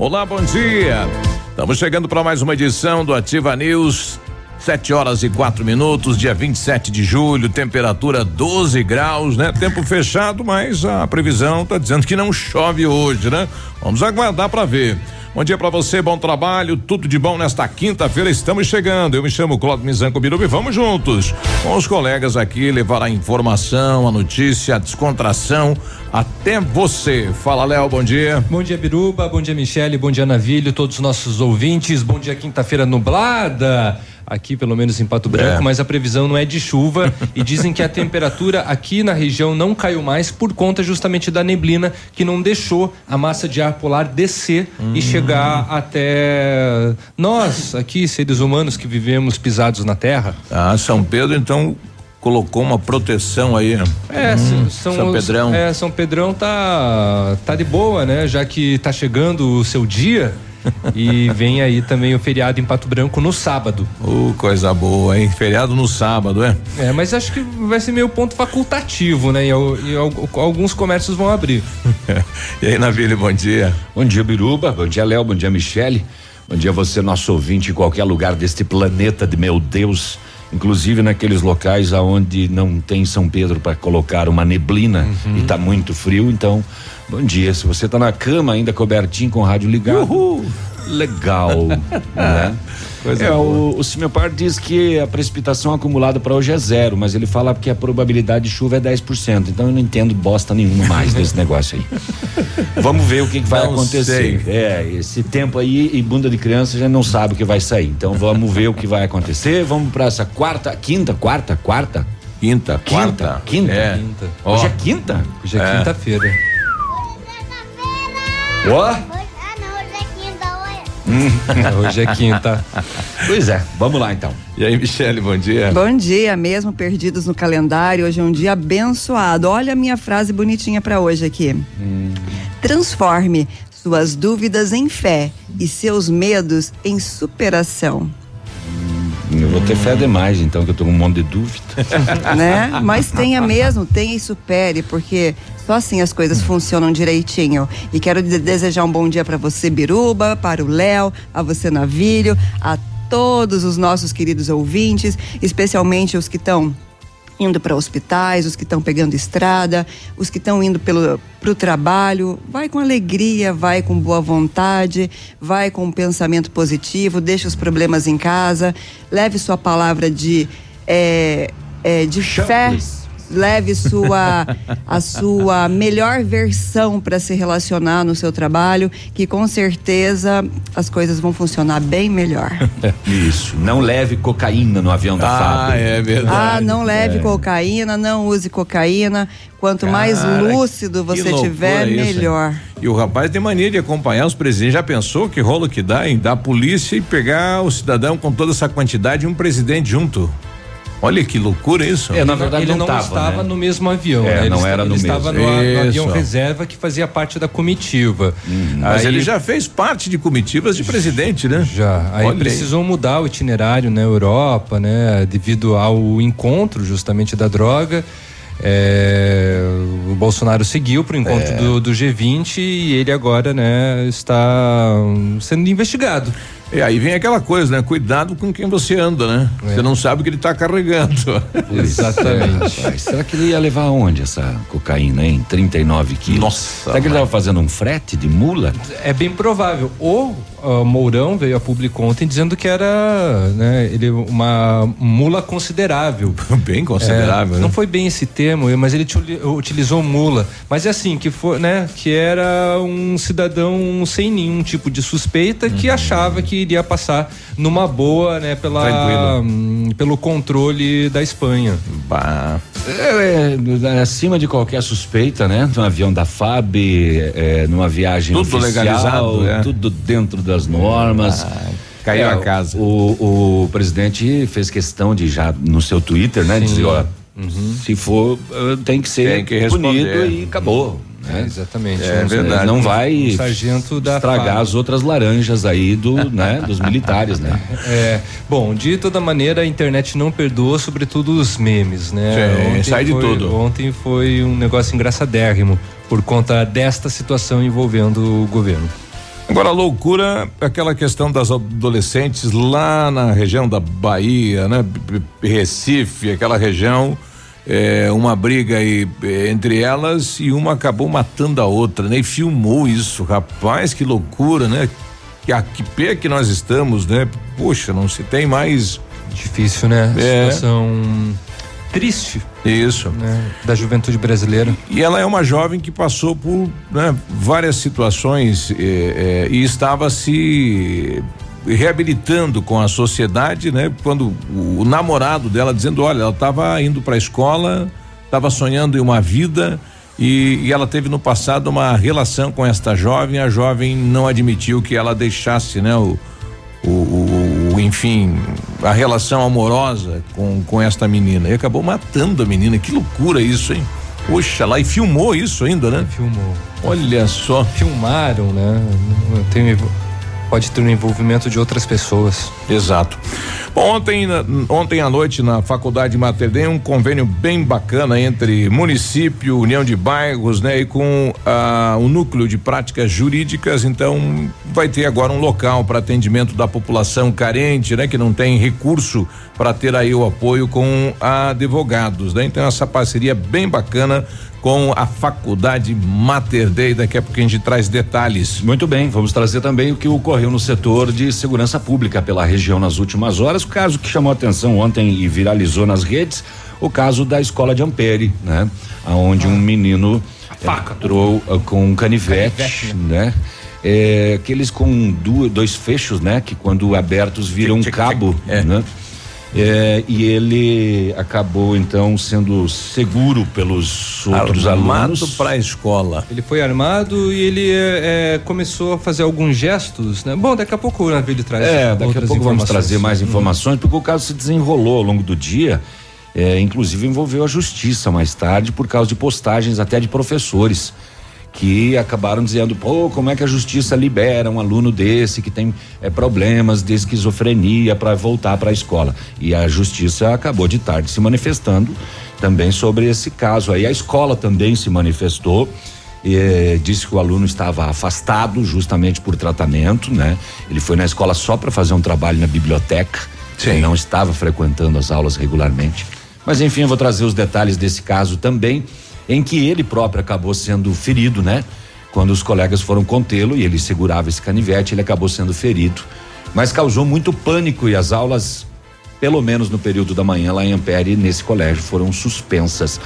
Olá, bom dia. Estamos chegando para mais uma edição do Ativa News. 7 horas e quatro minutos, dia 27 de julho, temperatura 12 graus, né? Tempo fechado, mas a previsão está dizendo que não chove hoje, né? Vamos aguardar para ver. Bom dia para você, bom trabalho, tudo de bom nesta quinta-feira. Estamos chegando. Eu me chamo Claudio Mizanco Biruba e vamos juntos com os colegas aqui levar a informação, a notícia, a descontração até você. Fala, Léo, bom dia. Bom dia, Biruba, bom dia, Michele, bom dia, Navilho, todos os nossos ouvintes. Bom dia, quinta-feira nublada aqui pelo menos em Pato Branco, é. mas a previsão não é de chuva e dizem que a temperatura aqui na região não caiu mais por conta justamente da neblina que não deixou a massa de ar polar descer hum. e chegar até nós aqui, seres humanos que vivemos pisados na terra. Ah, São Pedro então colocou uma proteção aí. É, hum, São, São Pedrão. É, São Pedrão tá tá de boa, né? Já que tá chegando o seu dia, e vem aí também o feriado em Pato Branco no sábado. Uh, coisa boa, hein? Feriado no sábado, é? É, mas acho que vai ser meio ponto facultativo, né? E, e, e alguns comércios vão abrir. e aí, Navile, bom dia. Bom dia, Biruba. Bom dia, Léo. Bom dia, Michele. Bom dia, você, nosso ouvinte, em qualquer lugar deste planeta de meu Deus inclusive naqueles locais aonde não tem São Pedro para colocar uma neblina uhum. e está muito frio, então Bom dia. Se você está na cama ainda cobertinho com o rádio ligado. Uhul. Legal, né? Coisa é, o, o Cimepar diz que a precipitação acumulada para hoje é zero, mas ele fala que a probabilidade de chuva é 10%. Então eu não entendo bosta nenhuma mais desse negócio aí. Vamos ver o que, que vai não acontecer. Sei. É, esse tempo aí e bunda de criança já não sabe o que vai sair. Então vamos ver o que vai acontecer. Vamos para essa quarta, quinta, quarta, quarta? Quinta, quarta. Quinta? Quinta. É. quinta. Hoje é quinta? Hoje é, é. quinta-feira. Ó. Hum, hoje é quinta. Pois é, vamos lá então. E aí, Michele, bom dia. Bom dia, mesmo perdidos no calendário. Hoje é um dia abençoado. Olha a minha frase bonitinha para hoje aqui. Hum. Transforme suas dúvidas em fé e seus medos em superação. Eu vou ter fé demais, então, que eu tô com um monte de dúvida. né? Mas tenha mesmo, tenha e supere, porque só assim as coisas funcionam direitinho. E quero desejar um bom dia para você, Biruba, para o Léo, a você, Navilho, a todos os nossos queridos ouvintes, especialmente os que estão indo para hospitais, os que estão pegando estrada, os que estão indo para o trabalho. Vai com alegria, vai com boa vontade, vai com um pensamento positivo, deixa os problemas em casa, leve sua palavra de, é, é, de fé leve sua a sua melhor versão para se relacionar no seu trabalho, que com certeza as coisas vão funcionar bem melhor. Isso. Não leve cocaína no avião da ah, fábrica. é verdade. Ah, não leve é. cocaína, não use cocaína. Quanto Cara, mais lúcido você tiver, melhor. E o rapaz tem mania de acompanhar os presidentes. Já pensou que rolo que dá em dar polícia e pegar o cidadão com toda essa quantidade e um presidente junto? Olha que loucura isso. É, na verdade ele não, não tava, estava né? no mesmo avião. É, né? não era no ele mesmo. estava no, no, avião reserva que fazia parte da comitiva. Hum, mas ele já fez parte de comitivas de presidente, né? Já. Aí Olha precisou aí. mudar o itinerário na Europa, né? Devido ao encontro justamente da droga. É, o Bolsonaro seguiu para o encontro é. do, do, G20 e ele agora, né, está sendo investigado. E aí vem aquela coisa, né? Cuidado com quem você anda, né? É. Você não sabe o que ele está carregando. Exatamente. Mas será que ele ia levar aonde essa cocaína, hein? 39 quilos. Nossa. Será que ele estava fazendo um frete de mula? É bem provável. Ou uh, Mourão veio a público ontem dizendo que era né, ele, uma mula considerável. Bem considerável. É, né? Não foi bem esse termo, mas ele utilizou mula. Mas é assim, que foi, né? Que era um cidadão sem nenhum tipo de suspeita uhum. que achava que iria passar numa boa, né? Pela, hum, pelo controle da Espanha. Bah. É, é, acima de qualquer suspeita, né? Um avião da FAB, é, numa viagem tudo oficial, legalizado, é. tudo dentro das normas. Ah, caiu é, a casa. O, o, presidente fez questão de já no seu Twitter, né? Sim. Dizer, ó, uhum. se for, eh, tem que ser tem que punido e acabou. É, exatamente. É, verdade. Não vai sargento da estragar as outras laranjas aí do, né, dos militares, né? É, bom, de toda maneira a internet não perdoa, sobretudo os memes, né? Sim, sai de foi, tudo. Ontem foi um negócio engraçadérrimo por conta desta situação envolvendo o governo. Agora, a loucura é aquela questão das adolescentes lá na região da Bahia, né? Recife, aquela região é, uma briga aí é, entre elas e uma acabou matando a outra, né? E filmou isso, rapaz, que loucura, né? Que, a, que pé que nós estamos, né? Poxa, não se tem mais. Difícil, né? É. Situação triste. Isso. Né? Da juventude brasileira. E ela é uma jovem que passou por né, várias situações é, é, e estava se reabilitando com a sociedade, né? Quando o, o namorado dela dizendo, olha, ela estava indo para a escola, estava sonhando em uma vida e, e, ela teve no passado uma relação com esta jovem, a jovem não admitiu que ela deixasse, né? O, o, o, o enfim, a relação amorosa com, com esta menina e acabou matando a menina. Que loucura isso, hein? Poxa, lá e filmou isso ainda, né? Filmou. Olha só. Filmaram, né? Tem pode ter um envolvimento de outras pessoas. Exato. Bom, ontem, ontem à noite na Faculdade Mater Dei um convênio bem bacana entre município, União de Bairros, né, e com ah, o núcleo de práticas jurídicas. Então, vai ter agora um local para atendimento da população carente, né, que não tem recurso para ter aí o apoio com advogados, né? Então, essa parceria bem bacana com a Faculdade Mater Dei. Daqui a pouco a gente traz detalhes. Muito bem, vamos trazer também o que ocorreu no setor de segurança pública pela região nas últimas horas. O caso que chamou atenção ontem e viralizou nas redes, o caso da escola de Ampere, né? Onde um menino entrou uh, com um canivete, canivete né? né? É, aqueles com dois fechos, né? Que quando abertos viram um cabo, é. né? É, e ele acabou então sendo seguro pelos outros armado alunos. para a escola. Ele foi armado e ele é, é, começou a fazer alguns gestos, né? Bom, daqui a pouco o Navilho traz. É, daqui a pouco vamos trazer mais informações, porque o caso se desenrolou ao longo do dia. É, inclusive envolveu a justiça mais tarde por causa de postagens até de professores que acabaram dizendo, pô, como é que a justiça libera um aluno desse que tem é, problemas de esquizofrenia para voltar para a escola? E a justiça acabou de tarde se manifestando também sobre esse caso. Aí a escola também se manifestou. E, eh, disse que o aluno estava afastado justamente por tratamento, né? Ele foi na escola só para fazer um trabalho na biblioteca, Sim. não estava frequentando as aulas regularmente. Mas enfim, eu vou trazer os detalhes desse caso também em que ele próprio acabou sendo ferido, né? Quando os colegas foram contê-lo e ele segurava esse canivete, ele acabou sendo ferido. Mas causou muito pânico e as aulas, pelo menos no período da manhã lá em Ampere, nesse colégio, foram suspensas.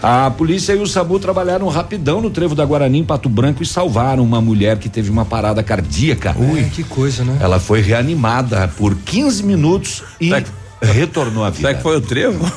A polícia e o SAMU trabalharam rapidão no trevo da Guarani, em Pato Branco, e salvaram uma mulher que teve uma parada cardíaca. Ui, que coisa, né? Ela foi reanimada por 15 minutos e retornou à vida. Será que foi o trevo?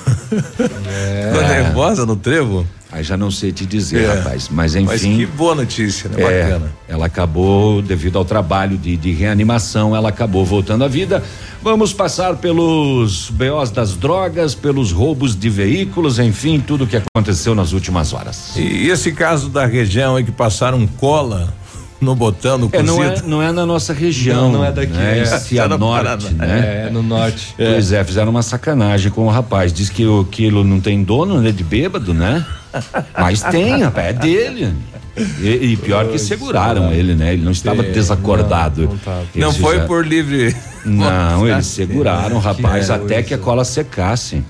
É. Ficou nervosa no trevo? Aí já não sei te dizer, é. rapaz. Mas enfim. Mas que boa notícia, né? É, Bacana. Ela acabou, devido ao trabalho de, de reanimação, ela acabou voltando à vida. Vamos passar pelos BOs das drogas, pelos roubos de veículos, enfim, tudo o que aconteceu nas últimas horas. E, esse caso da região aí que passaram cola no botão, no é, não é Não é na nossa região. Não, não é daqui. Né? É, Cianorte, né? É, no norte. Pois é. fizeram uma sacanagem com o rapaz. Diz que o quilo não tem dono, né? De bêbado, né? Mas tem, rapaz, é dele. E, e pior que seguraram ele, né? Ele não estava desacordado. Não, não, não foi por livre. Não, eles seguraram o rapaz até que a cola secasse.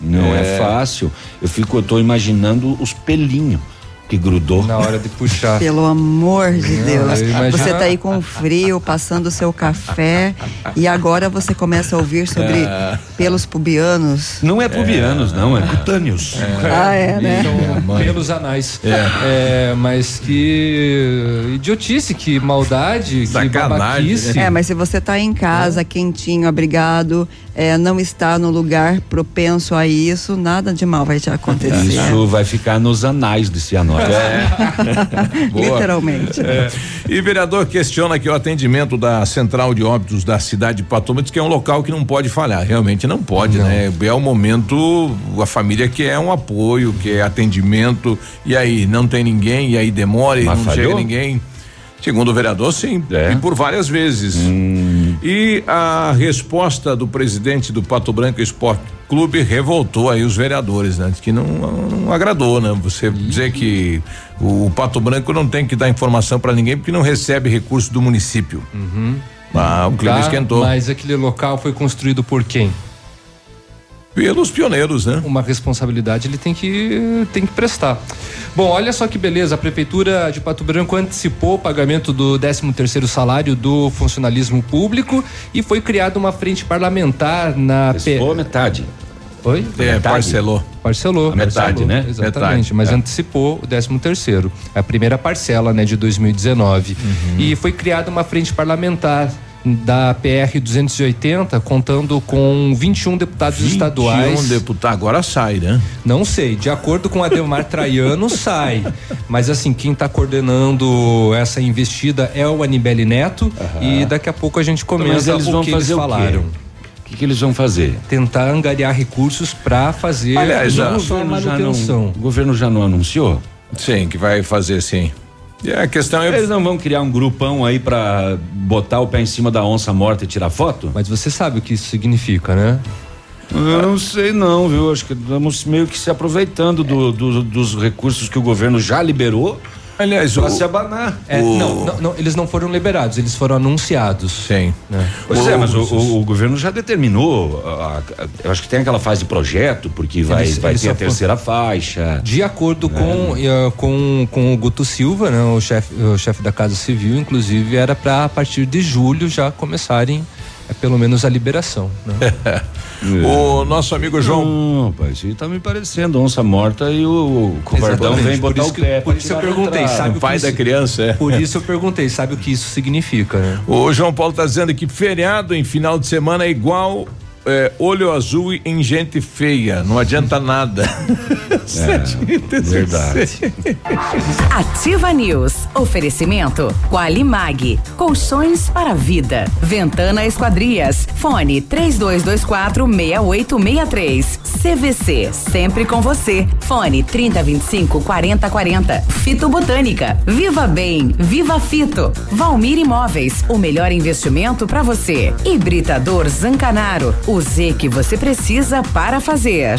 Não é, é fácil. Eu fico, eu tô imaginando os pelinhos que grudou. Na hora de puxar. Pelo amor de Deus. Você tá aí com frio, passando o seu café e agora você começa a ouvir sobre É. pelos pubianos. Não é pubianos, não, é cutâneos. Ah, é, né? São pelos anais. É. mas que idiotice, que maldade, que Sacanagem, babaquice. É, mas se você tá em casa, quentinho, abrigado, é, não está no lugar propenso a isso, nada de mal vai te acontecer. Isso vai ficar nos anais de Cianorte. Boa. Literalmente. E vereador questiona que o atendimento da central de óbitos da cidade de Patoma diz que é um local que não pode falhar. Realmente não pode, né? É o momento, a família quer um apoio, quer atendimento, e aí não tem ninguém, e aí demora, e Mas não falhou? chega ninguém. Segundo o vereador, sim. É? E por várias vezes. E a resposta do presidente do Pato Branco Esporte Clube revoltou aí os vereadores, né? Diz Que não, não agradou, né? Você dizer que o, Pato Branco não tem que dar informação para ninguém porque não recebe recurso do município. Ah, o clima Tá? esquentou. Mas aquele local foi construído por quem? Pelos pioneiros, né? Uma responsabilidade ele tem que, tem que prestar. Bom, olha só que beleza, a Prefeitura de Pato Branco antecipou o pagamento do 13 terceiro salário do funcionalismo público e foi criada uma frente parlamentar na P... Pô, metade. Oi? É, Metade. parcelou. Parcelou. A metade, parcelou, né? Exatamente, Metade, mas é. antecipou o 13 terceiro, a primeira parcela, né, de 2019. Uhum. E foi criada uma frente parlamentar da PR 280, contando com 21 deputados estaduais. Um deputado agora sai, né? Não sei, de acordo com Ademar Traiano, sai. Mas assim, quem está coordenando essa investida é o Anibele Neto e daqui a pouco a gente comenta Mas eles o que eles o falaram. O que, que eles vão fazer? Tentar angariar recursos para fazer Aliás, já- só a já não, o governo já não anunciou? Sim, que vai fazer sim. E a questão é. Eles não vão criar um grupão aí pra botar o pé em cima da onça morta e tirar foto? Mas você sabe o que isso significa, né? Eu não sei não, viu? Acho que estamos meio que se aproveitando do- do- dos recursos que o governo já liberou Aliás, pra o. se abanar. É, O- não, não, não, eles não foram liberados, eles foram anunciados. Sim. né? Pois é, mas o, o- o governo já determinou. a- a- eu acho que tem aquela fase de projeto, porque vai, Eles- vai eles ter a terceira faixa. De acordo com, eh, com, com o Guto Silva, né, o chefe o chefe da Casa Civil, inclusive, era para a partir de julho já começarem eh, pelo menos a liberação. Né? O nosso amigo João. Não, pai, isso tá me parecendo onça morta e o, covardão Exatamente, vem por botar isso o que- pé. por isso eu perguntei, sabe O pai da criança, é. Por isso eu perguntei, sabe o que isso significa, né? O João Paulo está dizendo que feriado em final de semana é igual é, olho azul em gente feia. Não adianta nada. É, verdade. Ativa News. Oferecimento Qualimag. Colchões para vida. Ventana Esquadrias. Fone 3224 6863. CVC. Sempre com você. Fone 3025 4040. Fito Botânica. Viva Bem. Viva Fito. Valmir Imóveis. O melhor investimento para você. Hibridador Zancanaro. O Z que você precisa para fazer.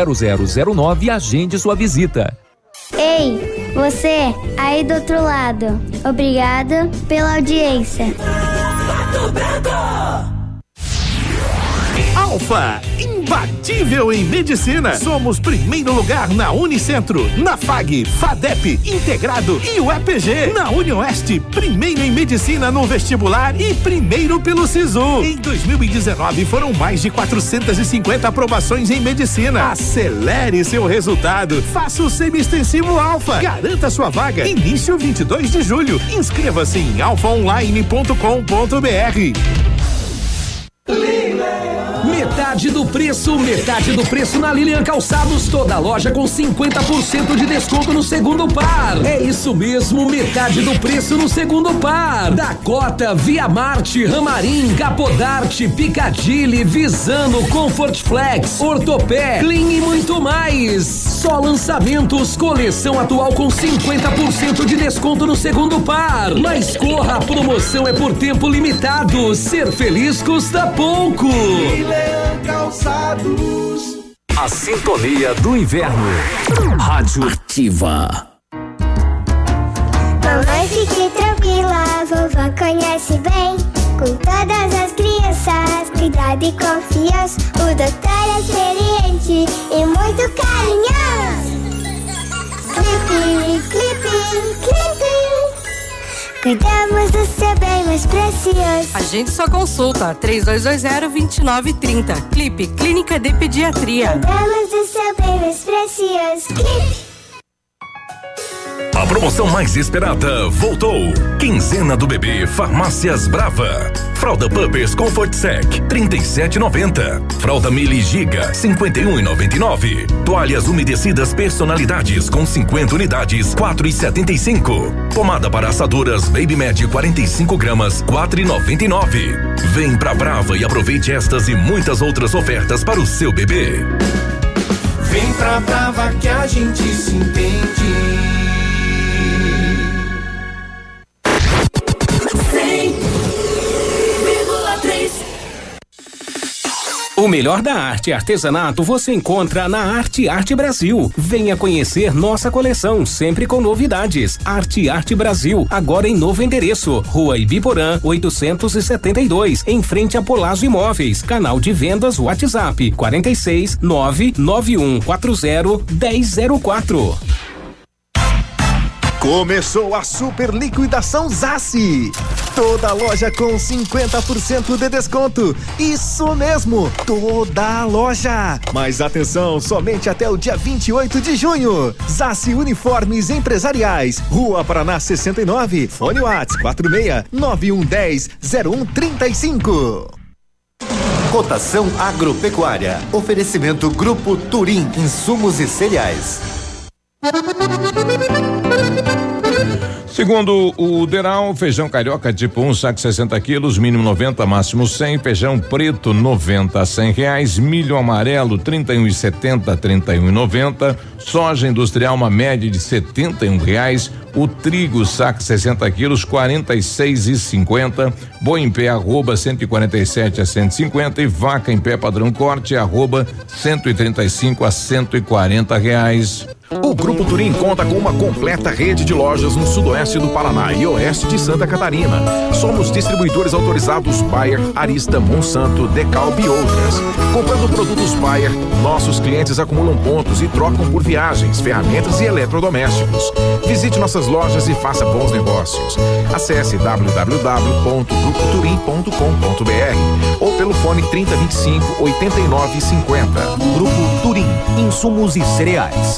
32250009 e agende sua visita. Ei, você aí do outro lado. Obrigada pela audiência. Alfa, imbatível em medicina. Somos primeiro lugar na Unicentro, na FAG, FADEP, Integrado e o EPG. Na Unioeste, primeiro em medicina no vestibular e primeiro pelo SISU. Em 2019 foram mais de 450 aprovações em medicina. Acelere seu resultado. Faça o semi-extensivo Alfa. Garanta sua vaga. Início 22 de julho. Inscreva-se em alfaonline.com.br. Metade do preço, metade do preço na Lilian Calçados, toda loja com 50% de desconto no segundo par. É isso mesmo, metade do preço no segundo par. Dakota, Via Marte, Ramarim, Capodarte, Picadilly, Visano, Comfort Flex, Ortopé, Clean e muito mais. Só lançamentos, coleção atual com 50% de desconto no segundo par. Mas corra, a promoção é por tempo limitado. Ser feliz custa pouco. Calçados. A sintonia do inverno. Rádio Ativa. Mamãe, fique tranquila, vovó conhece bem. Com todas as crianças, cuidado e confiança. O doutor é experiente e muito carinhoso. Clipe, clipe, clipe. Cuidamos do seu bem mais precioso. Agende sua consulta 3220-2930. Clipe Clínica de Pediatria. Cuidamos do seu bem mais precioso. Clipe. A promoção mais esperada voltou. Quinzena do bebê Farmácias Brava. Fralda Pampers Comfort Sec 37,90. Fralda Mili Giga 51,99. Toalhas umedecidas personalidades com 50 unidades 4,75. Pomada para assadoras Baby Med 45 gramas 4,99. Vem pra Brava e aproveite estas e muitas outras ofertas para o seu bebê. Vem pra Brava que a gente se entende. O melhor da arte e artesanato você encontra na Arte Arte Brasil. Venha conhecer nossa coleção, sempre com novidades. Arte Arte Brasil, agora em novo endereço. Rua Ibiporã, 872, em frente a Polazo Imóveis. Canal de vendas WhatsApp 46 99140 1004. Começou a super liquidação Zassi. Toda loja com 50% de desconto. Isso mesmo, toda loja. Mas atenção, somente até o dia 28 de junho. Zassi Uniformes Empresariais, Rua Paraná 69, Fone Whats 46 9110 0135. Cotação agropecuária. Oferecimento Grupo Turim, insumos e cereais. Segundo o Deral, feijão carioca tipo 1, um, saco 60 quilos, mínimo 90, máximo 100. Feijão preto 90 a 100 reais. Milho amarelo 31 e 70, 31 e 90. Soja industrial uma média de 71 reais. O trigo saco 60 quilos 46 e 50. Boi em pé arroba 147 a 150 e vaca em pé padrão corte arroba 135 a 140 reais. O Grupo Turim conta com uma completa rede de lojas no sudoeste do Paraná e oeste de Santa Catarina. Somos distribuidores autorizados Bayer, Arista, Monsanto, Decalb e outras. Comprando produtos Bayer, nossos clientes acumulam pontos e trocam por viagens, ferramentas e eletrodomésticos. Visite nossas lojas e faça bons negócios. Acesse www.grupoturim.com.br ou pelo fone 3025 8950. Grupo Turim, insumos e cereais.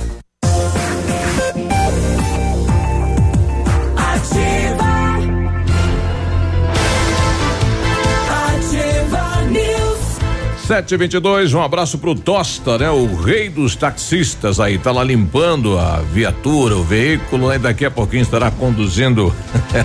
Sete vinte e dois, um abraço pro Tosta, né? O rei dos taxistas aí, tá lá limpando a viatura, o veículo, né? Daqui a pouquinho estará conduzindo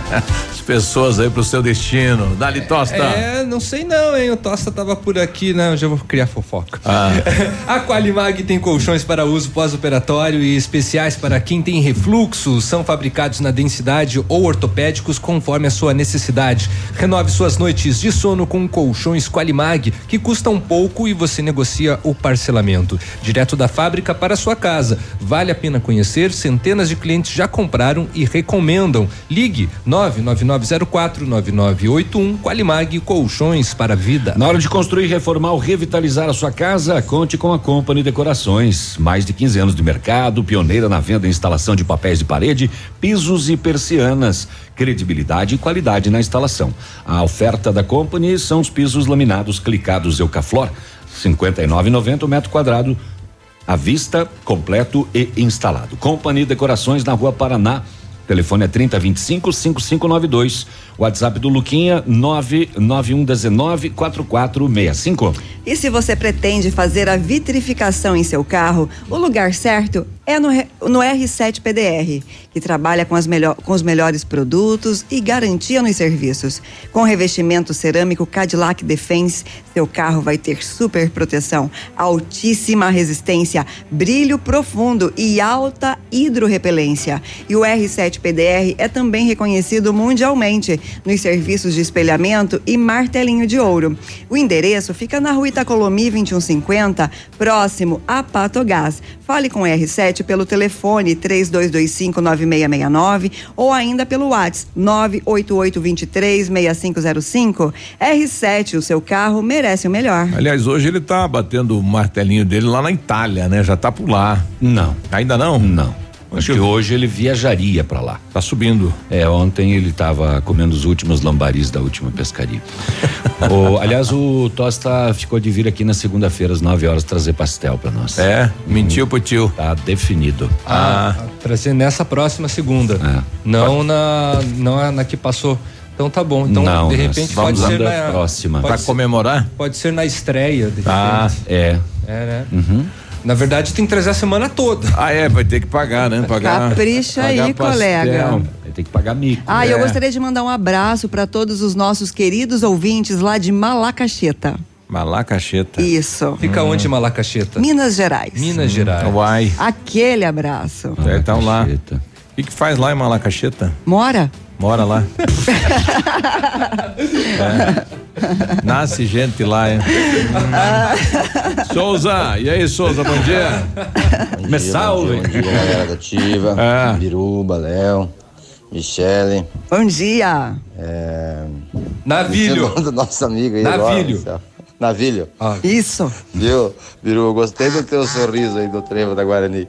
as pessoas aí pro seu destino. Dali, Tosta. É, não sei não, hein? O Tosta tava por aqui, né? Eu já vou criar fofoca. Ah. a Qualimag tem colchões para uso pós-operatório e especiais para quem tem refluxo. São fabricados na densidade ou ortopédicos conforme a sua necessidade. Renove suas noites de sono com colchões Qualimag, que custam pouco e você negocia o parcelamento. Direto da fábrica para sua casa. Vale a pena conhecer, centenas de clientes já compraram e recomendam. Ligue 99904 9981 Qualimag Colchões para Vida. Na hora de construir, reformar ou revitalizar a sua casa, conte com a Company Decorações. Mais de 15 anos de mercado, pioneira na venda e instalação de papéis de parede, pisos e persianas. Credibilidade e qualidade na instalação. A oferta da Company são os pisos laminados clicados Eucaflor, 59,90 metro quadrado à vista, completo e instalado. Companhia Decorações na Rua Paraná. Telefone é 3025 5592. WhatsApp do Luquinha 99119 4465. E se você pretende fazer a vitrificação em seu carro, o lugar certo é no, no R7 PDR, que trabalha com, as melhor, com os melhores produtos e garantia nos serviços. Com revestimento cerâmico Cadillac Defense, seu carro vai ter super proteção, altíssima resistência, brilho profundo e alta hidrorrepelência. E o R7 PDR é também reconhecido mundialmente nos serviços de espelhamento e martelinho de ouro. O endereço fica na rua Itacolomi 2150, próximo a Patogás. Fale com o R7 pelo telefone 32259669 ou ainda pelo WhatsApp 988236505. R7, o seu carro merece o melhor. Aliás, hoje ele tá batendo o martelinho dele lá na Itália, né? Já tá por lá. Não. Ainda não? Não. Acho que hoje ele viajaria para lá. Tá subindo. É, ontem ele estava comendo os últimos lambaris da última pescaria. o, aliás, o Tosta ficou de vir aqui na segunda-feira às 9 horas trazer pastel para nós. É, mentiu pro tio. Tá definido. Ah, trazer nessa próxima segunda. É. Não na não na que passou. Então tá bom. Então Não, de nós repente vamos pode ser na próxima. pode Pra ser- comemorar? Pode ser na estreia, de Ah, repente. é. É, né? Uhum. Na verdade tem que trazer a semana toda. Ah, é, vai ter que pagar, né? Pagar. Capricha pagar aí, pastel. colega. Vai ter que pagar mico. Ah, e eu gostaria de mandar um abraço para todos os nossos queridos ouvintes lá de Malacacheta. Malacacheta. Isso. Fica onde Malacacheta? Minas Gerais. Minas Gerais. Uai. Aquele abraço. É, então lá. O Malacacheta. que, que faz lá em Malacacheta? Mora? Mora lá. É. Nasce gente lá, hein? Hum. Souza, e aí, Souza, bom dia. Me salve. Bom dia, galera da Ativa. É. Biruba, Léo, Michele. Bom dia. É... Navilho. Esse o nome do nosso amigo aí Navilho. agora. Navilho. Isso. Viu? Biruba, gostei do teu sorriso aí do trevo da Guarani.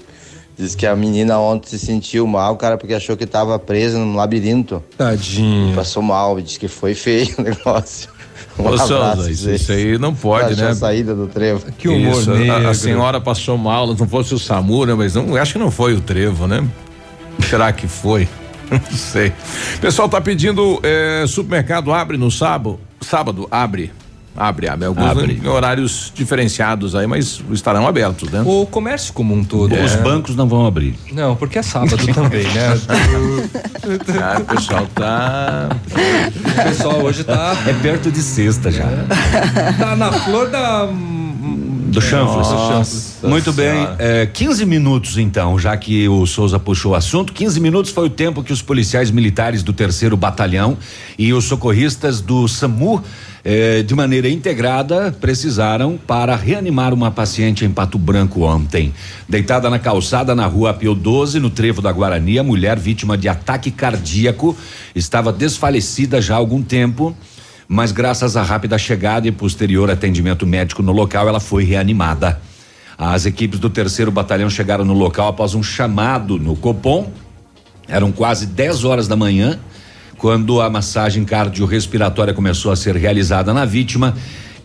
Diz que a menina ontem se sentiu mal, cara, porque achou que tava presa num labirinto. Tadinho. Passou mal, diz que foi feio o negócio. Um Ô, abraço, Souza, isso, isso aí não pode, né? a saída do trevo. Que humor Isso, a- negro. A, senhora passou mal, não fosse o SAMU, né? Mas não, acho que não foi o trevo, né? Será que foi? Não sei. Pessoal tá pedindo, é, supermercado abre no sábado, sábado abre, abre, abre, alguns Abre. em horários diferenciados aí, mas estarão abertos, né? O comércio como um todo. Os né? bancos não vão abrir. Não, porque é sábado também, né? Ah, o pessoal tá, O pessoal hoje tá, É perto de sexta já. tá na flor da. Do chanfles. Muito bem, é, 15 minutos então, já que o Souza puxou o assunto. 15 minutos foi o tempo que os policiais militares do terceiro batalhão e os socorristas do SAMU, eh, de maneira integrada, precisaram para reanimar uma paciente em Pato Branco ontem. Deitada na calçada na rua Pio 12, no trevo da Guarani, a mulher vítima de ataque cardíaco estava desfalecida já há algum tempo mas graças à rápida chegada e posterior atendimento médico no local, ela foi reanimada. As equipes do terceiro batalhão chegaram no local após um chamado no Copom. Eram quase 10 horas da manhã, quando a massagem cardiorrespiratória começou a ser realizada na vítima,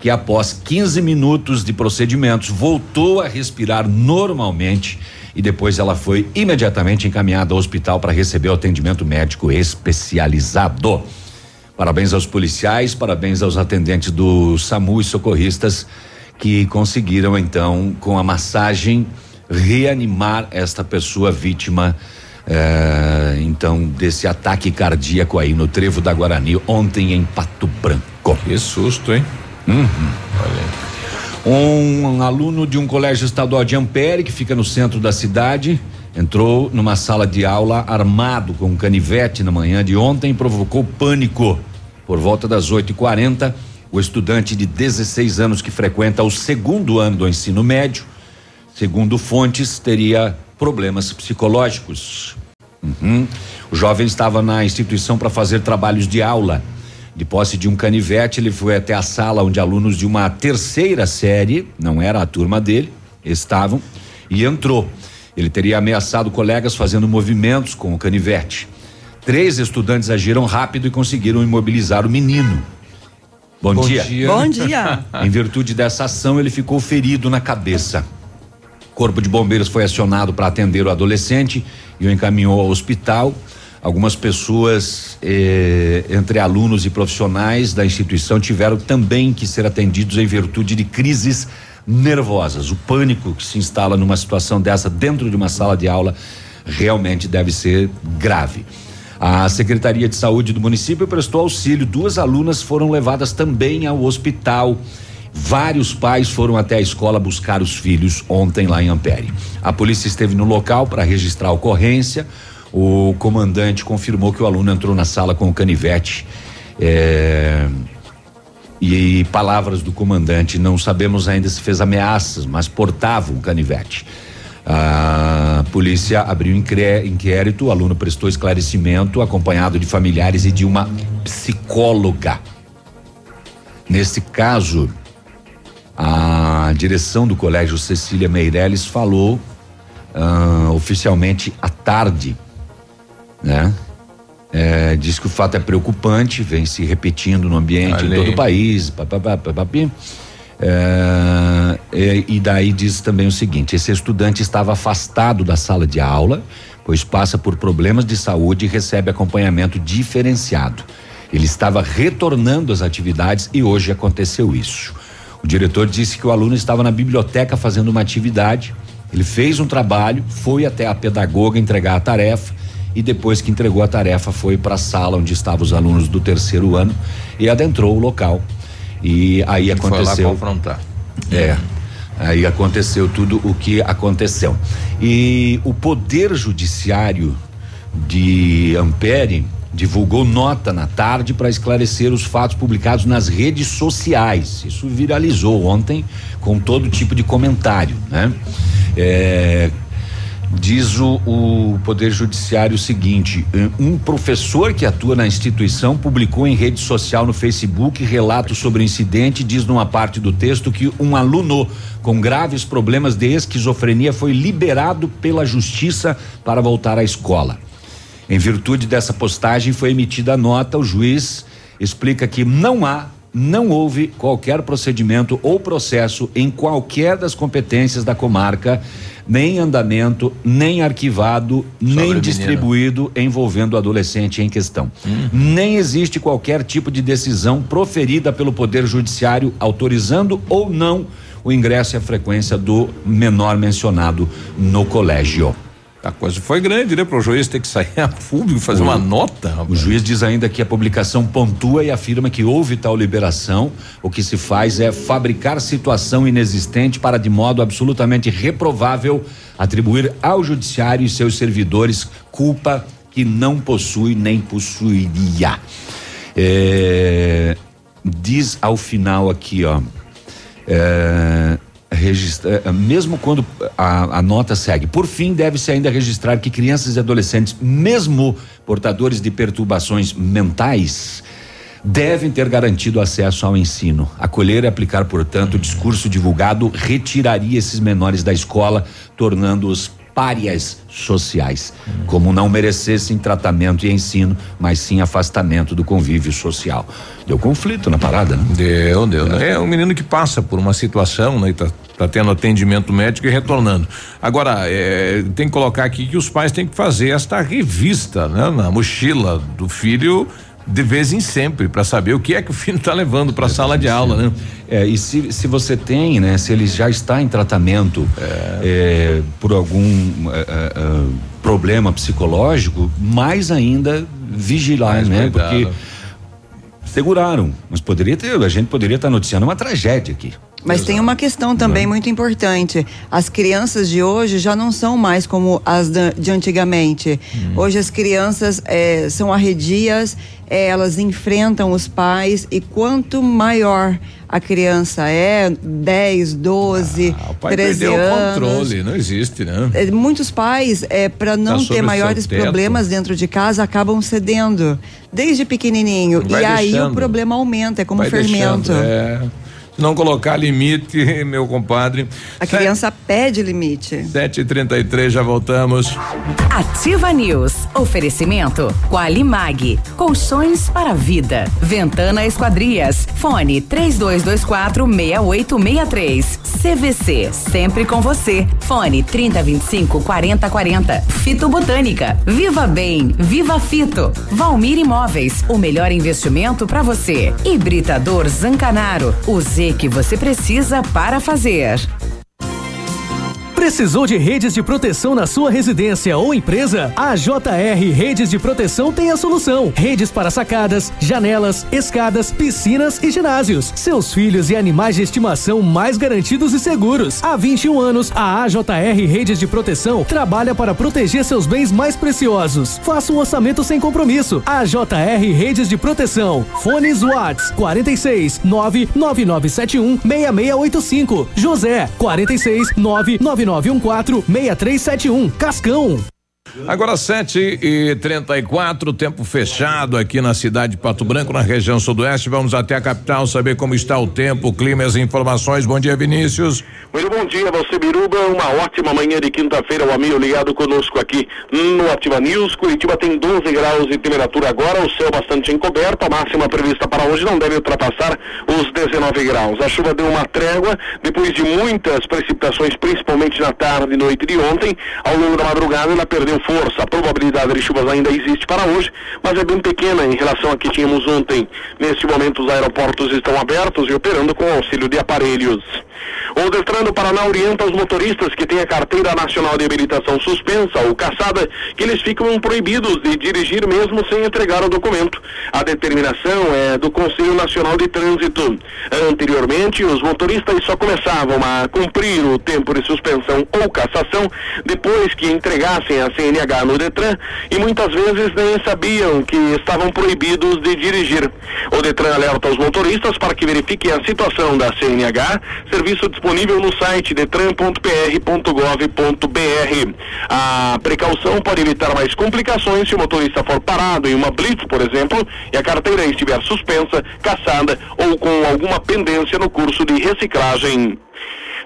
que após 15 minutos de procedimentos voltou a respirar normalmente e depois ela foi imediatamente encaminhada ao hospital para receber o atendimento médico especializado. Parabéns aos policiais, parabéns aos atendentes do SAMU e socorristas que conseguiram então com a massagem reanimar esta pessoa vítima eh, então desse ataque cardíaco aí no trevo da Guarani ontem em Pato Branco. que susto, hein? Um aluno de um colégio estadual de Ampere, que fica no centro da cidade, entrou numa sala de aula armado com um canivete na manhã de ontem e provocou pânico. Por volta das 8h40, o estudante de 16 anos que frequenta o segundo ano do ensino médio, segundo fontes, teria problemas psicológicos. Uhum. O jovem estava na instituição para fazer trabalhos de aula. De posse de um canivete, ele foi até a sala onde alunos de uma terceira série, não era a turma dele, estavam, e entrou. Ele teria ameaçado colegas fazendo movimentos com o canivete. Três estudantes agiram rápido e conseguiram imobilizar o menino. Bom, Bom dia. dia. Bom dia. Em virtude dessa ação, ele ficou ferido na cabeça. Corpo de bombeiros foi acionado para atender o adolescente e o encaminhou ao hospital. Algumas pessoas, eh, entre alunos e profissionais da instituição, tiveram também que ser atendidos em virtude de crises nervosas. O pânico que se instala numa situação dessa dentro de uma sala de aula realmente deve ser grave. A Secretaria de Saúde do município prestou auxílio. Duas alunas foram levadas também ao hospital. Vários pais foram até a escola buscar os filhos ontem lá em Ampere. A polícia esteve no local para registrar a ocorrência. O comandante confirmou que o aluno entrou na sala com o canivete. É, e palavras do comandante, não sabemos ainda se fez ameaças, mas portava um canivete. A polícia abriu inquérito, o aluno prestou esclarecimento, acompanhado de familiares e de uma psicóloga. Nesse caso, a direção do colégio Cecília Meirelles falou uh, oficialmente à tarde, né? É, diz que o fato é preocupante, vem se repetindo no ambiente em todo o país. Papapá, é, e, e daí diz também o seguinte: esse estudante estava afastado da sala de aula, pois passa por problemas de saúde e recebe acompanhamento diferenciado. Ele estava retornando às atividades e hoje aconteceu isso. O diretor disse que o aluno estava na biblioteca fazendo uma atividade. Ele fez um trabalho, foi até a pedagoga entregar a tarefa e depois que entregou a tarefa foi para a sala onde estavam os alunos do terceiro ano e adentrou o local. E aí e aconteceu. Foi lá confrontar. É. Aí aconteceu tudo o que aconteceu. E o Poder Judiciário de Ampere divulgou nota na tarde para esclarecer os fatos publicados nas redes sociais. Isso viralizou ontem com todo tipo de comentário, né? É, Diz o, o, Poder Judiciário o seguinte: um professor que atua na instituição publicou em rede social no Facebook relatos sobre o incidente. Diz numa parte do texto que um aluno com graves problemas de esquizofrenia foi liberado pela justiça para voltar à escola. Em virtude dessa postagem, foi emitida a nota. O juiz explica que não há não houve qualquer procedimento ou processo em qualquer das competências da comarca nem andamento, nem arquivado, Sobre nem distribuído envolvendo o adolescente em questão. Hum. Nem existe qualquer tipo de decisão proferida pelo Poder Judiciário autorizando ou não o ingresso e a frequência do menor mencionado no colégio. A coisa foi grande, né? Para o juiz ter que sair a público fazer o, uma nota. Rapaz. O juiz diz ainda que a publicação pontua e afirma que houve tal liberação. O que se faz é fabricar situação inexistente para, de modo absolutamente reprovável, atribuir ao judiciário e seus servidores culpa que não possui nem possuiria. É, diz ao final aqui, ó. É, eh, mesmo quando a, a, nota segue. Por fim, deve-se ainda registrar que crianças e adolescentes, mesmo portadores de perturbações mentais, devem ter garantido acesso ao ensino. Acolher e aplicar, portanto, o discurso divulgado retiraria esses menores da escola, tornando-os párias sociais, como não merecessem tratamento e ensino, mas sim afastamento do convívio social. Deu conflito na parada, né? Deu, deu. É, é um menino que passa por uma situação, né? E tá, tá tendo atendimento médico e retornando. Agora, é, tem que colocar aqui que os pais têm que fazer esta revista, né? Na mochila do filho de vez em sempre para saber o que é que o filho está levando para a sala de aula, né? É, e se, se você tem, né? Se ele já está em tratamento é. É, por algum é, é, é, problema psicológico, mais ainda vigilar, mais né? Cuidado. Porque seguraram, mas poderia ter, a gente poderia estar tá noticiando uma tragédia aqui. Mas Exato. tem uma questão também muito importante. As crianças de hoje já não são mais como as de antigamente. Hum. Hoje as crianças é, são arredias, é, elas enfrentam os pais e quanto maior a criança é, 10, 12, ah, o pai 13 anos. o controle, não existe, né? É, muitos pais, é, para não tá ter maiores problemas dentro de casa, acabam cedendo desde pequenininho. Vai e aí deixando. o problema aumenta, é como Vai fermento. Deixando, é Se não colocar limite, meu compadre. A criança pede limite. 7h33, já voltamos. Ativa News. Oferecimento. Qualimag. Colchões para a vida. Ventana Esquadrias. Fone 3224 6863. CVC. Sempre com você. Fone 3025 4040. Fito Botânica. Viva Bem. Viva Fito. Valmir Imóveis. O melhor investimento para você. Hibridador Zancanaro. O Z que você precisa para fazer. Precisou de redes de proteção na sua residência ou empresa? A JR Redes de Proteção tem a solução. Redes para sacadas, janelas, escadas, piscinas e ginásios. Seus filhos e animais de estimação mais garantidos e seguros. Há 21 anos, a AJR Redes de Proteção trabalha para proteger seus bens mais preciosos. Faça um orçamento sem compromisso. AJR Redes de Proteção. Fones Watts 46 99971 6685. José 46 999 914-6371. Cascão. Agora 7 e 34 tempo fechado aqui na cidade de Pato Branco, na região sudoeste. Vamos até a capital saber como está o tempo, o clima e as informações. Bom dia, Vinícius. Muito bom dia, você Biruba. Uma ótima manhã de quinta-feira, o amigo ligado conosco aqui no Ativa News. Curitiba tem 12 graus de temperatura agora, o céu bastante encoberto. A máxima prevista para hoje não deve ultrapassar os 19 graus. A chuva deu uma trégua depois de muitas precipitações, principalmente na tarde e noite de ontem. Ao longo da madrugada, ela perdeu força. A probabilidade de chuvas ainda existe para hoje, mas é bem pequena em relação a que tínhamos ontem. Neste momento, os aeroportos estão abertos e operando com auxílio de aparelhos. O Detran do Paraná orienta os motoristas que têm a carteira nacional de habilitação suspensa ou caçada que eles ficam proibidos de dirigir mesmo sem entregar o documento. A determinação é do Conselho Nacional de Trânsito. Anteriormente, os motoristas só começavam a cumprir o tempo de suspensão ou cassação depois que entregassem a CNH no Detran e muitas vezes nem sabiam que estavam proibidos de dirigir. O Detran alerta os motoristas para que verifiquem a situação da CNH, serviço disponível no site detran.pr.gov.br. A precaução pode evitar mais complicações se o motorista for parado em uma blitz, por exemplo, e a carteira estiver suspensa, caçada ou com alguma pendência no curso de reciclagem.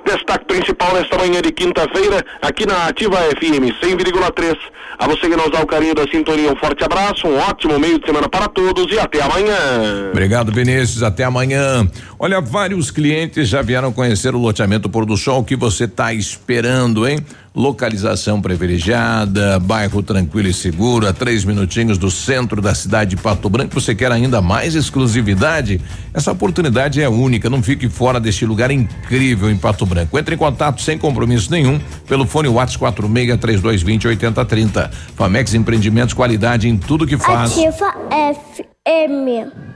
Destaque principal nesta manhã de quinta-feira, aqui na Ativa FM 100,3. A você que nos dá o carinho da sintonia, um forte abraço, um ótimo meio de semana para todos e até amanhã. Obrigado, Vinícius. Até amanhã. Olha, vários clientes já vieram conhecer o loteamento Pôr do Sol. Que você está esperando, hein? Localização privilegiada, bairro tranquilo e seguro, a três minutinhos do centro da cidade de Pato Branco. Você quer ainda mais exclusividade? Essa oportunidade é única. Não fique fora deste lugar incrível em Pato Branco. Entre em contato sem compromisso nenhum pelo fone WhatsApp 46 3220 8030. Famex Empreendimentos, qualidade em tudo que faz. Ativa FM.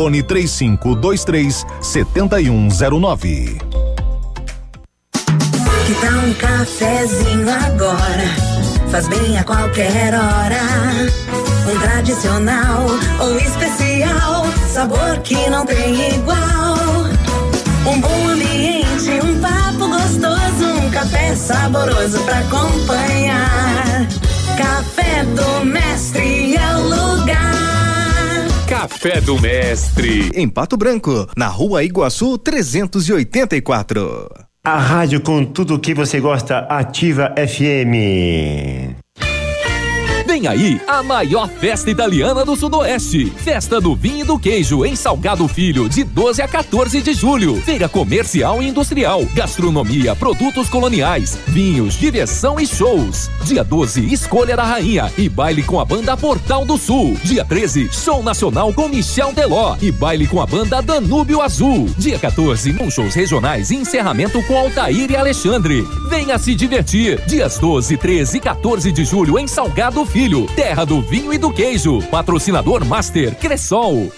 Fone 3523 7109. Que tal um cafezinho agora? Faz bem a qualquer hora. Um tradicional ou especial, sabor que não tem igual. Um bom ambiente, um papo gostoso, um café saboroso pra acompanhar. Café do Mestre. Café do Mestre. Em Pato Branco, na rua Iguaçu 384. A rádio com tudo que você gosta, Ativa FM. Vem aí a maior festa italiana do Sudoeste. Festa do Vinho e do Queijo em Salgado Filho, de 12 a 14 de julho. Feira comercial e industrial, gastronomia, produtos coloniais, vinhos, diversão e shows. Dia 12, Escolha da Rainha e baile com a banda Portal do Sul. Dia 13, show nacional com Michel Teló e baile com a banda Danúbio Azul. Dia 14, com shows regionais e encerramento com Altair e Alexandre. Venha se divertir. Dias 12, 13 e 14 de julho em Salgado Filho, terra do vinho e do queijo. Patrocinador Master Cressol.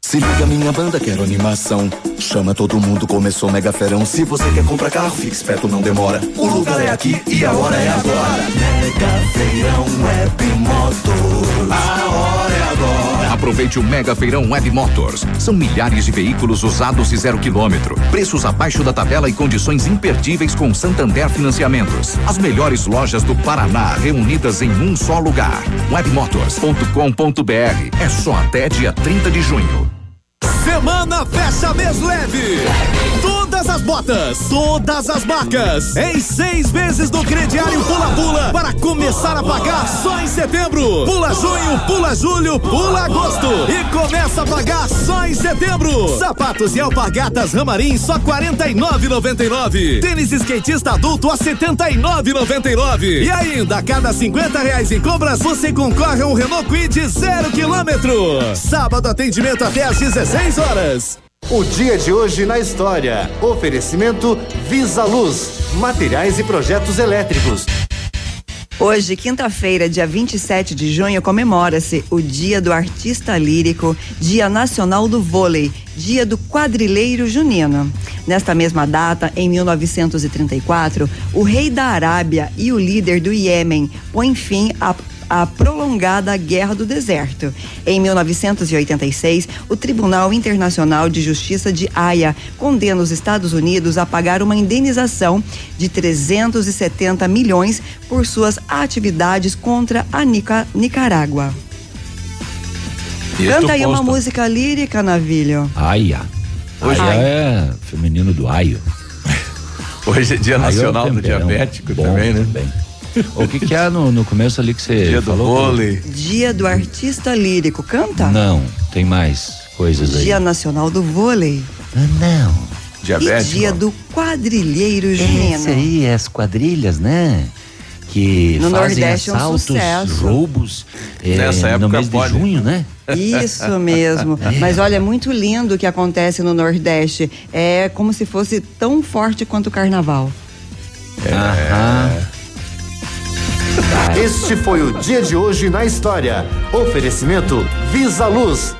Se liga minha banda, quero animação. Chama todo mundo, começou mega ferão. Se você quer comprar carro, fique esperto, não demora. O lugar é aqui e a hora é agora. Mega feirão Web Motors. A hora é agora. Aproveite o Mega Feirão Web Motors. São milhares de veículos usados e zero quilômetro. Preços abaixo da tabela e condições imperdíveis com Santander Financiamentos. As melhores lojas do Paraná reunidas em um só lugar. Webmotors.com.br. É só até dia 30 de junho. Semana Fecha Mês Leve. Todas as botas, todas as marcas, em seis meses do crediário Pula Pula para começar a pagar só em setembro. Pula junho, pula julho, pula agosto e começa a pagar só em setembro. Sapatos e alpargatas Ramarim só 49,99. Tênis skatista adulto a 79,99. E ainda a cada 50 reais em compras você concorre a um Renault Kwid zero quilômetro. Sábado atendimento até às 16 horas. O dia de hoje na história. Oferecimento Visa Luz, materiais e projetos elétricos. Hoje, quinta-feira, dia 27 de junho, comemora-se o Dia do Artista Lírico, Dia Nacional do Vôlei, Dia do Quadrilheiro Junino. Nesta mesma data, em 1934, o rei da Arábia e o líder do Iêmen põem fim a a prolongada Guerra do Deserto. Em 1986, o Tribunal Internacional de Justiça de Haia condena os Estados Unidos a pagar uma indenização de 370 milhões por suas atividades contra a Nica Nicarágua. Canta aí uma música lírica, Navilho. Aia. Hoje Aia Ai. é feminino do aio. Hoje é dia Aio é nacional do temperão. diabético Bom também, né? O que que é no, no começo ali que você Dia do falou? vôlei. Dia do Artista Lírico. Canta? Não, tem mais coisas aí. Dia Nacional do Vôlei. não. E Dia do Quadrilheiro Junino. Esse aí, as quadrilhas, né? Que No fazem Nordeste é um assaltos, sucesso. roubos. é, Nessa época no mês pode. de junho, né? Isso mesmo. Mas olha, é muito lindo o que acontece no Nordeste. É como se fosse tão forte quanto o carnaval. Aham. Este foi o dia de hoje na história. Oferecimento Visa Luz.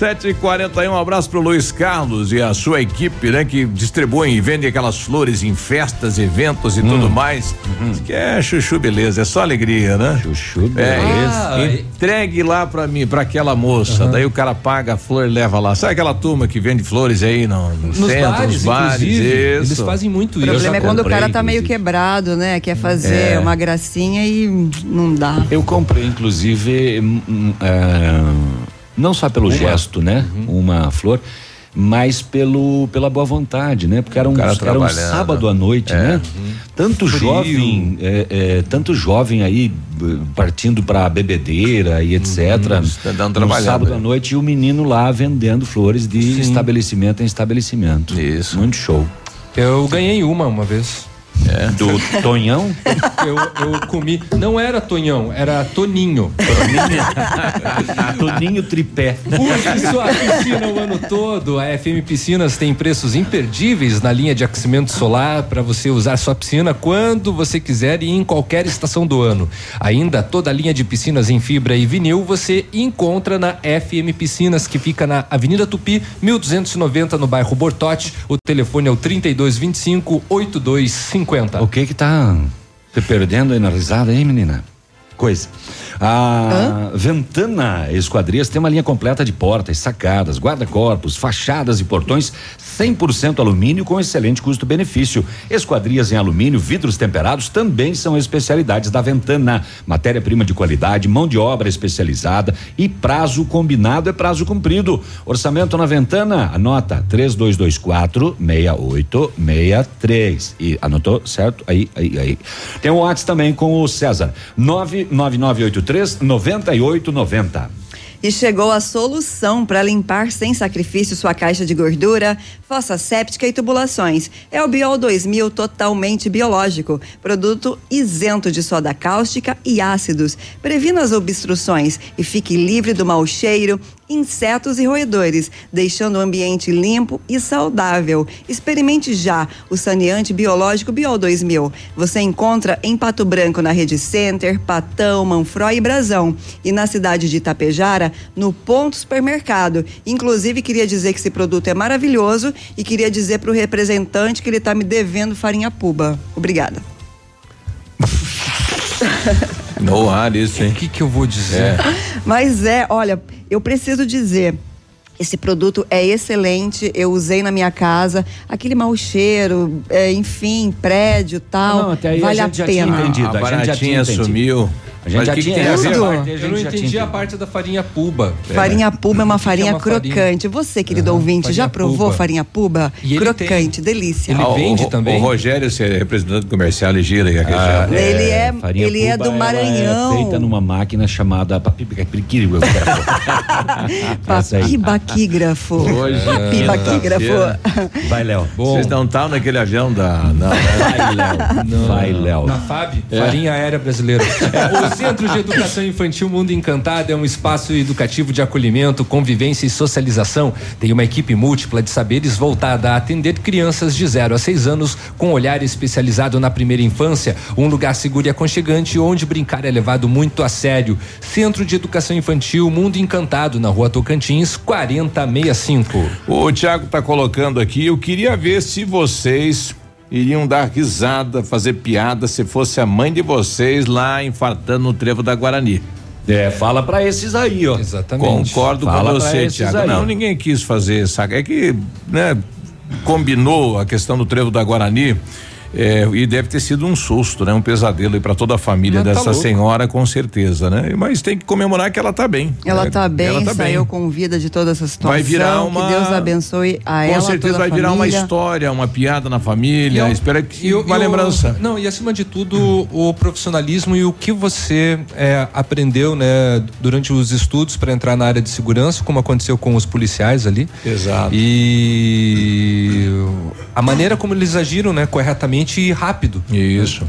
News. 7h41, um abraço pro Luiz Carlos e a sua equipe, né? Que distribuem e vendem aquelas flores em festas, eventos e tudo mais. Diz Que é chuchu beleza, é só alegria, né? Chuchu beleza. Ah, entregue lá pra mim, pra aquela moça. Daí o cara paga a flor e leva lá. Sabe aquela turma que vende flores aí no, no Nos centro, bares, nos bares? Isso. eles fazem muito O isso. problema é quando o cara tá meio inclusive. quebrado, né? Quer fazer É. uma gracinha e não dá. Eu comprei, inclusive, hum, hum, é, não só pelo gesto, né? Uhum. Uma flor, mas pelo, pela boa vontade, né? Porque era um, era um sábado à noite, É. né? Tanto Frio. jovem, é, é, tanto jovem aí partindo pra bebedeira e etc. tá dando no trabalhado, sábado à noite e o menino lá vendendo flores de Sim. estabelecimento em estabelecimento. Isso. Muito show. Eu ganhei uma uma vez. Do Tonhão? Eu, eu comi. Não era Tonhão, era Toninho. Toninho Tripé. Use sua piscina o ano todo. A FM Piscinas tem preços imperdíveis na linha de aquecimento solar para você usar sua piscina quando você quiser e em qualquer estação do ano. Ainda toda a linha de piscinas em fibra e vinil você encontra na FM Piscinas, que fica na Avenida Tupi, 1290, no bairro Bortote. O telefone é o 3225 8250. O que que tá Te perdendo aí na risada, hein, menina? Coisa. A Ventana Esquadrias tem uma linha completa de portas, sacadas, guarda-corpos, fachadas e portões 100% alumínio com excelente custo-benefício. Esquadrias em alumínio, vidros temperados também são especialidades da Ventana. Matéria-prima de qualidade, mão de obra especializada e prazo combinado é prazo cumprido. Orçamento na Ventana, anota 3224 6863. E anotou certo? Aí, aí, aí. Tem o WhatsApp também com o César. 99983 9890. E chegou a solução para limpar sem sacrifício sua caixa de gordura, fossa séptica e tubulações. É o Biol 2000 totalmente biológico, produto isento de soda cáustica e ácidos. Previna as obstruções e fique livre do mau cheiro, insetos e roedores, deixando o ambiente limpo e saudável. Experimente já o saneante biológico Biol 2000. Você encontra em Pato Branco na Rede Center, Patão, Manfroy e Brasão. E na cidade de Itapejara, no Ponto Supermercado. Inclusive, queria dizer que esse produto é maravilhoso e queria dizer para o representante que ele está me devendo farinha puba. Obrigada. No ar isso, hein? O que, que eu vou dizer? É. Mas é, olha, eu preciso dizer. Esse produto é excelente, eu usei na minha casa, aquele mau cheiro, é, enfim, prédio tal, Não, até aí a vale a, gente já tinha pena. entendido. A A gente já tinha baratinha entendido. A gente Mas já que que tinha tem a ver? Tudo. parte, a Eu não gente já entendi tinha a parte da farinha puba. Farinha puba é uma que que é farinha uma farinha? crocante. Você, querido Aham, ouvinte, já farinha provou puba. farinha puba? E Crocante, delícia. Ele Ah, vende o, também? O Rogério, você é representante comercial e gira aí a região. Ah, Ele é- farinha ele é puba, do ela Maranhão. É feita numa máquina chamada papibaquígrafo. Essa. Papibaquígrafo. Hoje, Papibaquígrafo. Vai, Léo. Vocês não estavam naquele avião da. Não? Vai, Léo. Vai, Léo. Na FAB, É. Farinha Aérea Brasileira. É, Centro de Educação Infantil Mundo Encantado é um espaço educativo de acolhimento, convivência e socialização. Tem uma equipe múltipla de saberes voltada a atender crianças de 0 a 6 anos com olhar especializado na primeira infância. Um lugar seguro e aconchegante onde brincar é levado muito a sério. Centro de Educação Infantil Mundo Encantado, na rua Tocantins, 4065. O Thiago tá colocando aqui, eu queria ver se vocês iriam dar risada, fazer piada se fosse a mãe de vocês lá infartando no trevo da Guarani. É, fala pra esses aí, ó. Exatamente. Concordo Fala com você, aí. Não, ninguém quis fazer, saca? É que, né, combinou a questão do trevo da Guarani. É, e deve ter sido um susto, né? Um pesadelo aí para toda a família Mas tá dessa louco. senhora, com certeza, né? Mas tem que comemorar que ela tá bem. Ela né? tá bem, Ela tá saiu bem. com vida de toda essa situação. Vai virar uma. Que Deus abençoe a Com ela, certeza toda a vai virar uma história, uma piada na família. eu- Espero que e o- uma e o- lembrança. Não, e acima de tudo, o profissionalismo e o que você é, aprendeu, né, durante os estudos para entrar na área de segurança, como aconteceu com os policiais ali. Exato. E a maneira como eles agiram, né, corretamente e rápido. Isso.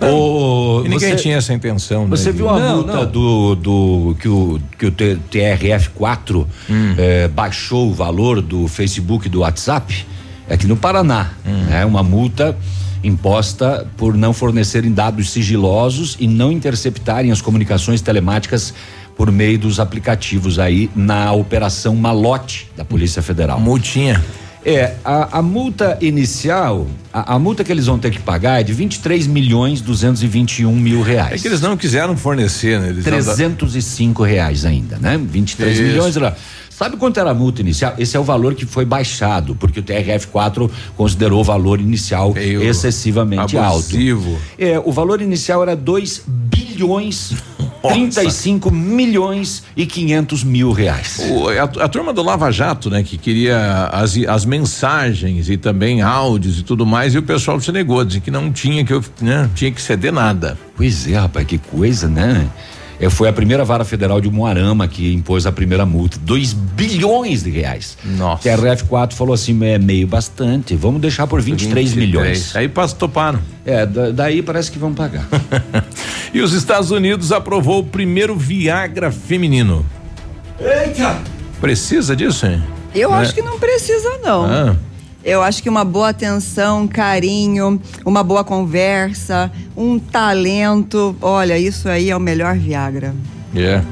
Ô, E ninguém você- tinha essa intenção, né? Você de- viu a Não, multa não. do, do que o que o T- TRF4 Hum. eh, baixou o valor do Facebook e do WhatsApp? É aqui no Paraná, Hum. é uma multa imposta por não fornecerem dados sigilosos e não interceptarem as comunicações telemáticas por meio dos aplicativos aí na operação Malote da Polícia Federal. Multinha. É, a, a multa inicial, a, a multa que eles vão ter que pagar é de 23 milhões 221 mil reais. É que eles não quiseram fornecer, né? Eles 305 reais ainda, né? 23 Isso. milhões lá. Sabe quanto era a multa inicial? Esse é o valor que foi baixado, porque o TRF4 considerou o valor inicial Meio excessivamente abusivo. alto. É, o valor inicial era 2 bilhões 35 milhões e 500 mil reais. O- a, a turma do Lava Jato, né, que queria as, as mensagens e também áudios e tudo mais, e o pessoal se negou, dizia que não tinha que, eu- né, tinha que ceder nada. Pois é, rapaz, que coisa, né? É, foi a primeira vara federal de Moarama que impôs a primeira multa, 2 bilhões de reais. Nossa. TRF4 falou assim, é meio bastante, vamos deixar por 23, milhões. Aí toparam. É, da- daí parece que vão pagar. E os Estados Unidos aprovou o primeiro Viagra feminino. Eita! Precisa disso, hein? Eu Né? acho que não precisa, não. Ah, Eu acho que uma boa atenção, carinho, uma boa conversa, um talento, olha, isso aí é o melhor Viagra. é.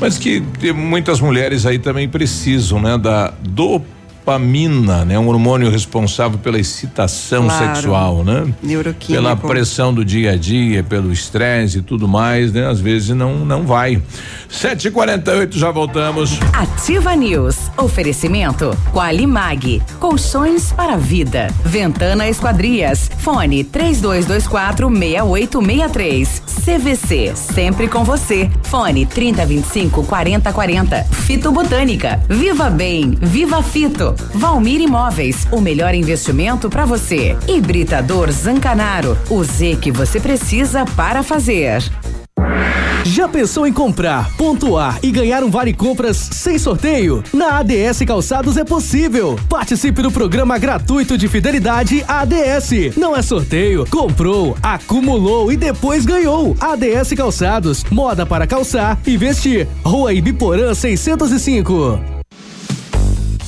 Mas que muitas mulheres aí também precisam, né, da dopamina, né? Um hormônio responsável pela excitação Claro. sexual, né? Neuroquímico. Pela pressão do dia a dia, pelo estresse e tudo mais, né? Às vezes não não vai. 7h48, já voltamos. Ativa News. Oferecimento Qualimag. Colchões para a vida. Ventana Esquadrias. Fone 3224 6863. CVC. Sempre com você. Fone 3025 4040. Fito Botânica. Viva Bem. Viva Fito. Valmir Imóveis. O melhor investimento para você. Hibridador Zancanaro. O Z que você precisa para fazer. Já pensou em comprar, pontuar e ganhar um vale compras sem sorteio? Na ADS Calçados é possível. Participe do programa gratuito de fidelidade ADS. Não é sorteio, comprou, acumulou e depois ganhou. ADS Calçados, moda para calçar e vestir. Rua Ibiporã 605.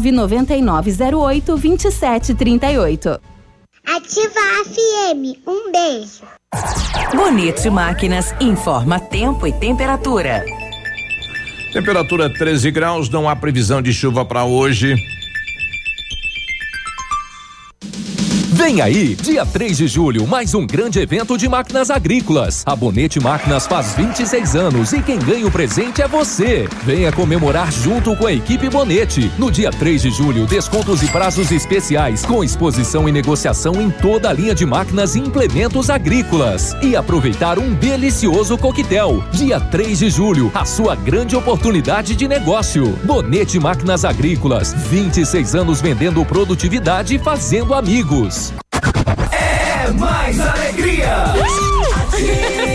99908 2738. Ativa a FM. Um beijo. Bonito Máquinas informa tempo e temperatura. Temperatura 13 graus, não há previsão de chuva para hoje. Vem aí, dia 3 de julho, mais um grande evento de máquinas agrícolas. A Bonete Máquinas faz 26 anos e quem ganha o presente é você. Venha comemorar junto com a equipe Bonete. No dia 3 de julho, descontos e prazos especiais, com exposição e negociação em toda a linha de máquinas e implementos agrícolas. E aproveitar um delicioso coquetel. Dia 3 de julho, a sua grande oportunidade de negócio. Bonete Máquinas Agrícolas, 26 anos vendendo produtividade e fazendo amigos. É mais alegria. Se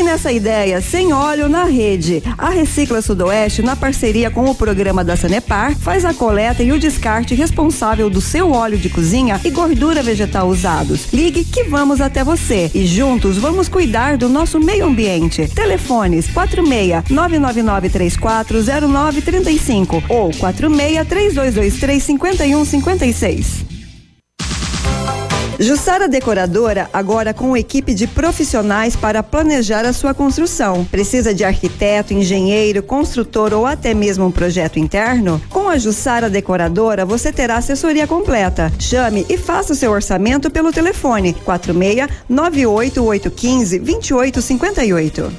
ligue nessa ideia, sem óleo na rede. A Recicla Sudoeste, na parceria com o programa da Sanepar, faz a coleta e o descarte responsável do seu óleo de cozinha e gordura vegetal usados. Ligue que vamos até você e juntos vamos cuidar do nosso meio ambiente. Telefones 46 999 340935 ou 46 3223 5156. Jussara Decoradora, agora com equipe de profissionais para planejar a sua construção. Precisa de arquiteto, engenheiro, construtor ou até mesmo um projeto interno? Com a Jussara Decoradora, você terá assessoria completa. Chame e faça o seu orçamento pelo telefone 46 98815 2858.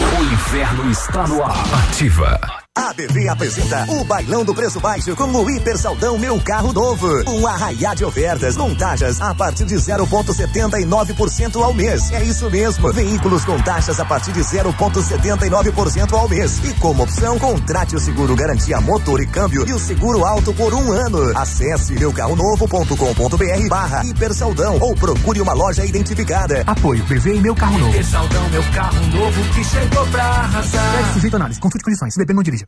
O inferno está no ar. Ativa. A ABV apresenta o Bailão do Preço Baixo com o Hiper Saldão Meu Carro Novo. Um arraiá de ofertas, montagens a partir de 0,79% ao mês. É isso mesmo. Veículos com taxas a partir de 0,79% ao mês. E como opção, contrate o seguro garantia motor e câmbio e o seguro alto por um ano. Acesse meucarronovo.com.br barra Hiper Saldão ou procure uma loja identificada. Apoio BV e Meu Carro Novo. Saldão, meu carro novo que chegou pra arrasar. Deve sujeito análise. Consulte condições. Se beber, não dirija.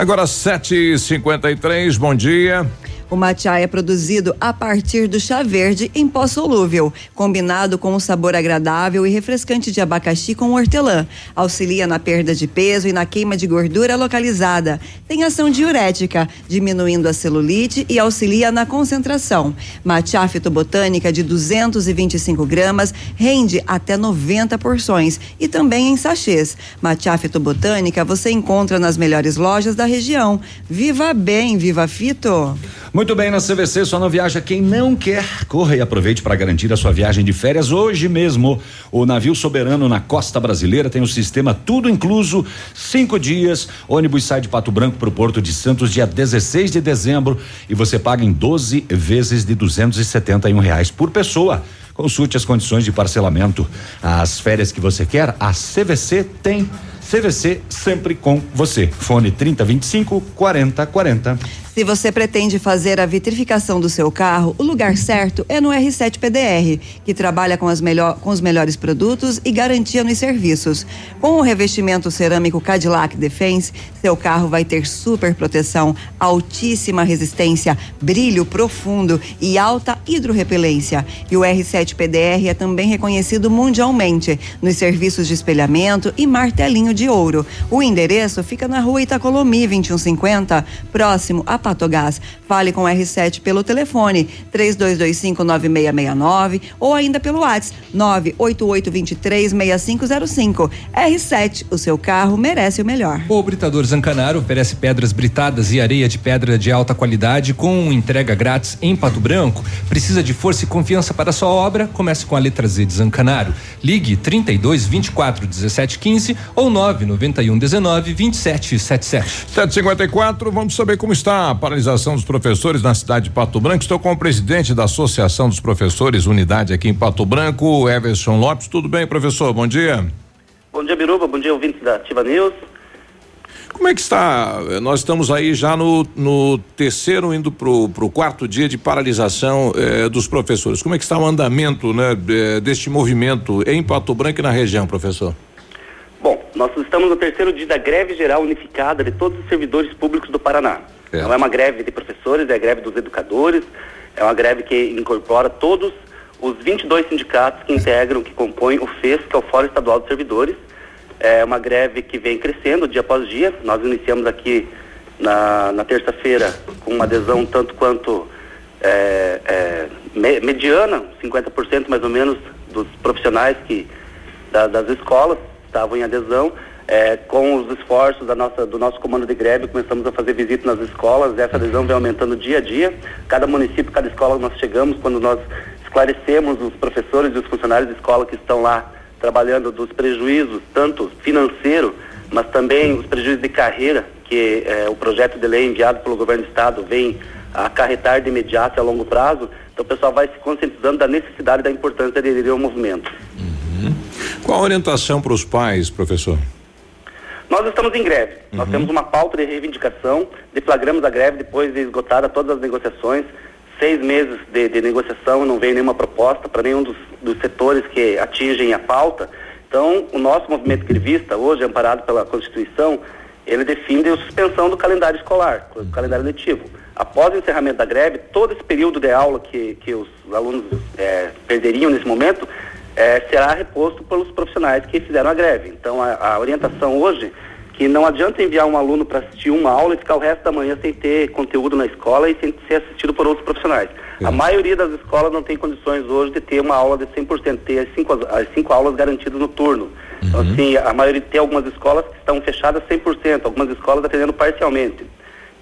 Agora 7h53, bom dia. O matcha é produzido a partir do chá verde em pó solúvel, combinado com um sabor agradável e refrescante de abacaxi com hortelã. Auxilia na perda de peso e na queima de gordura localizada. Tem ação diurética, diminuindo a celulite e auxilia na concentração. Matcha fitobotânica de 225 gramas rende até 90 porções e também em sachês. Matcha fitobotânica você encontra nas melhores lojas da região. Viva bem, viva fito! Muito bem, na CVC só não viaja quem não quer. Corra e aproveite para garantir a sua viagem de férias hoje mesmo. O navio soberano na costa brasileira tem o sistema tudo incluso, cinco dias. Ônibus sai de Pato Branco para o Porto de Santos dia 16 de dezembro e você paga em 12 vezes de 271 reais por pessoa. Consulte as condições de parcelamento. As férias que você quer, a CVC tem. CVC sempre com você. Fone 3025 4040. Se você pretende fazer a vitrificação do seu carro, o lugar certo é no R7 PDR, que trabalha com, melhor, com os melhores produtos e garantia nos serviços. Com o revestimento cerâmico Cadillac Defense, seu carro vai ter super proteção, altíssima resistência, brilho profundo e alta hidrorrepelência. E o R7 PDR é também reconhecido mundialmente nos serviços de espelhamento e martelinho de ouro. O endereço fica na rua Itacolomi 2150, próximo a Patogás. Fale com o R7 pelo telefone 32259669 ou ainda pelo WhatsApp 988236505. R7, o seu carro merece o melhor. O Britador Zancanaro oferece pedras britadas e areia de pedra de alta qualidade com entrega grátis em Pato Branco. Precisa de força e confiança para sua obra? Comece com a letra Z de Zancanaro. Ligue 32 24 17 15 ou 991 19 27 77. 754, vamos saber como está a paralisação dos professores na cidade de Pato Branco. Estou com o presidente da Associação dos Professores, unidade aqui em Pato Branco, Everson Lopes. Tudo bem, professor? Bom dia. Bom dia, Biruba. Bom dia, ouvintes da Ativa News. Como é que está? Nós estamos aí já no, no terceiro, indo para o quarto dia de paralisação eh, dos professores. Como é que está o andamento né, eh, deste movimento em Pato Branco e na região, professor? Bom, nós estamos no terceiro dia da greve geral unificada de todos os servidores públicos do Paraná. É. Não é uma greve de professores, é a greve dos educadores, é uma greve que incorpora todos os 22 sindicatos que integram, que compõem o FES, que é o Fórum Estadual dos Servidores. É uma greve que vem crescendo dia após dia. Nós iniciamos aqui na, na terça-feira com uma adesão tanto quanto é, é, me- mediana, 50% mais ou menos dos profissionais que da- das escolas estavam em adesão. É, com os esforços da nossa, do nosso comando de greve, começamos a fazer visitas nas escolas, essa adesão vem aumentando dia a dia. Cada município, cada escola nós chegamos, quando nós esclarecemos os professores e os funcionários de escola que estão lá trabalhando dos prejuízos, tanto financeiro, mas também os prejuízos de carreira, que é, o projeto de lei enviado pelo governo do estado vem acarretar de imediato e a longo prazo. Então o pessoal vai se conscientizando da necessidade e da importância de aderir ao movimento. Qual a orientação para os pais, professor? Nós estamos em greve. Nós temos uma pauta de reivindicação, deflagramos a greve depois de esgotada todas as negociações. Seis meses de, de negociação, não veio nenhuma proposta para nenhum dos, dos setores que atingem a pauta. Então, o nosso movimento grevista, hoje amparado pela Constituição, ele define a suspensão do calendário escolar, do calendário letivo. Após o encerramento da greve, todo esse período de aula que, que os alunos eh, perderiam nesse momento eh, será reposto pelos profissionais que fizeram a greve. Então, a, a orientação hoje que não adianta enviar um aluno para assistir uma aula e ficar o resto da manhã sem ter conteúdo na escola e sem ser assistido por outros profissionais. A maioria das escolas não tem condições hoje de ter uma aula de 100%, ter as cinco, as cinco aulas garantidas no turno. Então, assim, a maioria tem algumas escolas que estão fechadas 100%, algumas escolas atendendo parcialmente.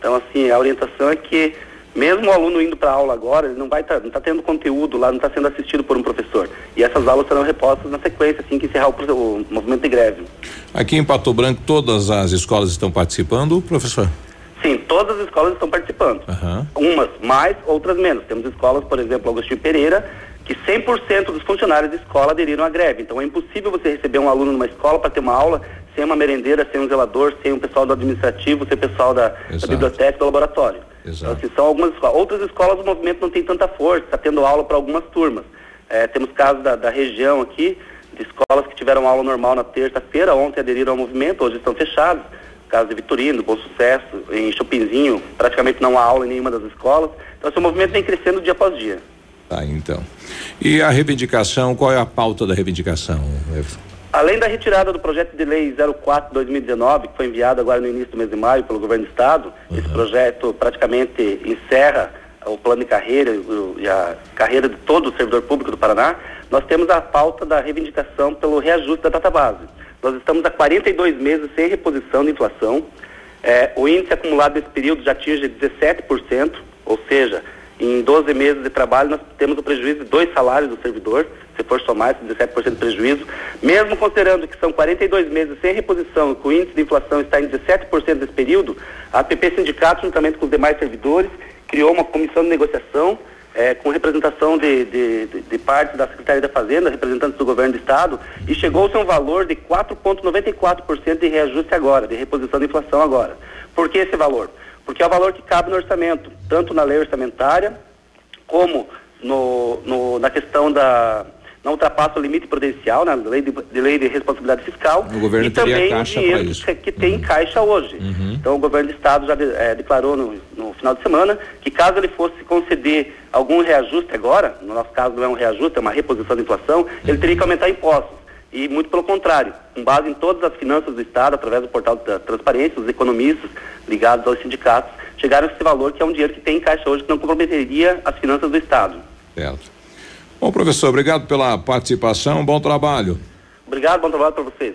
Então, assim, a orientação é que mesmo o aluno indo para aula agora, ele não vai tá, não está tendo conteúdo lá, não está sendo assistido por um professor. E essas aulas serão repostas na sequência, assim que encerrar o, o movimento de greve. Aqui em Pato Branco, todas as escolas estão participando, professor? Sim, todas as escolas estão participando. Aham. Umas mais, outras menos. Temos escolas, por exemplo, Agostinho Pereira, que 100% dos funcionários da escola aderiram à greve. Então é impossível você receber um aluno numa escola para ter uma aula sem uma merendeira, sem um zelador, sem um pessoal do administrativo, sem o pessoal da, da Exato. biblioteca, do laboratório. Então, assim, são algumas escolas. Outras escolas o movimento não tem tanta força, está tendo aula para algumas turmas. É, temos casos da, da região aqui, de escolas que tiveram aula normal na terça-feira, ontem aderiram ao movimento, hoje estão fechados. caso de Vitorino, Bom Sucesso, em Chopinzinho, praticamente não há aula em nenhuma das escolas. Então, esse movimento vem crescendo dia após dia. Tá, então. E a reivindicação, qual é a pauta da reivindicação, Efraim? Além da retirada do projeto de lei 04-2019, que foi enviado agora no início do mês de maio pelo governo do estado, esse projeto praticamente encerra o plano de carreira e a carreira de todo o servidor público do Paraná, nós temos a pauta da reivindicação pelo reajuste da database. Nós estamos há 42 meses sem reposição de inflação. É, o índice acumulado nesse período já atinge 17%, ou seja, em 12 meses de trabalho nós temos o prejuízo de dois salários do servidor, se for somar esse 17% de prejuízo. Mesmo considerando que são 42 meses sem reposição e que o índice de inflação está em 17% nesse período, a APP Sindicato, juntamente com os demais servidores, criou uma comissão de negociação eh, com representação de, de, de, de partes da Secretaria da Fazenda, representantes do governo do Estado, e chegou-se a um valor de 4,94% de reajuste agora, de reposição da inflação agora. Por que esse valor? Porque é o valor que cabe no orçamento, tanto na lei orçamentária, como no, no- na questão da. Não ultrapassa o limite prudencial, na lei de, de lei de responsabilidade fiscal. O governo e também caixa o dinheiro que, que tem em caixa hoje. Então o governo do estado já de- eh, declarou no, no final de semana que caso ele fosse conceder algum reajuste agora, no nosso caso não é um reajuste, é uma reposição da inflação, ele teria que aumentar impostos. E muito pelo contrário, com base em todas as finanças do Estado, através do portal da transparência, os economistas ligados aos sindicatos chegaram a esse valor que é um dinheiro que tem em caixa hoje que não comprometeria as finanças do Estado. Certo. Bom, professor, obrigado pela participação, bom trabalho. Obrigado, bom trabalho para vocês.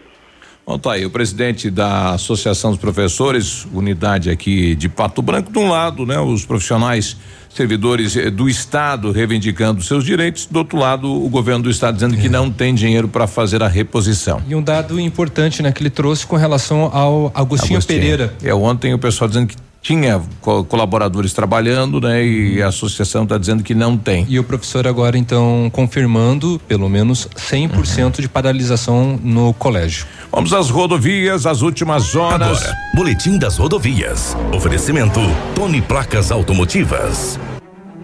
Bom, tá aí, o presidente da Associação dos Professores, unidade aqui de Pato Branco, de um lado, né, os profissionais servidores eh, do Estado reivindicando seus direitos, do outro lado, o governo do Estado dizendo que não tem dinheiro para fazer a reposição. E um dado importante, né, que ele trouxe com relação ao Agostinho, Agostinho. Pereira. É, ontem o pessoal dizendo que tinha co- colaboradores trabalhando, né, e a associação está dizendo que não tem. E o professor agora, então, confirmando pelo menos 100% de paralisação no colégio. Vamos às rodovias, as últimas horas. Agora, Boletim das Rodovias. Oferecimento Tony Placas Automotivas.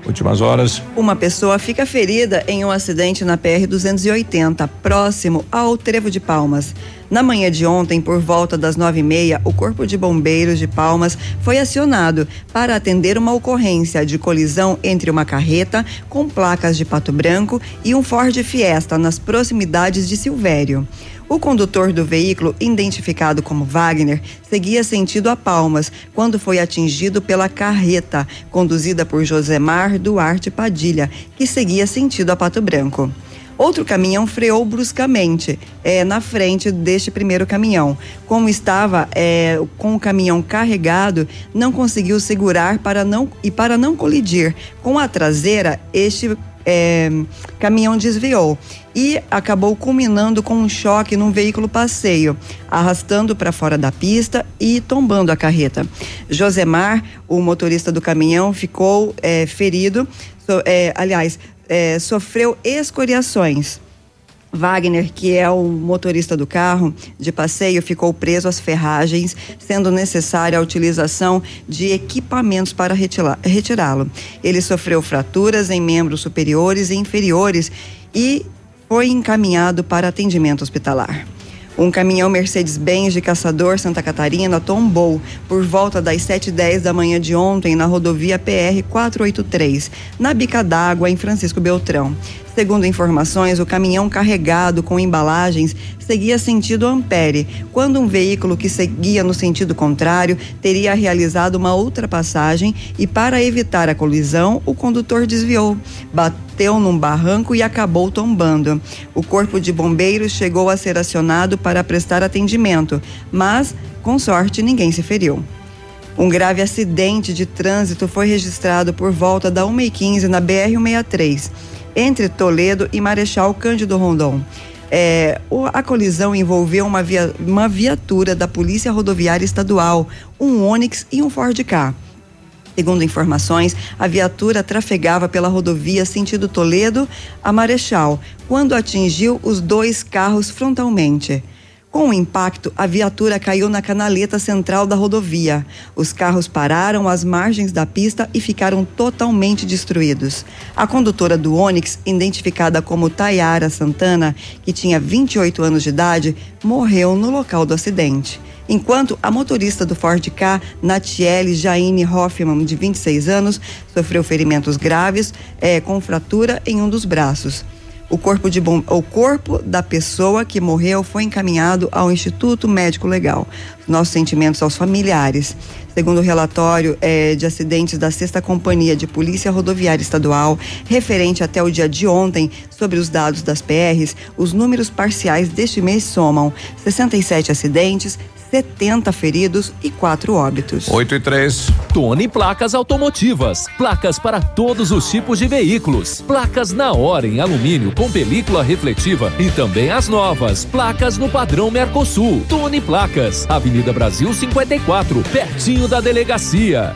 Últimas horas. Uma pessoa fica ferida em um acidente na PR-280, próximo ao Trevo de Palmas. Na manhã de ontem, por volta das nove e meia, o Corpo de Bombeiros de Palmas foi acionado para atender uma ocorrência de colisão entre uma carreta com placas de pato branco e um Ford Fiesta nas proximidades de Silvério. O condutor do veículo, identificado como Wagner, seguia sentido a Palmas quando foi atingido pela carreta, conduzida por Josemar Duarte Padilha, que seguia sentido a Pato Branco. Outro caminhão freou bruscamente eh, na frente deste primeiro caminhão. Como estava eh, com o caminhão carregado, não conseguiu segurar para não, e para não colidir com a traseira, este eh, caminhão desviou e acabou culminando com um choque num veículo passeio, arrastando para fora da pista e tombando a carreta. Josemar, o motorista do caminhão, ficou eh, ferido, so- eh, aliás, eh, sofreu escoriações. Wagner, que é o motorista do carro de passeio, ficou preso às ferragens, sendo necessária a utilização de equipamentos para retirá-lo. Ele sofreu fraturas em membros superiores e inferiores e foi encaminhado para atendimento hospitalar. Um caminhão Mercedes-Benz de caçador Santa Catarina tombou por volta das 7h10 da manhã de ontem na rodovia PR 483, na bica d'água em Francisco Beltrão. Segundo informações, o caminhão carregado com embalagens seguia sentido Ampere, quando um veículo que seguia no sentido contrário teria realizado uma ultrapassagem e, para evitar a colisão, o condutor desviou, bateu num barranco e acabou tombando. O corpo de bombeiros chegou a ser acionado para prestar atendimento, mas, com sorte, ninguém se feriu. Um grave acidente de trânsito foi registrado por volta da 1h15 na BR-163, entre Toledo e Marechal Cândido Rondon. É, a colisão envolveu uma, via- uma viatura da Polícia Rodoviária Estadual, um Onix e um Ford K. Segundo informações, a viatura trafegava pela rodovia sentido Toledo a Marechal, quando atingiu os dois carros frontalmente. Com o impacto, a viatura caiu na canaleta central da rodovia. Os carros pararam às margens da pista e ficaram totalmente destruídos. A condutora do Onix, identificada como Tayara Santana, que tinha 28 anos de idade, morreu no local do acidente. Enquanto a motorista do Ford K, Natiele Jaine Hoffman, de 26 anos, sofreu ferimentos graves, eh, com fratura em um dos braços. O corpo, de bom, o corpo da pessoa que morreu foi encaminhado ao Instituto Médico Legal. Nossos sentimentos aos familiares. Segundo o relatório eh, de acidentes da Sexta Companhia de Polícia Rodoviária Estadual, referente até o dia de ontem, sobre os dados das PRs, os números parciais deste mês somam 67 acidentes, 70 feridos e 4 óbitos. 8 e 3. Tony Placas Automotivas. Placas para todos os tipos de veículos. Placas na hora em alumínio com película refletiva e também as novas. Placas no padrão Mercosul. Tony Placas. Avenida Brasil 54, pertinho da delegacia.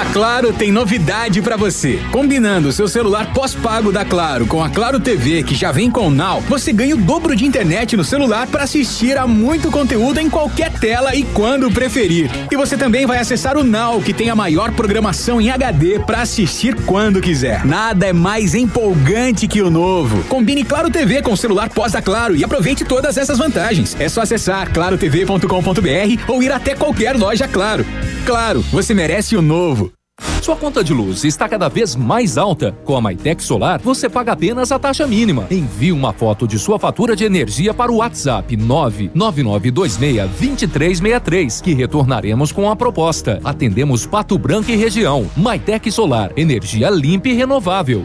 A Claro tem novidade para você. Combinando seu celular pós-pago da Claro com a Claro TV, que já vem com o Now, você ganha o dobro de internet no celular para assistir a muito conteúdo em qualquer tela e quando preferir. E você também vai acessar o Now, que tem a maior programação em HD para assistir quando quiser. Nada é mais empolgante que o novo. Combine Claro TV com o celular pós da Claro e aproveite todas essas vantagens. É só acessar clarotv.com.br ou ir até qualquer loja Claro. Claro, você merece o novo. Sua conta de luz está cada vez mais alta. Com a Maitec Solar, você paga apenas a taxa mínima. Envie uma foto de sua fatura de energia para o WhatsApp 999262363, que retornaremos com a proposta. Atendemos Pato Branco e região. Maitec Solar, energia limpa e renovável.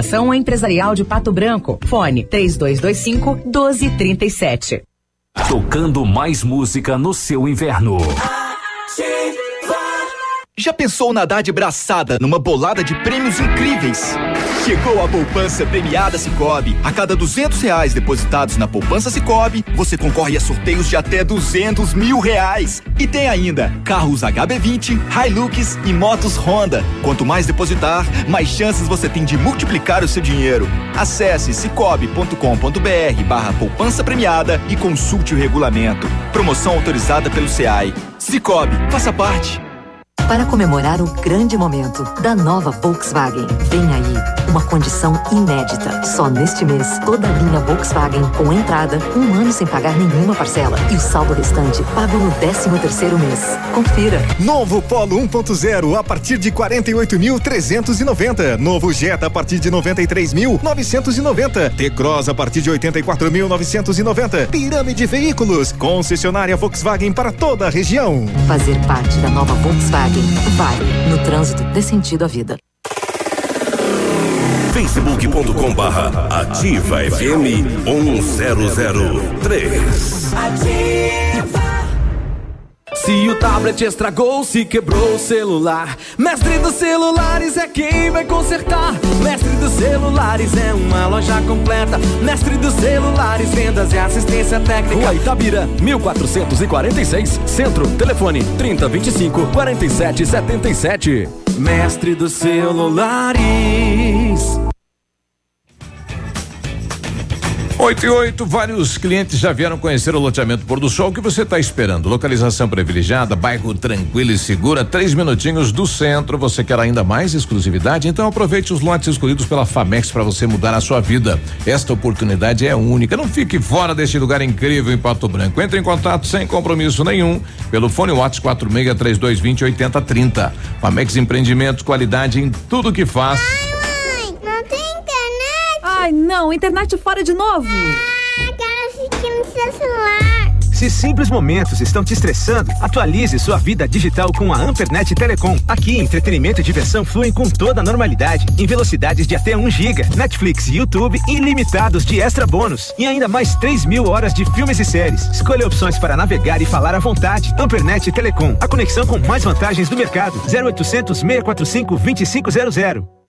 Empresarial de Pato Branco. Fone 3225 1237. Tocando mais música no seu inverno. Já pensou nadar de braçada numa bolada de prêmios incríveis? Chegou a poupança premiada Cicobi. A cada duzentos reais depositados na poupança Cicobi, você concorre a sorteios de até duzentos mil reais. E tem ainda carros HB20, Hilux e motos Honda. Quanto mais depositar, mais chances você tem de multiplicar o seu dinheiro. Acesse cicobi.com.br barra poupança premiada e consulte o regulamento. Promoção autorizada pelo SEAI. Cicobi, faça parte. Para comemorar o grande momento da nova Volkswagen, vem aí uma condição inédita. Só neste mês, toda a linha Volkswagen com entrada, um ano sem pagar nenhuma parcela e o saldo restante pago no 13 terceiro mês. Confira. Novo Polo 1.0 a partir de 48.390. Novo Jetta a partir de 93.990. T-Cross a partir de 84.990. Pirâmide Veículos, concessionária Volkswagen para toda a região. Fazer parte da nova Volkswagen vale. No trânsito, dê sentido à vida. facebook.com barra ativa FM 1003. Se o tablet estragou, se quebrou o celular, Mestre dos Celulares é quem vai consertar. Mestre dos Celulares é uma loja completa. Mestre dos Celulares, vendas e assistência técnica. Rua Itabira, 1446, Centro, telefone 3025 4777. Mestre dos Celulares. 8 e 8, vários clientes já vieram conhecer o loteamento Pôr do Sol. O que você está esperando? Localização privilegiada, bairro tranquilo e segura, três minutinhos do centro. Você quer ainda mais exclusividade? Então aproveite os lotes escolhidos pela Famex para você mudar a sua vida. Esta oportunidade é única. Não fique fora deste lugar incrível em Pato Branco. Entre em contato sem compromisso nenhum pelo fone WhatsApp 463220 8030. Famex Empreendimentos, qualidade em tudo que faz. Não tem internet? Ai, não, internet fora de novo. Ah, quero assistir no seu celular. Se simples momentos estão te estressando, atualize sua vida digital com a Ampernet Telecom. Aqui, entretenimento e diversão fluem com toda a normalidade, em velocidades de até 1 GB, Netflix e YouTube ilimitados de extra bônus e ainda mais 3 mil horas de filmes e séries. Escolha opções para navegar e falar à vontade. Ampernet Telecom, a conexão com mais vantagens do mercado. 0800 645 2500.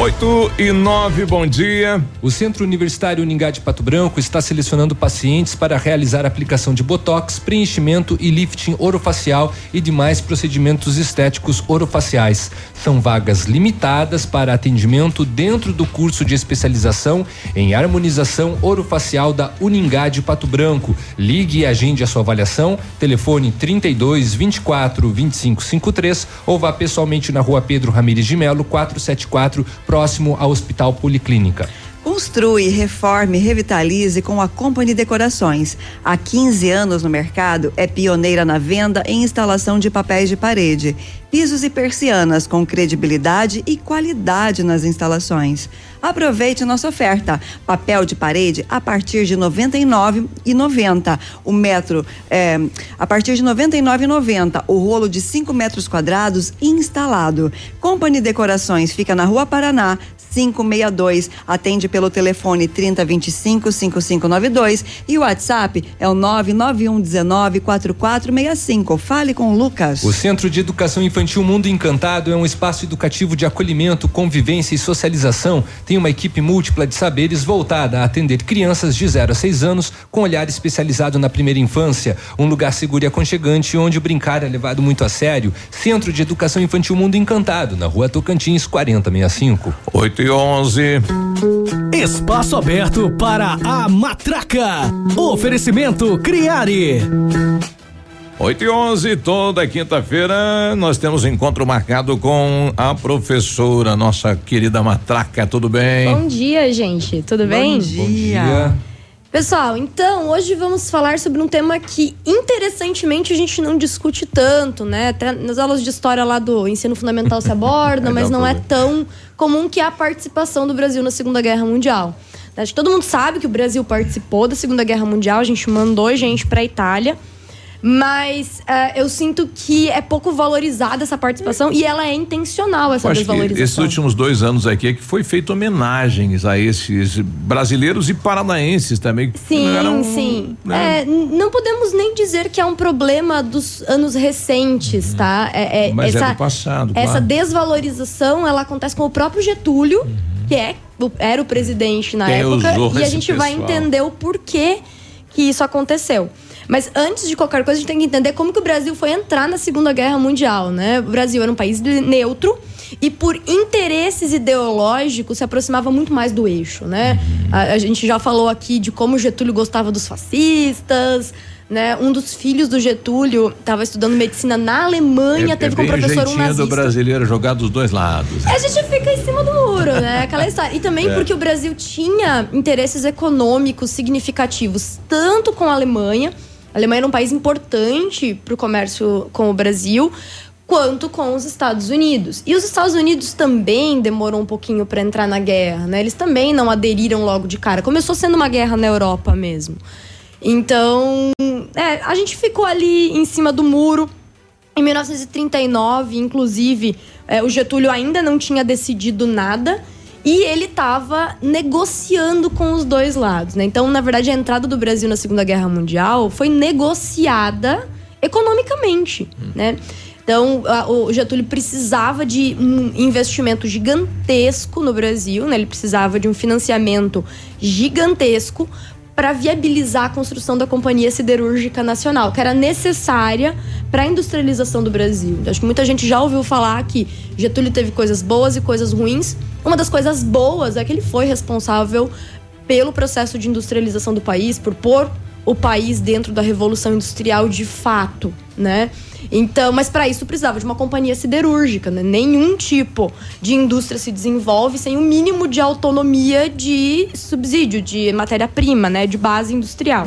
8 e 9, bom dia. O Centro Universitário Uningá de Pato Branco está selecionando pacientes para realizar aplicação de botox, preenchimento e lifting orofacial e demais procedimentos estéticos orofaciais. São vagas limitadas para atendimento dentro do curso de especialização em harmonização orofacial da Uningá de Pato Branco. Ligue e agende a sua avaliação. Telefone 32 24 25 53 ou vá pessoalmente na Rua Pedro Ramires de Melo 474, próximo ao Hospital Policlínica. Construi, reforme, revitalize com a Company Decorações. Há 15 anos no mercado, é pioneira na venda e instalação de papéis de parede, pisos e persianas com credibilidade e qualidade nas instalações. Aproveite nossa oferta: papel de parede a partir de R$ 99,90 o metro, é, a partir de R$ 99,90 o rolo de 5 metros quadrados instalado. Company Decorações fica na Rua Paraná. 562. Atende pelo telefone 3025 5592 e o WhatsApp é o 99119 4465. Fale com o Lucas. O Centro de Educação Infantil Mundo Encantado é um espaço educativo de acolhimento, convivência e socialização. Tem uma equipe múltipla de saberes voltada a atender crianças de 0 a 6 anos com olhar especializado na primeira infância. Um lugar seguro e aconchegante onde o brincar é levado muito a sério. Centro de Educação Infantil Mundo Encantado, na rua Tocantins, 4065. 8 e 11. Espaço aberto para a matraca. Oferecimento Criare. 8 e 11, toda quinta-feira nós temos um encontro marcado com a professora, nossa querida Matraca, tudo bem? Bom dia, gente. Tudo bem? Bom dia. Bom dia. Pessoal, então hoje vamos falar sobre um tema que interessantemente a gente não discute tanto, né? Até nas aulas de história lá do ensino fundamental se aborda, mas não é tão comum que é a participação do Brasil na Segunda Guerra Mundial. Acho que todo mundo sabe que o Brasil participou da Segunda Guerra Mundial, a gente mandou gente para a Itália. Mas eh, eu sinto que é pouco valorizada essa participação e ela é intencional, essa Eu acho desvalorização. esses últimos dois anos aqui é que foi feito homenagens a esses brasileiros e paranaenses também. que Sim, eram, sim. né? É, não podemos nem dizer que é um problema dos anos recentes, tá? É, é- Uhum. Mas é essa, do passado, Essa claro. desvalorização, ela acontece com o próprio Getúlio, que é, era o presidente na Quem época, e a gente vai pessoal? entender o porquê que isso aconteceu. Mas antes de qualquer coisa, a gente tem que entender como que o Brasil foi entrar na Segunda Guerra Mundial, né? O Brasil era um país neutro e por interesses ideológicos se aproximava muito mais do eixo, né? A, a gente já falou aqui de como Getúlio gostava dos fascistas, né? Um dos filhos do Getúlio estava estudando medicina na Alemanha, É- teve é como professor um nazista. do brasileiro jogar dos dois lados. A gente fica em cima do muro, né? Aquela história. E também É. porque o Brasil tinha interesses econômicos significativos, tanto com a Alemanha. A Alemanha era um país importante para o comércio com o Brasil, quanto com os Estados Unidos. E os Estados Unidos também demorou um pouquinho para entrar na guerra, né? Eles também não aderiram logo de cara. Começou sendo uma guerra na Europa mesmo. Então, é, a gente ficou ali em cima do muro. Em 1939, inclusive, é, o Getúlio ainda não tinha decidido nada e ele estava negociando com os dois lados. Né? Então, na verdade, a entrada do Brasil na Segunda Guerra Mundial foi negociada economicamente. Né? Então, o Getúlio precisava de um investimento gigantesco no Brasil, né? ele precisava de um financiamento gigantesco para viabilizar a construção da Companhia Siderúrgica Nacional, que era necessária para a industrialização do Brasil. Acho que muita gente já ouviu falar que Getúlio teve coisas boas e coisas ruins. Uma das coisas boas é que ele foi responsável pelo processo de industrialização do país, por pôr o país dentro da revolução industrial de fato, né? Então, mas para isso precisava de uma companhia siderúrgica, né? Nenhum tipo de indústria se desenvolve sem o um mínimo de autonomia de subsídio, de matéria-prima, né? De base industrial.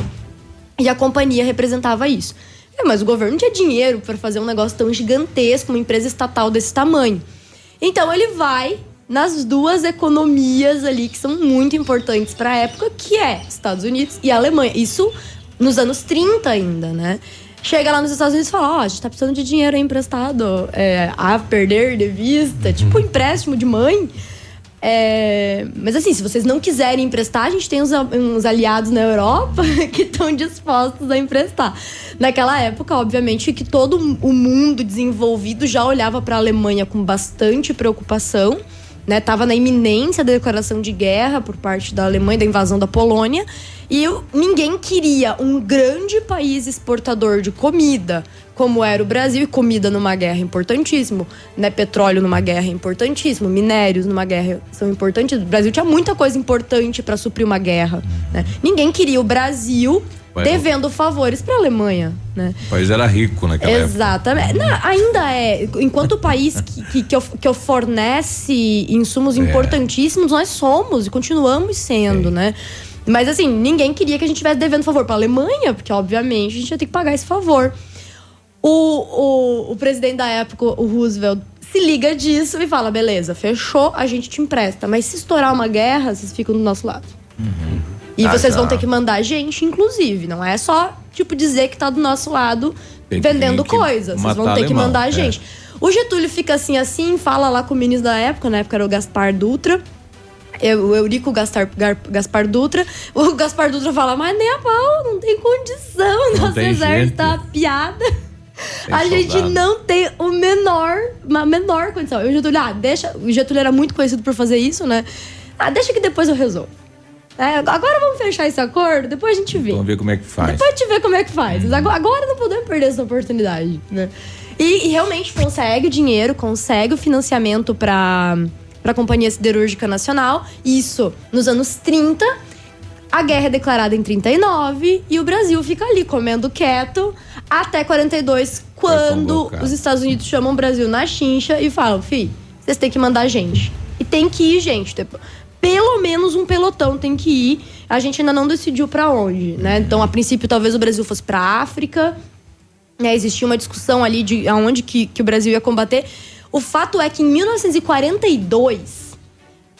E a companhia representava isso. É, mas o governo não tinha dinheiro para fazer um negócio tão gigantesco, uma empresa estatal desse tamanho. Então ele vai nas duas economias ali que são muito importantes para a época, que é Estados Unidos e Alemanha. Isso nos anos 30 ainda, né? Chega lá nos Estados Unidos e fala: Ó, a gente tá precisando de dinheiro emprestado é, a perder de vista, tipo empréstimo de mãe. É, mas assim, se vocês não quiserem emprestar, a gente tem uns, uns aliados na Europa que estão dispostos a emprestar. Naquela época, obviamente, que todo o mundo desenvolvido já olhava para a Alemanha com bastante preocupação. Né, tava na iminência da declaração de guerra por parte da Alemanha, da invasão da Polônia. E ninguém queria um grande país exportador de comida, como era o Brasil, e comida numa guerra é importantíssimo, né? Petróleo numa guerra é importantíssimo, minérios numa guerra são importantes. O Brasil tinha muita coisa importante para suprir uma guerra. Né? Ninguém queria o Brasil Devendo favores para a Alemanha, né? O país era rico naquela época. Exatamente. Ainda é. Enquanto o país que, que, que, fornece insumos É. importantíssimos, nós somos e continuamos sendo, né? Mas assim, ninguém queria que a gente estivesse devendo favor para a Alemanha, porque obviamente a gente ia ter que pagar esse favor. O, o, o presidente da época, o Roosevelt, se liga disso e fala: beleza, fechou, a gente te empresta. Mas se estourar uma guerra, vocês ficam do nosso lado. E Ah, vocês tá. vão ter que mandar gente, inclusive. Não é só, tipo, dizer que tá do nosso lado Tem que vendendo que coisas. Vocês vão ter que alemão, mandar é. gente. O Getúlio fica assim, assim, fala lá com o ministro da época, na época era o Gaspar Dutra. Eu- O Eurico Gaspar, Gaspar Dutra. O Gaspar Dutra fala, mas nem a pau, não tem condição. Não Nosso tem exército gente. tá piada. Tem a gente soldado. não tem o menor, uma menor condição. E o Getúlio, ah, deixa. O Getúlio era muito conhecido por fazer isso, né? Ah, deixa que depois eu resolvo. É, agora vamos fechar esse acordo, depois a gente vê. Vamos ver como é que faz. Depois a gente vê como é que faz. Mas agora, não podemos perder essa oportunidade, né? E, e realmente consegue o dinheiro, consegue o financiamento para a Companhia Siderúrgica Nacional. Isso nos anos 30. A guerra é declarada em 39 e o Brasil fica ali comendo quieto até 42, quando os Estados Unidos chamam o Brasil na chincha e falam: fi, vocês têm que mandar gente. E tem que ir gente. Tipo, Pelo menos um pelotão tem que ir. A gente ainda não decidiu pra onde, né? Então, a princípio, talvez o Brasil fosse pra África. Né? Existia uma discussão ali de aonde que, que o Brasil ia combater. O fato é que em 1942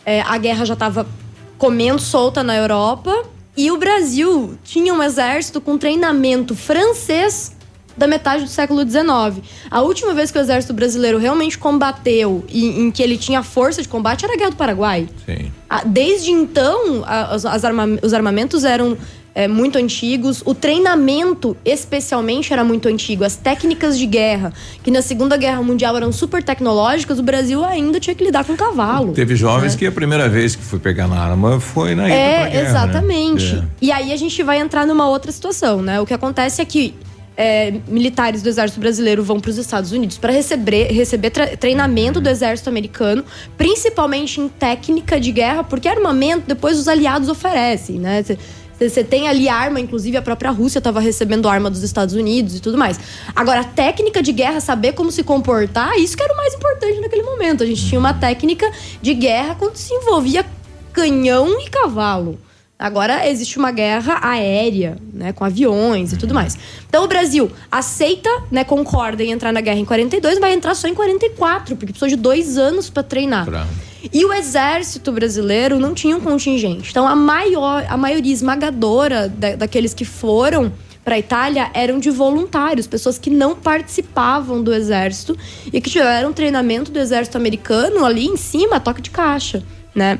é, a guerra já estava comendo solta na Europa e o Brasil tinha um exército com treinamento francês da metade do século XIX. A última vez que o exército brasileiro realmente combateu e em que ele tinha força de combate era a Guerra do Paraguai. Sim. Desde então, as- as arma- os armamentos eram é, muito antigos, o treinamento, especialmente, era muito antigo. As técnicas de guerra, que na Segunda Guerra Mundial eram super tecnológicas, o Brasil ainda tinha que lidar com cavalo. Teve jovens né? que a primeira vez que foi pegar na arma foi na ida pra É, guerra, né? exatamente. É. E aí a gente vai entrar numa outra situação, né? O que acontece é que é, militares do Exército Brasileiro vão para os Estados Unidos para receber, receber tre- treinamento do Exército Americano, principalmente em técnica de guerra, porque armamento depois os aliados oferecem, né? Cê- você tem ali arma, inclusive a própria Rússia estava recebendo arma dos Estados Unidos e tudo mais. Agora, técnica de guerra, saber como se comportar, isso que era o mais importante naquele momento. A gente tinha uma técnica de guerra quando se envolvia canhão e cavalo. Agora existe uma guerra aérea, né, com aviões e tudo mais. Então o Brasil aceita, né, concorda em entrar na guerra em 42, vai entrar só em 44, porque precisou de dois anos para treinar. E o exército brasileiro não tinha um contingente. Então a maior, a maioria esmagadora da- daqueles que foram para a Itália eram de voluntários, pessoas que não participavam do exército e que tiveram treinamento do exército americano ali em cima, toque de caixa, né?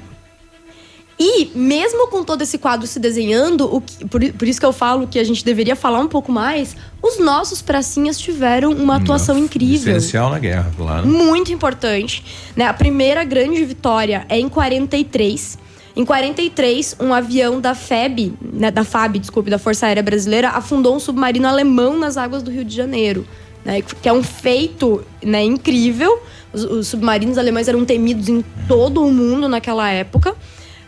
E mesmo com todo esse quadro se desenhando, o que- por, por isso que eu falo que a gente deveria falar um pouco mais, os nossos pracinhas tiveram uma atuação incrível. Essencial na guerra, claro. Muito importante. Né? A primeira grande vitória é em 43. Em 43, um avião da FEB, né, da FAB, desculpe, da Força Aérea Brasileira, afundou um submarino alemão nas águas do Rio de Janeiro. Né, que é um feito né, incrível. Os, os submarinos alemães eram temidos em todo o mundo naquela época.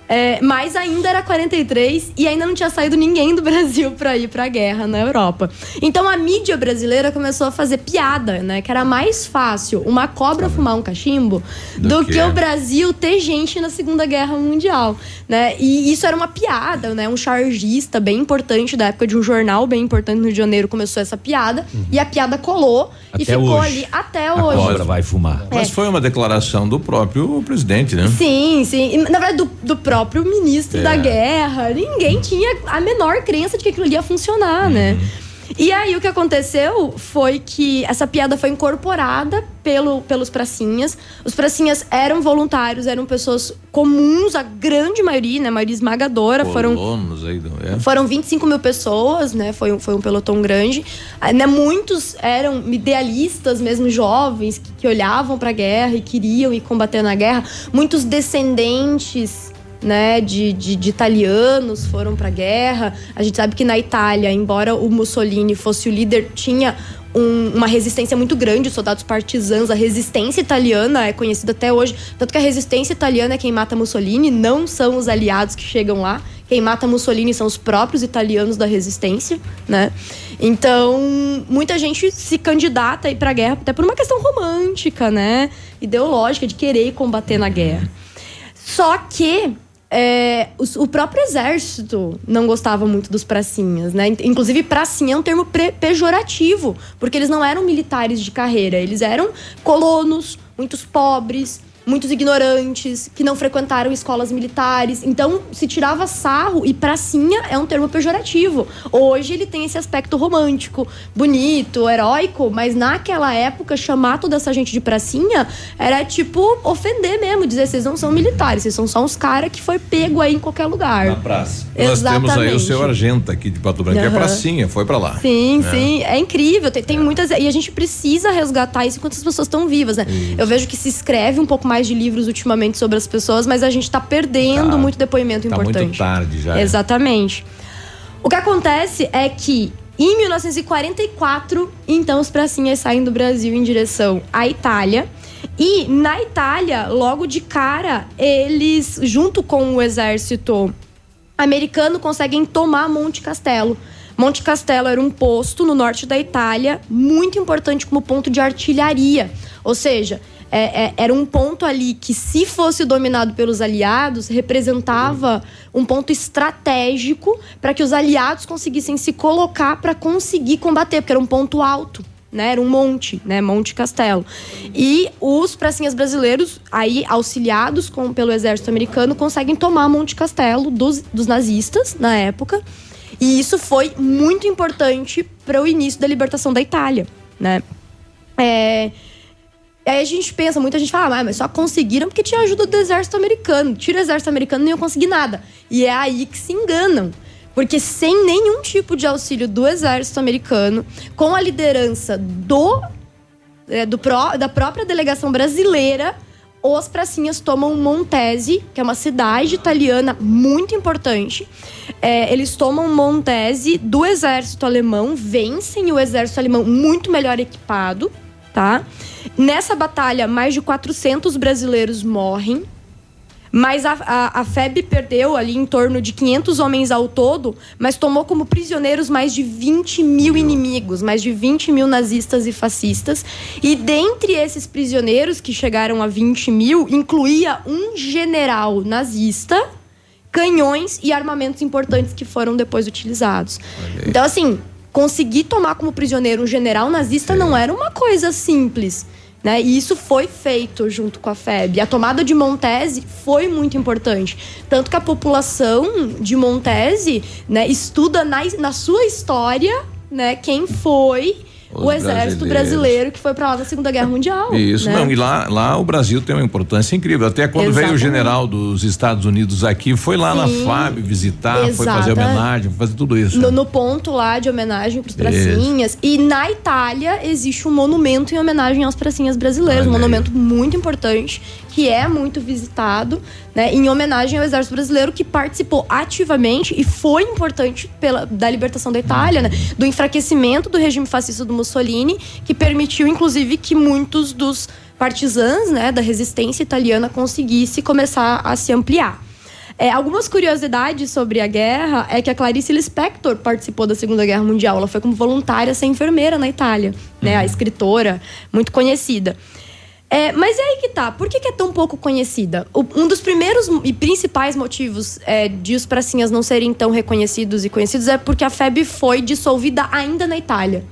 É, mas ainda era 43 e ainda não tinha saído ninguém do Brasil para ir para a guerra na Europa. Então a mídia brasileira começou a fazer piada, né? Que era mais fácil uma cobra fumar um cachimbo do, que que, é. o Brasil ter gente na Segunda Guerra Mundial, né? E isso era uma piada, né? Um chargista bem importante da época de um jornal bem importante no Rio de Janeiro começou essa piada e a piada colou e Até ficou hoje. ali até A hoje. cobra vai fumar. É. Mas foi uma declaração do próprio presidente, né? Sim, sim. E, na verdade, do, do próprio ministro É. da guerra. Ninguém tinha a menor crença de que aquilo ia funcionar, né? Uhum. E aí o que aconteceu foi que essa piada foi incorporada pelo, pelos pracinhas. Os pracinhas eram voluntários, eram pessoas comuns, a grande maioria, né? A maioria esmagadora. Foram Colonos aí do. É. foram 25 mil pessoas, né? Foi, um- foi um pelotão grande. Ah, né, Muitos eram idealistas, mesmo jovens, que, que olhavam para a guerra e queriam ir combater na guerra. Muitos descendentes. Né, de, de, de italianos foram para a guerra. A gente sabe que na Itália, embora o Mussolini fosse o líder, tinha um- uma resistência muito grande, os soldados partisãos. A resistência italiana é conhecida até hoje. Tanto que a resistência italiana é quem mata Mussolini, não são os aliados que chegam lá. Quem mata Mussolini são os próprios italianos da resistência, né? Então, muita gente se candidata a ir pra guerra até por uma questão romântica, né? Ideológica, de querer combater na guerra. Só que é, o próprio exército não gostava muito dos pracinhas, né? In- Inclusive, pracinha é um termo pejorativo, porque eles não eram militares de carreira, eles eram colonos, muitos pobres, muitos ignorantes, que não frequentaram escolas militares. Então, se tirava sarro, e pracinha é um termo pejorativo. Hoje ele tem esse aspecto romântico, bonito, heróico, mas naquela época, chamar toda essa gente de pracinha era tipo ofender mesmo, dizer vocês não são militares, vocês são só uns caras que foi pego aí em qualquer lugar. Na praça. Nós temos aí o Exatamente. seu Argenta aqui de Pato Branco, que é pracinha, foi pra lá. Sim, né? sim. É incrível. Tem, tem muitas. E a gente precisa resgatar isso enquanto as pessoas estão vivas, né? Eu vejo que se escreve um pouco mais de livros ultimamente sobre as pessoas, mas a gente tá perdendo Tá. muito depoimento Tá importante. muito tarde já. Exatamente. O que acontece é que em 1944, então os pracinhas saem do Brasil em direção à Itália. E na Itália, logo de cara, eles, junto com o exército americano, conseguem tomar Monte Castelo. Monte Castelo era um posto no norte da Itália, muito importante como ponto de artilharia. Ou seja, é- é- era um ponto ali que, se fosse dominado pelos aliados, representava um ponto estratégico para que os aliados conseguissem se colocar para conseguir combater, porque era um ponto alto. Né, era um monte, né, Monte Castelo. E os pracinhas brasileiros, aí auxiliados com, pelo exército americano, conseguem tomar Monte Castelo dos, dos nazistas na época. E isso foi muito importante para o início da libertação da Itália, né? É, Aí a gente pensa, muita gente fala, ah, mas só conseguiram porque tinha ajuda do exército americano. Tira o exército americano, não iam conseguir nada. E é aí que se enganam. Porque sem nenhum tipo de auxílio do exército americano, com a liderança do, é, do pró- da própria delegação brasileira, os pracinhas tomam Montese, que é uma cidade italiana muito importante. É, eles tomam Montese do exército alemão, vencem o exército alemão muito melhor equipado, tá? Nessa batalha, mais de 400 brasileiros morrem. Mas a, a, a FEB perdeu ali em torno de 500 homens ao todo, mas tomou como prisioneiros mais de 20 mil inimigos, mais de 20 mil nazistas e fascistas. E dentre esses prisioneiros, que chegaram a 20 mil, incluía um general nazista, canhões e armamentos importantes que foram depois utilizados. Então, assim, conseguir tomar como prisioneiro um general nazista não era uma coisa simples. Né? E isso foi feito junto com a FEB. A tomada de Montese foi muito importante. Tanto que a população de Montese né, estuda na, na sua história né, quem foi Os o exército brasileiro que foi para lá na Segunda Guerra Mundial. Isso, né? não, e lá, lá o Brasil tem uma importância incrível. Até quando veio o Exatamente. general dos Estados Unidos aqui, foi lá na Sim, FAB visitar, foi fazer homenagem, foi fazer tudo isso. No, no ponto lá de homenagem para os pracinhas. E na Itália existe um monumento em homenagem aos pracinhas brasileiros. Um Olha aí. monumento muito importante, que é muito visitado, né? Em homenagem ao Exército Brasileiro, que participou ativamente e foi importante pela, da libertação da Itália, né? Do enfraquecimento do regime fascista do Mussolini, que permitiu, inclusive, que muitos dos partisãs né, da resistência italiana conseguisse começar a se ampliar. É, algumas curiosidades sobre a guerra é que a Clarice Lispector participou da Segunda Guerra Mundial. Ela foi como voluntária ser enfermeira na Itália, né? A escritora, muito conhecida. É, mas é aí que tá. Por que, que é tão pouco conhecida? O- um dos primeiros e principais motivos é, de os pracinhas não serem tão reconhecidos e conhecidos é porque a FEB foi dissolvida ainda na Itália.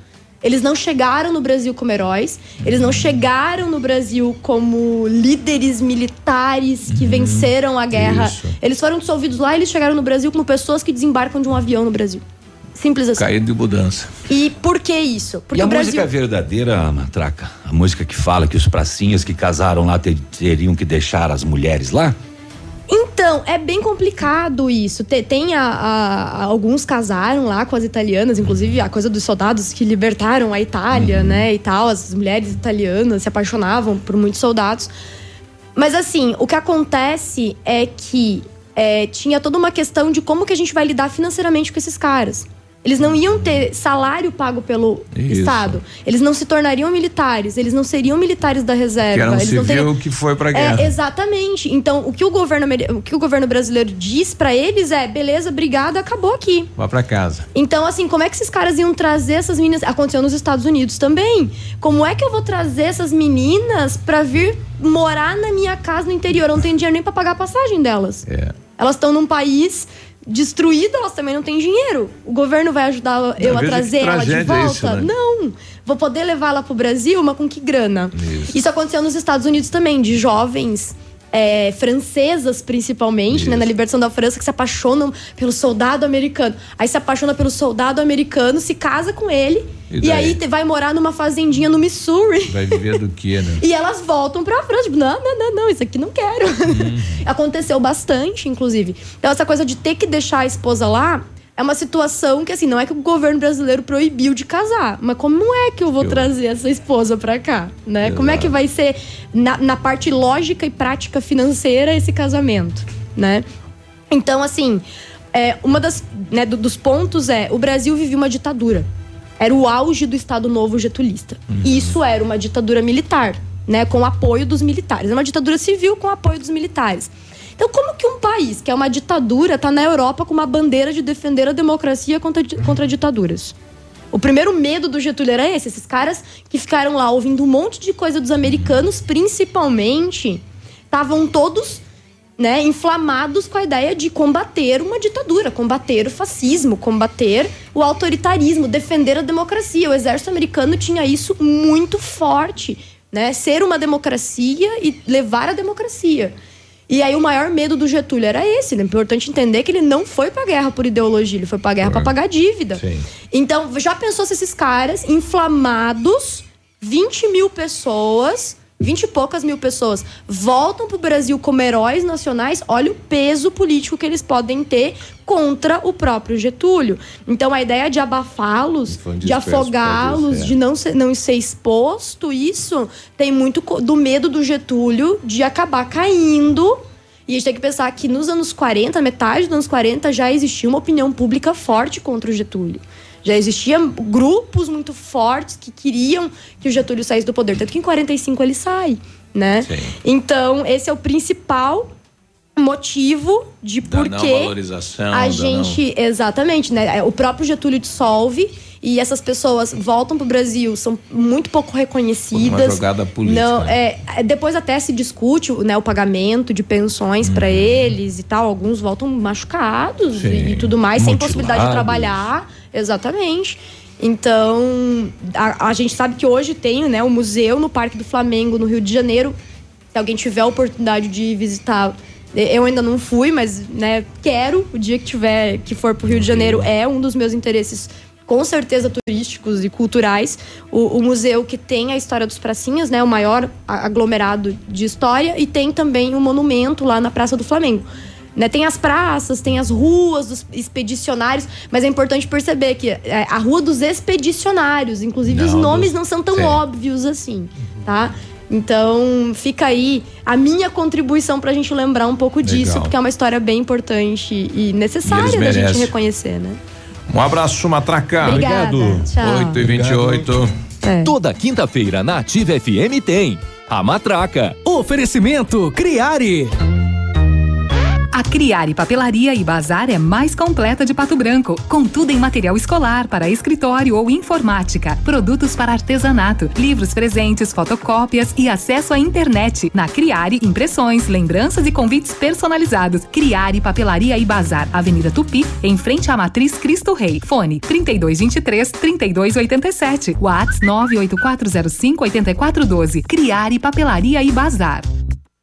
Eles não chegaram no Brasil como heróis, eles não chegaram no Brasil como líderes militares que venceram a guerra. isso. Eles foram dissolvidos lá e eles chegaram no Brasil como pessoas que desembarcam de um avião no Brasil. Simples assim. Caído de mudança. E por que isso? Porque e a Brasil. música verdadeira, Matraca? A música que fala que os pracinhas que casaram lá ter- teriam que deixar as mulheres lá? Então, é bem complicado isso. Te- Tem, a, a- alguns casaram lá com as italianas, inclusive a coisa dos soldados que libertaram a Itália, né? E tal. As mulheres italianas se apaixonavam por muitos soldados. Mas assim, o que acontece é que é, tinha toda uma questão de como que a gente vai lidar financeiramente com esses caras. Eles não iam ter salário pago pelo Isso. Estado. Eles não se tornariam militares. Eles não seriam militares da reserva. Que era um eles não teriam- civil que foi pra é, guerra. exatamente. Então, o que o governo, o que o governo brasileiro diz pra eles é: beleza, obrigada, acabou aqui. Vá pra casa. Então, assim, como é que esses caras iam trazer essas meninas? Aconteceu nos Estados Unidos também. Como é que eu vou trazer essas meninas pra vir morar na minha casa no interior? Eu não tenho dinheiro nem pra pagar a passagem delas. É. Elas estão num país destruído, elas também não têm dinheiro. O governo vai ajudar eu a trazer ela de é volta? isso, né? Não. Vou poder levar ela pro Brasil, mas com que grana? Isso, aconteceu nos Estados Unidos também, de jovens. É, francesas, principalmente, né, na libertação da França, que se apaixonam pelo soldado americano. Aí se apaixona pelo soldado americano, se casa com ele, E e, aí vai morar numa fazendinha no Missouri. Vai viver do que, né? E elas voltam pra França. Tipo, não, não, não, não, isso aqui não quero. Uhum. Aconteceu bastante, inclusive. Então, essa coisa de ter que deixar a esposa lá é uma situação que, assim, não é que o governo brasileiro proibiu de casar, mas como é que eu vou Eu- trazer essa esposa pra cá? Né? Como é que vai ser, na, na parte lógica e prática financeira, esse casamento? Né? Então, assim, é, uma das né, do- dos pontos é o Brasil vivia uma ditadura. Era o auge do Estado Novo getulista. E isso era uma ditadura militar, né, com apoio dos militares. É uma ditadura civil com apoio dos militares. Então, como que um país que é uma ditadura está na Europa com uma bandeira de defender a democracia contra, contra ditaduras? O primeiro medo do Getúlio era esse. Esses caras que ficaram lá ouvindo um monte de coisa dos americanos, principalmente, estavam todos né, inflamados com a ideia de combater uma ditadura, combater o fascismo, combater o autoritarismo, defender a democracia. O exército americano tinha isso muito forte, né? Ser uma democracia e levar a democracia. E aí o maior medo do Getúlio era esse, né? Importante entender que ele não foi pra guerra por ideologia, ele foi pra guerra pra pagar dívida. Então, já pensou se esses caras inflamados, 20 mil pessoas, 20 e poucas mil pessoas, voltam pro Brasil como heróis nacionais? Olha o peso político que eles podem ter contra o próprio Getúlio. Então, a ideia de abafá-los, de afogá-los, disso, é. de não ser, não ser exposto, isso tem muito do medo do Getúlio de acabar caindo. E a gente tem que pensar que nos anos 40, metade dos anos 40, já existia uma opinião pública forte contra o Getúlio. Já existiam grupos muito fortes que queriam que o Getúlio saísse do poder. Tanto que em 45 ele sai, né? Então, esse é o principal motivo de por não que a não- gente exatamente né o próprio Getúlio dissolve e essas pessoas voltam pro Brasil são muito pouco reconhecidas Uma jogada política, não né? é é, depois até se discute né o pagamento de pensões pra Uhum. eles e tal alguns voltam machucados Sim. e, e tudo mais sem possibilidade de trabalhar exatamente então a, a gente sabe que hoje tem né o museu no Parque do Flamengo no Rio de Janeiro se alguém tiver a oportunidade de visitar, eu ainda não fui, mas né, quero o dia que tiver que for pro Rio de Janeiro é um dos meus interesses com certeza turísticos e culturais. O, o museu que tem a história dos pracinhas, né, o maior aglomerado de história e tem também um monumento lá na Praça do Flamengo. Né, tem as praças, tem as ruas dos expedicionários, mas é importante perceber que é, a rua dos expedicionários, inclusive os Não, nomes dos- não são tão Sim. óbvios assim, tá? Então, fica aí a minha contribuição pra gente lembrar um pouco disso, Legal. porque é uma história bem importante e E necessária eles da gente reconhecer, né? Um abraço, Matraca. Obrigada. Tchau. 8 e 28 Toda quinta-feira na Ativa FM tem a Matraca. Oferecimento Criare. A Criare Papelaria e Bazar é mais completa de Pato Branco, com tudo em material escolar para escritório ou informática, produtos para artesanato, livros presentes, fotocópias e acesso à internet. Na Criare, impressões, lembranças e convites personalizados. Criare Papelaria e Bazar, Avenida Tupi, em frente à Matriz Cristo Rei. Fone 3223 3287. Whats 98405 8412. Criare Papelaria e Bazar.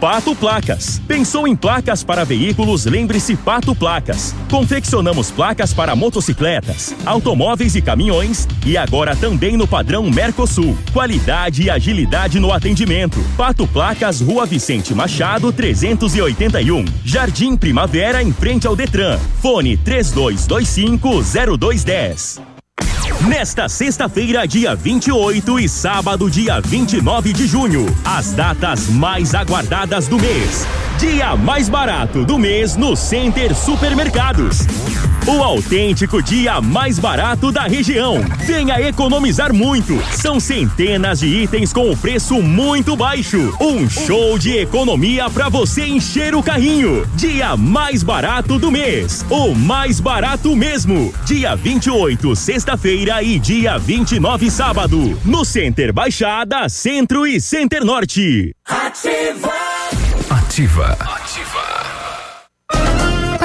Pato Placas. Pensou em placas para veículos? Lembre-se Pato Placas. Confeccionamos placas para motocicletas, automóveis e caminhões e agora também no padrão Mercosul. Qualidade e agilidade no atendimento. Pato Placas, Rua Vicente Machado, 381. Jardim Primavera, em frente ao Detran. Fone 32250210. Nesta sexta-feira, dia 28 e sábado, dia 29 de junho, as datas mais aguardadas do mês. Dia mais barato do mês no Center Supermercados. O autêntico dia mais barato da região. Venha economizar muito. São centenas de itens com preço muito baixo. Um show de economia para você encher o carrinho. Dia mais barato do mês. O mais barato mesmo. Dia 28, sexta-feira e dia 29, sábado. No Center Baixada, Centro e Center Norte. Ativa. Ativa.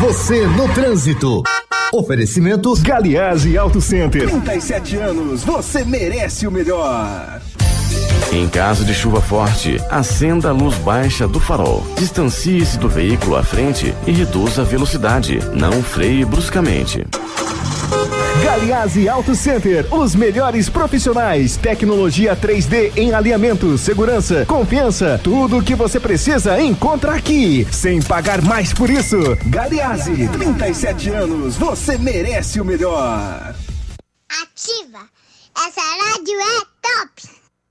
Você no trânsito. Oferecimento Galiase Auto Center. 37 anos, você merece o melhor. Em caso de chuva forte, acenda a luz baixa do farol. Distancie-se do veículo à frente e reduza a velocidade. Não freie bruscamente. Galiase Auto Center, os melhores profissionais, tecnologia 3D em alinhamento, segurança, confiança, tudo o que você precisa encontra aqui, sem pagar mais por isso. Galiase, 37 anos, você merece o melhor. Ativa. Essa rádio é top.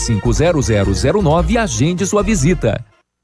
32250009 e agende sua visita.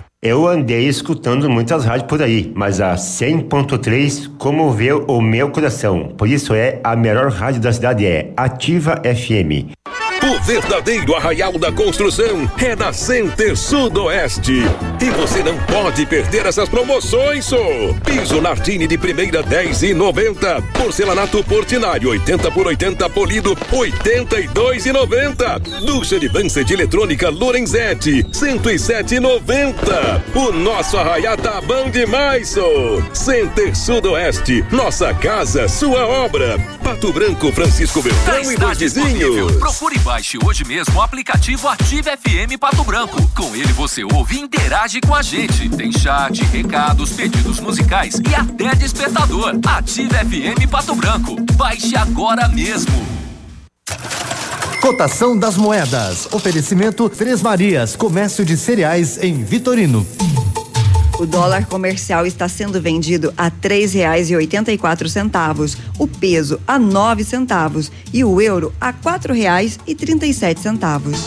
04001244/2019. Eu andei escutando muitas rádios por aí, mas a 100.3 comoveu o meu coração. Por isso é a melhor rádio da cidade é Ativa FM. O verdadeiro arraial da construção é na Center Sudoeste. E você não pode perder essas promoções, só. Piso Nardini de primeira 10 e 90. Porcelanato Portinari 80 por 80 polido 82 e 90. Ducha de Vance de eletrônica Lorenzetti 107 e 90. O nosso arraial tá bom demais, só. Center Sudoeste, nossa casa, sua obra. Pato Branco, Francisco Beltrão Já e vizinhos. Procure baixe hoje mesmo o aplicativo Ative FM Pato Branco. Com ele você ouve e interage com a gente. Tem chat, recados, pedidos musicais e até despertador. Ative FM Pato Branco. Baixe agora mesmo. Cotação das moedas. Oferecimento Três Marias, comércio de cereais em Vitorino. O dólar comercial está sendo vendido a três reais e oitenta e quatro centavos, o peso a nove centavos e o euro a quatro reais e trinta e sete centavos.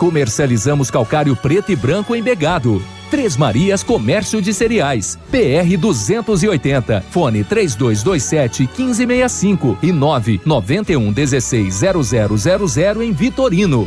Comercializamos calcário preto e branco embegado. Três Marias Comércio de Cereais. PR 280. Fone 3227 1565 e 991 16 0000 em Vitorino.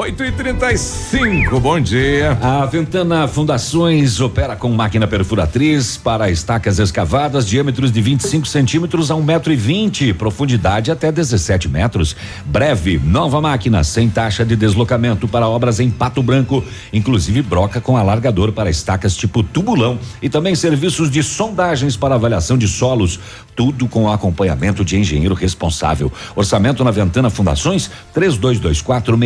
8 e 35 bom dia. A Ventana Fundações opera com máquina perfuratriz para estacas escavadas, diâmetros de 25 centímetros a 1 metro e 20, profundidade até 17 metros. Breve, nova máquina sem taxa de deslocamento para obras em Pato Branco, inclusive broca com alargador para estacas tipo tubulão e também serviços de sondagens para avaliação de solos, tudo com acompanhamento de engenheiro responsável. Orçamento na Ventana Fundações 3224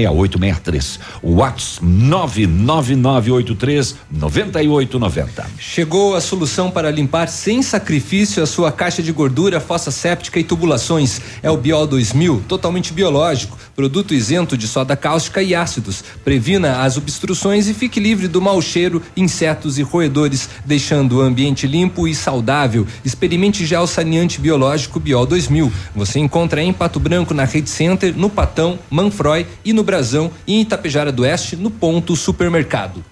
6863. Whats 99983 9890. Chegou a solução para limpar sem sacrifício a sua caixa de gordura, fossa séptica e tubulações. É o Biol 2000, totalmente biológico, produto isento de soda cáustica e ácidos. Previna as obstruções e fique livre do mau cheiro, insetos e roedores, deixando o ambiente limpo e saudável. Experimente já o saneante biológico Biol 2000. Você encontra em Pato Branco na Rede Center, no Patão, Manfroy e no Brasão e em Itapejara do Oeste no Ponto Supermercado.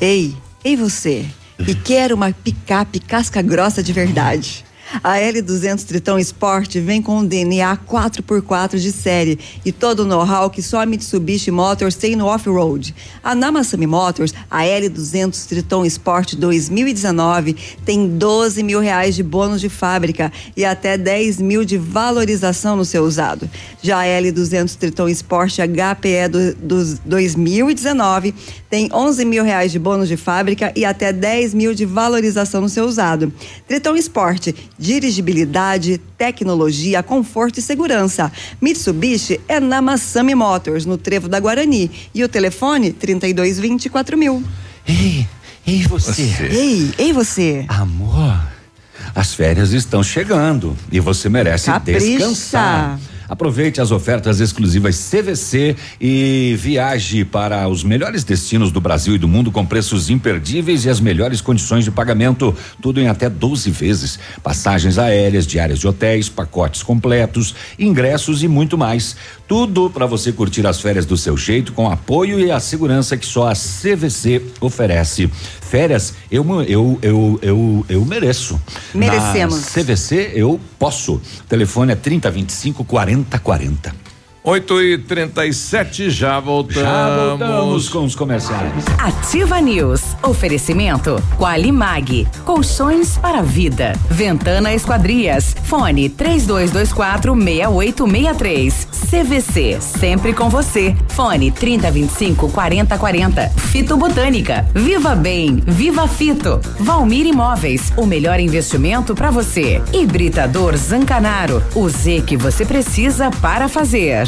Ei, ei você, que quer uma picape casca grossa de verdade. A L200 Tritão Sport vem com um DNA 4x4 de série e todo o know-how que só a Mitsubishi Motors tem no off-road. A Namasami Motors, a L200 Tritão Sport 2019, tem 12 mil reais de bônus de fábrica e até 10 mil de valorização no seu usado. Já a L200 Tritão Sport HPE do, dos 2019 tem 11 mil reais de bônus de fábrica e até 10 mil de valorização no seu usado. Tritão Sport dirigibilidade, tecnologia, conforto e segurança. Mitsubishi é na Massami Motors, no Trevo da Guarani. E o telefone 3224 mil. Ei, ei você. Ei, ei você. Amor, as férias estão chegando e você merece Capricha. descansar. Aproveite as ofertas exclusivas CVC e viaje para os melhores destinos do Brasil e do mundo com preços imperdíveis e as melhores condições de pagamento, tudo em até 12 vezes. Passagens aéreas, diárias de hotéis, pacotes completos, ingressos e muito mais. Tudo para você curtir as férias do seu jeito, com apoio e a segurança que só a CVC oferece. Férias, eu eu eu eu, eu mereço. Merecemos. Na CVC eu posso. Telefone é 3025 4040. 8 e 37 já voltamos. Já voltamos com os comerciais. Ativa News. Oferecimento Qualimag. Colchões para vida. Ventana Esquadrias. Fone 3224 6863. CVC. Sempre com você. Fone 3025 4040. Fito Botânica. Viva Bem. Viva Fito. Valmir Imóveis. O melhor investimento para você. Hibridador Zancanaro. O Z que você precisa para fazer.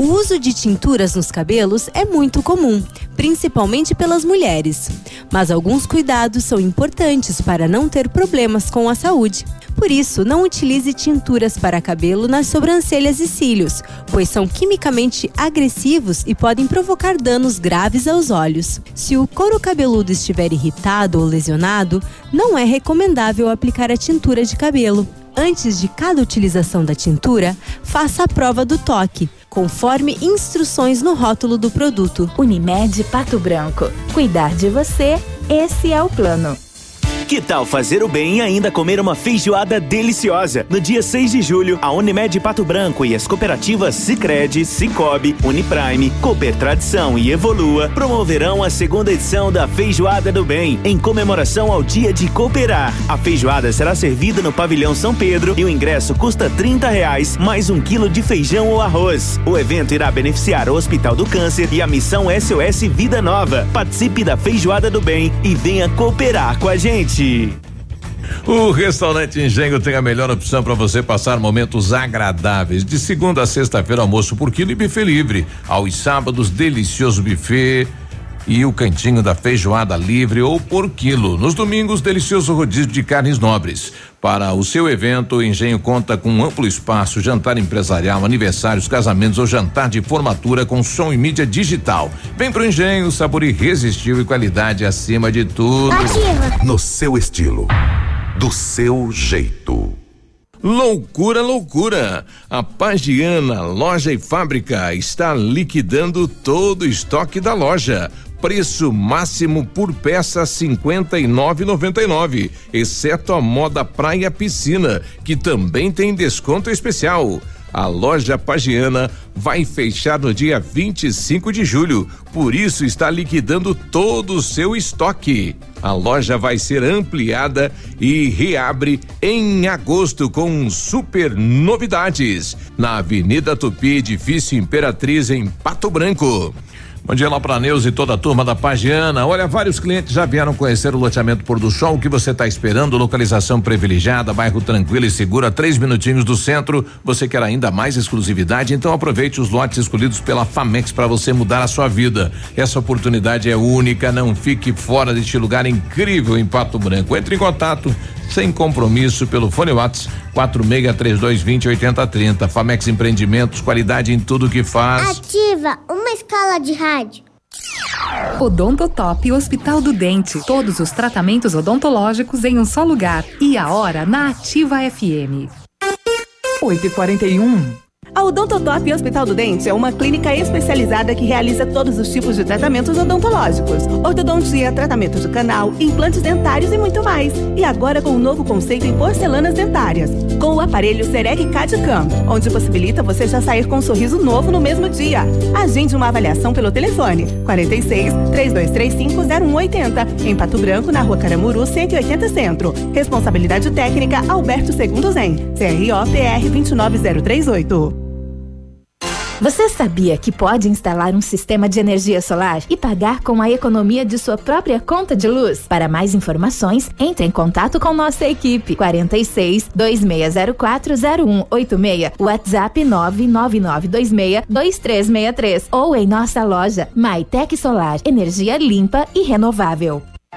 O uso de tinturas nos cabelos é muito comum, principalmente pelas mulheres. Mas alguns cuidados são importantes para não ter problemas com a saúde. Por isso, não utilize tinturas para cabelo nas sobrancelhas e cílios, pois são quimicamente agressivos e podem provocar danos graves aos olhos. Se o couro cabeludo estiver irritado ou lesionado, não é recomendável aplicar a tintura de cabelo. Antes de cada utilização da tintura, faça a prova do toque, conforme instruções no rótulo do produto. Unimed Pato Branco. Cuidar de você, esse é o plano. Que tal fazer o bem e ainda comer uma feijoada deliciosa? No dia 6 de julho, a Unimed Pato Branco e as cooperativas Sicredi, Cicobi, Uniprime, Cooper Tradição e Evolua promoverão a segunda edição da Feijoada do Bem, em comemoração ao Dia de Cooperar. A feijoada será servida no pavilhão São Pedro e o ingresso custa 30 reais mais um quilo de feijão ou arroz. O evento irá beneficiar o Hospital do Câncer e a missão SOS Vida Nova. Participe da Feijoada do Bem e venha cooperar com a gente. O restaurante Engenho tem a melhor opção para você passar momentos agradáveis. De segunda a sexta-feira, almoço por quilo e buffet livre. Aos sábados, delicioso buffet e o cantinho da feijoada livre ou por quilo. Nos domingos, delicioso rodízio de carnes nobres. Para o seu evento, o Engenho conta com um amplo espaço, jantar empresarial, aniversários, casamentos ou jantar de formatura com som e mídia digital. Vem pro Engenho, sabor irresistível e qualidade acima de tudo. Ativa. No seu estilo, do seu jeito. Loucura, loucura! A Pagiana Loja e Fábrica está liquidando todo o estoque da loja. Preço máximo por peça cinquenta e nove noventa e nove, exceto a moda praia piscina, que também tem desconto especial. A loja Pagiana vai fechar no dia 25 de julho, por isso está liquidando todo o seu estoque. A loja vai ser ampliada e reabre em agosto com super novidades na Avenida Tupi, edifício Imperatriz em Pato Branco. Bom dia lá para Neus e toda a turma da Pagiana. Olha, vários clientes já vieram conhecer o loteamento Pôr do Sol. O que você está esperando? Localização privilegiada, bairro tranquilo e seguro, a três minutinhos do centro. Você quer ainda mais exclusividade? Então aproveite os lotes escolhidos pela Famex para você mudar a sua vida. Essa oportunidade é única. Não fique fora deste lugar incrível em Pato Branco. Entre em contato sem compromisso pelo fone Whats 463220 8030. Famex Empreendimentos, qualidade em tudo que faz. Ativa uma escala de rádio. Odontotop Hospital do Dente. Todos os tratamentos odontológicos em um só lugar. E a hora na Ativa FM. 8 e 41 A Odontotop Hospital do Dente é uma clínica especializada que realiza todos os tipos de tratamentos odontológicos: ortodontia, tratamento de canal, implantes dentários e muito mais. E agora com um novo conceito em porcelanas dentárias, com o aparelho Serec CAD-CAM, onde possibilita você já sair com um sorriso novo no mesmo dia. Agende uma avaliação pelo telefone 46 3235 0180 em Pato Branco, na Rua Caramuru, 180 Centro. Responsabilidade técnica Alberto Segundo Zen. CRO PR 29038. Você sabia que pode instalar um sistema de energia solar e pagar com a economia de sua própria conta de luz? Para mais informações, entre em contato com nossa equipe 46 2604 0186, WhatsApp 99926 2363 ou em nossa loja MyTech Solar, energia limpa e renovável.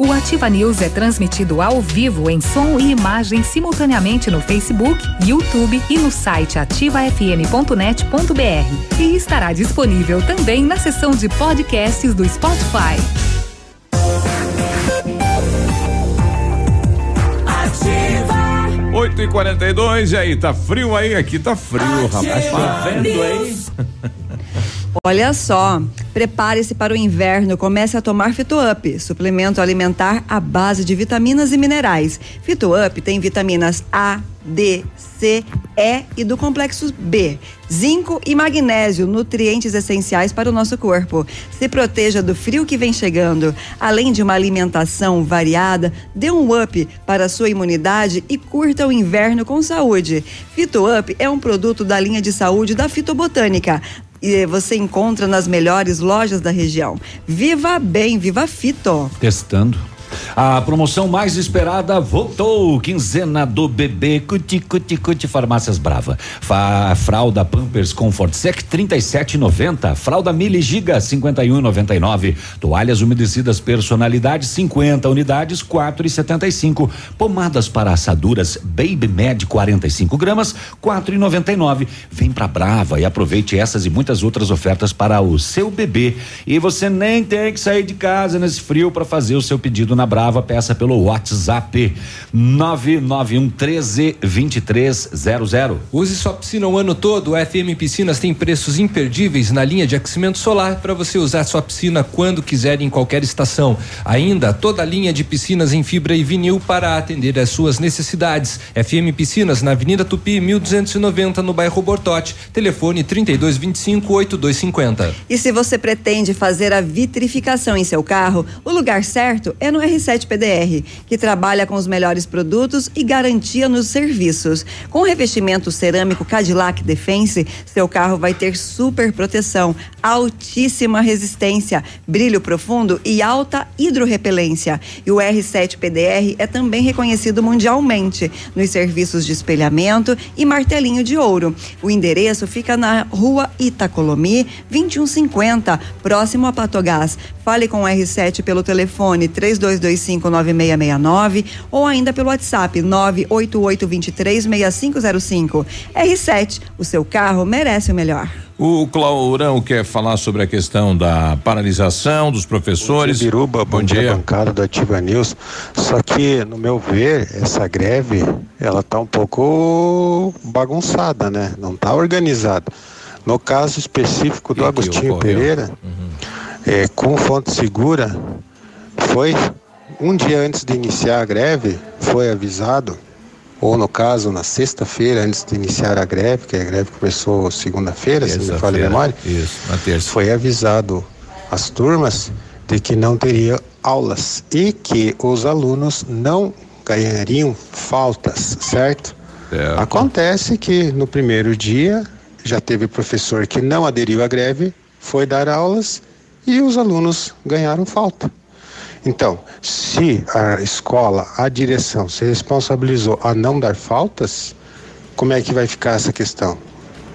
O Ativa News é transmitido ao vivo em som e imagem simultaneamente no Facebook, YouTube e no site ativafm.net.br. E estará disponível também na seção de podcasts do Spotify. Ativa. 8 e 42 e aí, tá frio aí? Aqui tá frio, rapaz. Tá vendo aí? Olha só, prepare-se para o inverno, comece a tomar Fitup, suplemento alimentar à base de vitaminas e minerais. Fitup tem vitaminas A, D, C, E e do complexo B, zinco e magnésio, nutrientes essenciais para o nosso corpo. Se proteja do frio que vem chegando. Além de uma alimentação variada, dê um up para a sua imunidade e curta o inverno com saúde. Fitup é um produto da linha de saúde da Fitobotânica e você encontra nas melhores lojas da região. Viva bem, viva Fito. Testando. A promoção mais esperada voltou. Quinzena do bebê Cuti Cuti Cuti Farmácias Brava. Fa, fralda Pampers Comfort Sec 37,90. Fralda Mili Giga 51,99. Toalhas umedecidas personalidade 50 unidades 4,75. Pomadas para assaduras Baby Med 45 gramas 4,99. Vem pra Brava e aproveite essas e muitas outras ofertas para o seu bebê. E você nem tem que sair de casa nesse frio para fazer o seu pedido na Brava, peça pelo WhatsApp 991 13 2300. Use sua piscina o ano todo. A FM Piscinas tem preços imperdíveis na linha de aquecimento solar para você usar sua piscina quando quiser em qualquer estação. Ainda toda a linha de piscinas em fibra e vinil para atender às suas necessidades. FM Piscinas na Avenida Tupi 1290 no bairro Bortote. Telefone 3225 8250. E se você pretende fazer a vitrificação em seu carro, o lugar certo é no R7 PDR, que trabalha com os melhores produtos e garantia nos serviços. Com revestimento cerâmico Cadillac Defense, seu carro vai ter super proteção, altíssima resistência, brilho profundo e alta hidrorrepelência. E o R7 PDR é também reconhecido mundialmente nos serviços de espelhamento e martelinho de ouro. O endereço fica na rua Itacolomi, 2150, próximo a Patogás. Fale com o R7 pelo telefone 32259669 ou ainda pelo WhatsApp 988236505. R7, o seu carro merece o melhor. O Claurão quer falar sobre a questão da paralisação dos professores. Bom dia, Biruba, bom, bom dia, dia, bancada do Ativa News. Só que, no meu ver, essa greve, ela tá um pouco bagunçada, né? Não tá organizada. No caso específico do Agostinho Pereira, uhum. é, com fonte segura, foi um dia antes de iniciar a greve, foi avisado ou no caso na sexta-feira antes de iniciar a greve, que a greve começou segunda-feira, se me falha a memória. Isso, na terça. Foi avisado as turmas de que não teria aulas e que os alunos não ganhariam faltas, certo? certo? Acontece que no primeiro dia já teve professor que não aderiu à greve, foi dar aulas e os alunos ganharam falta. Então, se a escola, a direção se responsabilizou a não dar faltas, como é que vai ficar essa questão?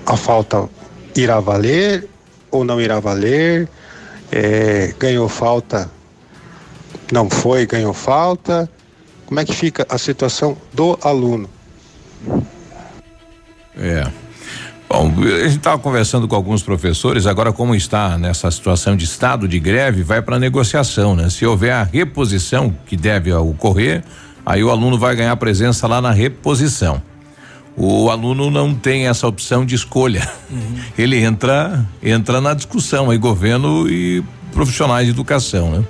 A falta irá valer ou não irá valer? É, ganhou falta, não foi, ganhou falta. Como é que fica a situação do aluno? É. Bom, a gente estava conversando com alguns professores, agora como está nessa situação de estado de greve, vai para negociação, né? Se houver a reposição que deve ocorrer, aí o aluno vai ganhar presença lá na reposição. O aluno não tem essa opção de escolha. Uhum. Ele entra entra na discussão aí governo e profissionais de educação, né?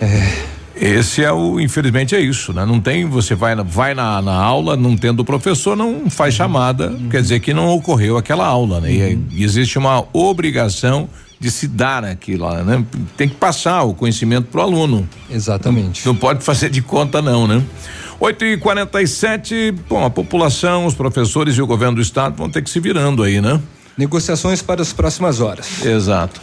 É. Esse é o, infelizmente é isso, né? Não tem, você vai, vai na, na aula, não tendo o professor, não faz chamada, uhum. quer dizer que não ocorreu aquela aula, né? Uhum. E, e, existe uma obrigação de se dar aquilo, né? Tem que passar o conhecimento pro aluno. Exatamente. Não, não pode fazer de conta não, né? 8 e 47 bom, a população, os professores e o governo do estado vão ter que se virando aí, né? Negociações para as próximas horas. Exato.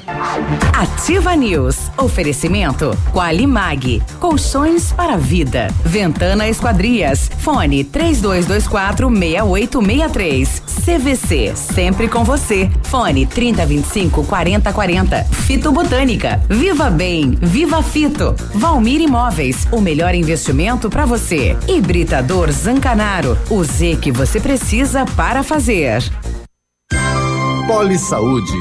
Ativa News. Oferecimento Qualimag. Colchões para vida. Ventana Esquadrias. Fone 3224 6863. CVC. Sempre com você. Fone 3025 4040. Fito Botânica. Viva Bem. Viva Fito. Valmir Imóveis. O melhor investimento para você. Hibridador Zancanaro. O Z que você precisa para fazer. Poli Saúde.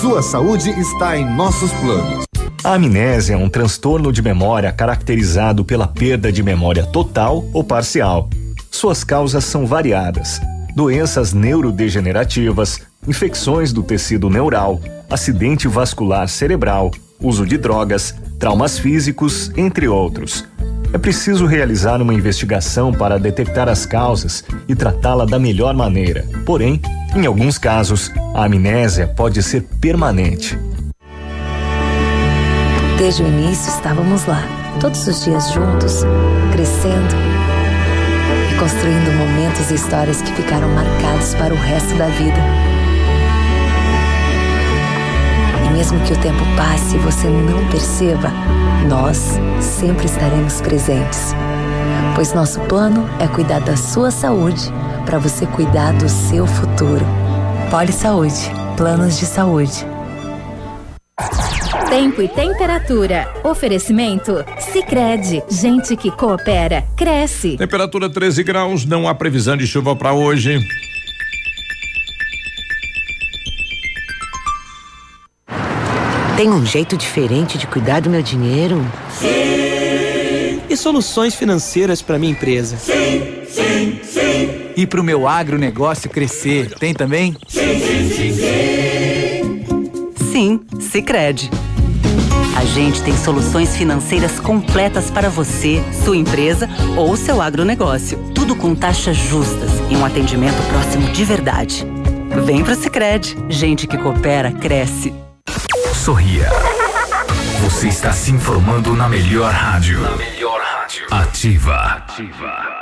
Sua saúde está em nossos planos. A amnésia é um transtorno de memória caracterizado pela perda de memória total ou parcial. Suas causas são variadas: doenças neurodegenerativas, infecções do tecido neural, acidente vascular cerebral, uso de drogas, traumas físicos, entre outros. É preciso realizar uma investigação para detectar as causas e tratá-la da melhor maneira. Porém, em alguns casos, a amnésia pode ser permanente. Desde o início estávamos lá, todos os dias juntos, crescendo e construindo momentos e histórias que ficaram marcados para o resto da vida. Mesmo que o tempo passe e você não perceba, nós sempre estaremos presentes. Pois nosso plano é cuidar da sua saúde para você cuidar do seu futuro. Poli Saúde, planos de saúde. Tempo e temperatura. Oferecimento? Sicredi Gente que coopera, cresce. Temperatura 13 graus, não há previsão de chuva para hoje. Tem um jeito diferente de cuidar do meu dinheiro? Sim. E soluções financeiras para minha empresa? Sim, sim, sim e para o meu agronegócio crescer. Tem também? Sim, sim, sim, sim. Sim, Sicredi. A gente tem soluções financeiras completas para você, sua empresa ou seu agronegócio. Tudo com taxas justas e um atendimento próximo de verdade. Vem pro Sicredi. Gente que coopera cresce. Sorria. Você está se informando na melhor rádio. Na melhor rádio. Ativa. Ativa.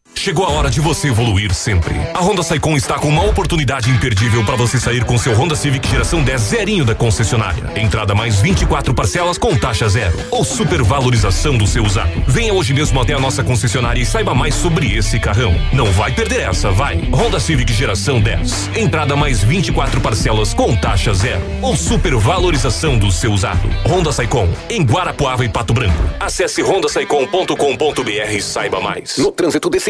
Chegou a hora de você evoluir sempre. A Honda Saicon está com uma oportunidade imperdível para você sair com seu Honda Civic geração 10 zerinho da concessionária. Entrada mais 24 parcelas com taxa zero ou supervalorização do seu usado. Venha hoje mesmo até a nossa concessionária e saiba mais sobre esse carrão. Não vai perder essa, vai. Honda Civic geração 10. Entrada mais 24 parcelas com taxa zero ou supervalorização do seu usado. Honda Saicon em Guarapuava e Pato Branco. Acesse rondasaicon.com.br e saiba mais. No trânsito desse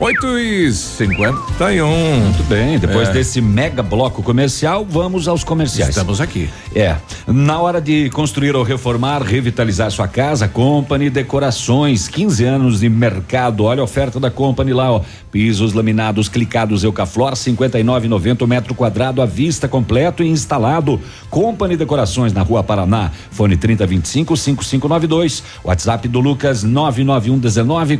8 e 51 Muito bem, depois É. desse mega bloco comercial, vamos aos comerciais. Estamos aqui. É. Na hora de construir ou reformar, revitalizar sua casa, Company Decorações, 15 anos de mercado. Olha a oferta da Company lá, ó. Pisos laminados, clicados Eucaflor, 59,90 metro quadrado à vista, completo e instalado. Company Decorações na Rua Paraná. Fone 3025 5592. WhatsApp do Lucas 991 19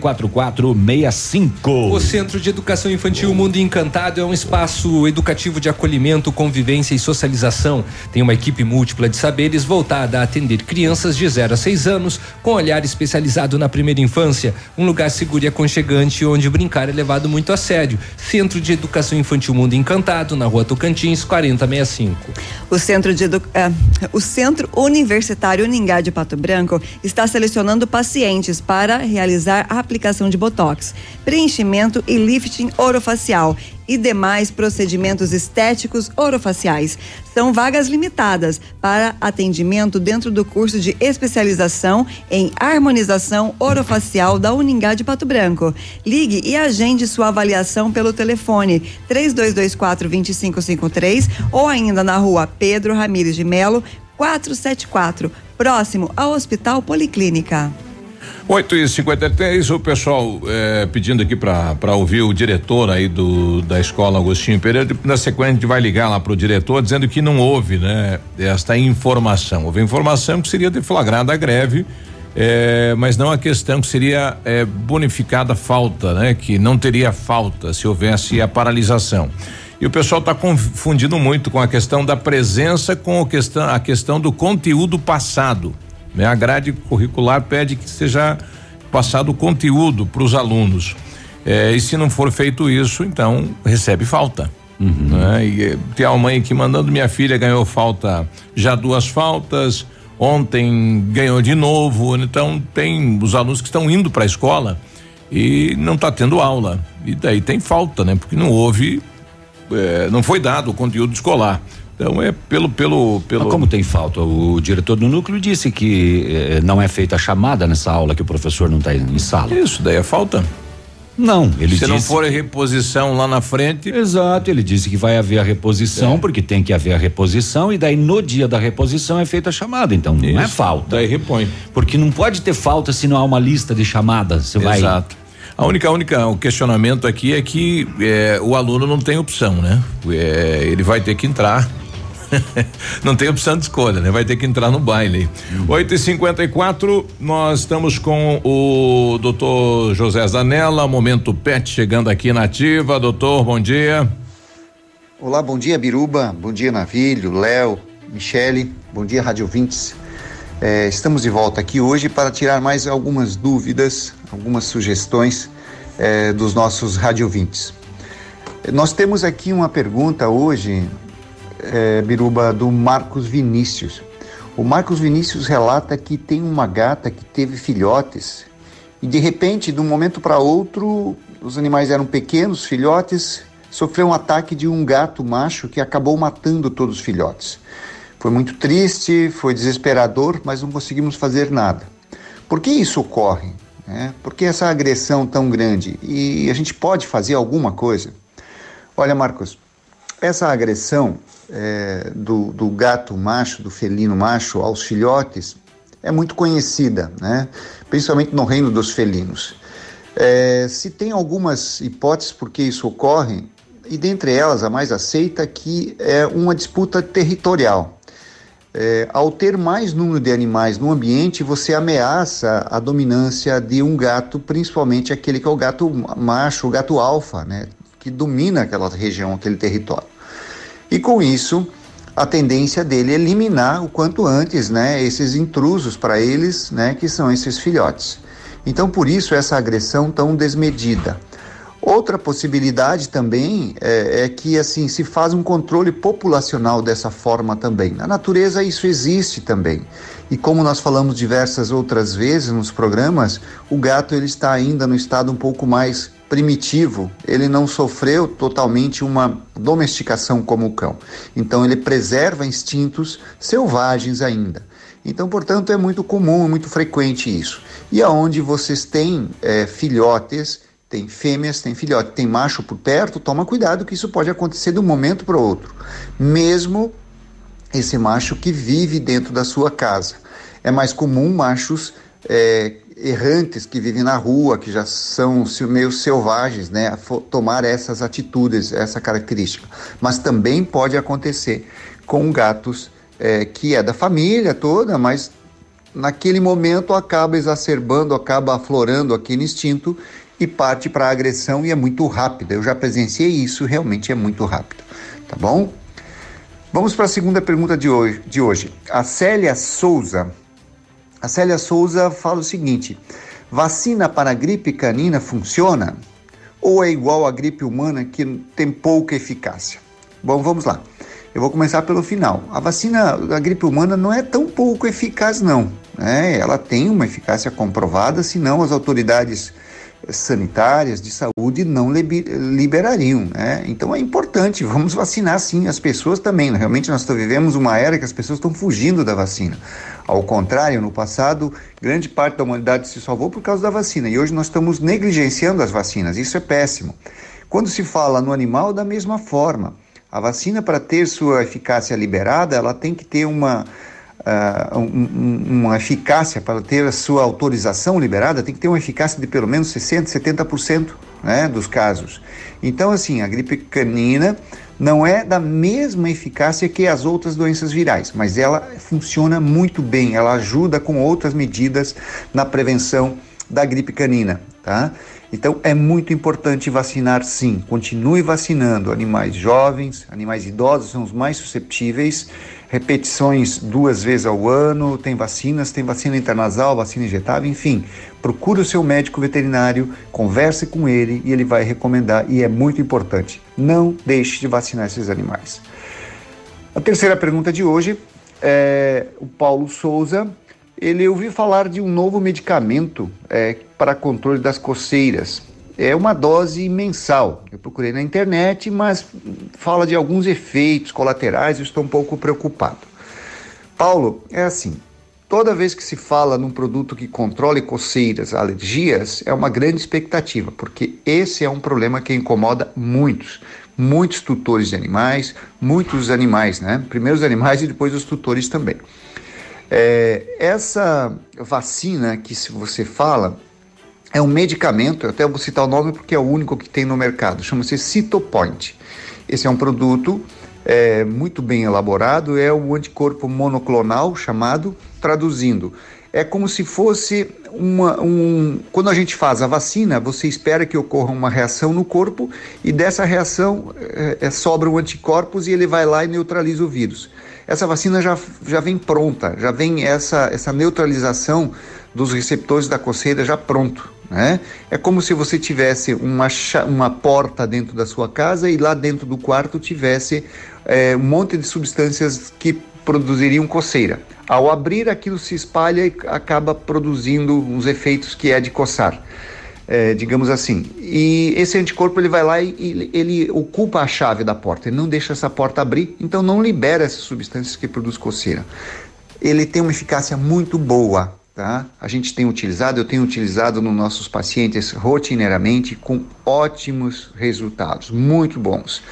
4465. O Centro de Educação Infantil Mundo Encantado é um espaço educativo de acolhimento, convivência e socialização. Tem uma equipe múltipla de saberes voltada a atender crianças de 0 a 6 anos, com olhar especializado na primeira infância. Um lugar seguro e aconchegante onde brincar é levado muito a sério. Centro de Educação Infantil Mundo Encantado, na rua Tocantins, 4065. O Centro, de Edu- ah, o Centro Universitário Uningá de Pato Branco está selecionando pacientes para realizar a aplicação de Botox, preenchimento e lifting orofacial e demais procedimentos estéticos orofaciais. São vagas limitadas para atendimento dentro do curso de especialização em harmonização orofacial da Uningá de Pato Branco. Ligue e agende sua avaliação pelo telefone 3224 2553 ou ainda na rua Pedro Ramires de Melo, 474, próximo ao Hospital Policlínica. 8 e 53 o pessoal eh, pedindo aqui para ouvir o diretor aí do da escola Agostinho Pereira. Na sequência, a gente vai ligar lá pro diretor dizendo que não houve, né, esta informação. Houve informação que seria deflagrada a greve, eh, mas não a questão que seria eh, bonificada a falta, né, que não teria falta se houvesse a paralisação. E o pessoal está confundindo muito com a questão da presença com a questão, a questão do conteúdo passado. Né? A grade curricular pede que seja passado o conteúdo para os alunos. Eh, e se não for feito isso, então recebe falta. né? E eh, tem uma mãe aqui mandando minha filha ganhou falta, já duas faltas, ontem ganhou de novo. Então tem os alunos que estão indo para a escola e não está tendo aula. E daí tem falta, né? Porque não houve, eh, não foi dado o conteúdo escolar. Então é pelo pelo pelo. Mas como tem falta? O diretor do núcleo disse que eh, não é feita a chamada nessa aula que o professor não está em sala. Isso daí é falta? Não, ele Se disse. não for reposição lá na frente. Exato, ele disse que vai haver a reposição, É. porque tem que haver a reposição, e daí no dia da reposição é feita a chamada. Então não é falta. Daí repõe. Porque não pode ter falta se não há uma lista de chamadas. Você vai. Exato. A única, a única, o questionamento aqui é que eh, o aluno não tem opção, né? Eh, ele vai ter que entrar. não tem opção de escolha, né? Vai ter que entrar no baile. 8 e 54 nós estamos com o doutor José Zanella, momento pet chegando aqui na ativa. Doutor, bom dia. Olá, bom dia Biruba, bom dia Navilho, Léo, Michele, bom dia Rádio Vintes. É, estamos de volta aqui hoje para tirar mais algumas dúvidas, algumas sugestões é, dos nossos radiovintes. Nós temos aqui uma pergunta hoje, é, Biruba, do Marcos Vinícius. O Marcos Vinícius relata que tem uma gata que teve filhotes e de repente, de um momento para outro, os animais eram pequenos, filhotes, sofreu um ataque de um gato macho que acabou matando todos os filhotes. Foi muito triste, foi desesperador, mas não conseguimos fazer nada. Por que isso ocorre? né? Por que essa agressão tão grande? E a gente pode fazer alguma coisa? Olha, Marcos, essa agressão é, do, do gato macho, do felino macho aos filhotes é muito conhecida, né? principalmente no reino dos felinos. É, se tem algumas hipóteses por que isso ocorre, e dentre elas a mais aceita que é uma disputa territorial. É, ao ter mais número de animais no ambiente, você ameaça a dominância de um gato, principalmente aquele que é o gato macho, o gato alfa, né, que domina aquela região, aquele território. E com isso, a tendência dele é eliminar o quanto antes, né, esses intrusos para eles, né, que são esses filhotes. Então, por isso essa agressão tão desmedida. Outra possibilidade também é, é, que assim se faz um controle populacional dessa forma também. Na natureza isso existe também. E como nós falamos diversas outras vezes nos programas, o gato ele está ainda no estado um pouco mais primitivo. Ele não sofreu totalmente uma domesticação como o cão. Então ele preserva instintos selvagens ainda. Então, portanto, é muito comum, é muito frequente isso. E aonde vocês têm é, filhotes tem fêmeas, tem filhote, tem macho por perto, toma cuidado que isso pode acontecer de um momento para o outro. Mesmo esse macho que vive dentro da sua casa. É mais comum machos é, errantes que vivem na rua, que já são meio selvagens, né, tomar essas atitudes, essa característica. Mas também pode acontecer com gatos é, que é da família toda, mas naquele momento acaba exacerbando, acaba aflorando aquele instinto e parte para a agressão e é muito rápida. Eu já presenciei isso, realmente é muito rápido. Tá bom? Vamos para a segunda pergunta de hoje, de hoje. A Célia Souza. A Célia Souza fala o seguinte: vacina para gripe canina funciona? Ou é igual à gripe humana que tem pouca eficácia? Bom, vamos lá. Eu vou começar pelo final. A vacina da gripe humana não é tão pouco eficaz, não. Né? Ela tem uma eficácia comprovada, senão as autoridades sanitárias de saúde não liberariam, né? Então é importante, vamos vacinar sim as pessoas também. Realmente nós vivemos uma era que as pessoas estão fugindo da vacina. Ao contrário, no passado, grande parte da humanidade se salvou por causa da vacina e hoje nós estamos negligenciando as vacinas. Isso é péssimo. Quando se fala no animal, da mesma forma. A vacina, para ter sua eficácia liberada, ela tem que ter uma uh, um, uma eficácia, para ter a sua autorização liberada, tem que ter uma eficácia de pelo menos 60%, 70% né, dos casos. Então, assim, a gripe canina não é da mesma eficácia que as outras doenças virais, mas ela funciona muito bem, ela ajuda com outras medidas na prevenção da gripe canina, tá? Então é muito importante vacinar sim. Continue vacinando animais jovens, animais idosos são os mais susceptíveis repetições duas vezes ao ano, tem vacinas, tem vacina intranasal, vacina injetável, enfim. Procure o seu médico veterinário, converse com ele e ele vai recomendar e é muito importante. Não deixe de vacinar esses animais. A terceira pergunta de hoje é o Paulo Souza. Ele ouviu falar de um novo medicamento é, para controle das coceiras é uma dose mensal. Eu procurei na internet, mas fala de alguns efeitos colaterais e estou um pouco preocupado. Paulo, é assim: toda vez que se fala num produto que controle coceiras, alergias, é uma grande expectativa, porque esse é um problema que incomoda muitos. Muitos tutores de animais, muitos animais, né? Primeiro os animais e depois os tutores também. É, essa vacina que se você fala, é um medicamento, eu até vou citar o nome porque é o único que tem no mercado, chama-se Cytopoint. Esse é um produto é, muito bem elaborado, é um anticorpo monoclonal chamado, traduzindo, é como se fosse uma, um. Quando a gente faz a vacina, você espera que ocorra uma reação no corpo e dessa reação é, é, sobra um anticorpos e ele vai lá e neutraliza o vírus. Essa vacina já, já vem pronta, já vem essa, essa neutralização dos receptores da coceira já pronto. Né? É como se você tivesse uma, uma porta dentro da sua casa e lá dentro do quarto tivesse é, um monte de substâncias que produziriam coceira. Ao abrir, aquilo se espalha e acaba produzindo uns efeitos que é de coçar. É, digamos assim. E esse anticorpo ele vai lá e, ele ocupa a chave da porta, ele não deixa essa porta abrir, então não libera essas substâncias que produzem coceira. Ele tem uma eficácia muito boa, Tá? A gente tem utilizado, eu tenho utilizado nos nossos pacientes rotineiramente com ótimos resultados, muito bons.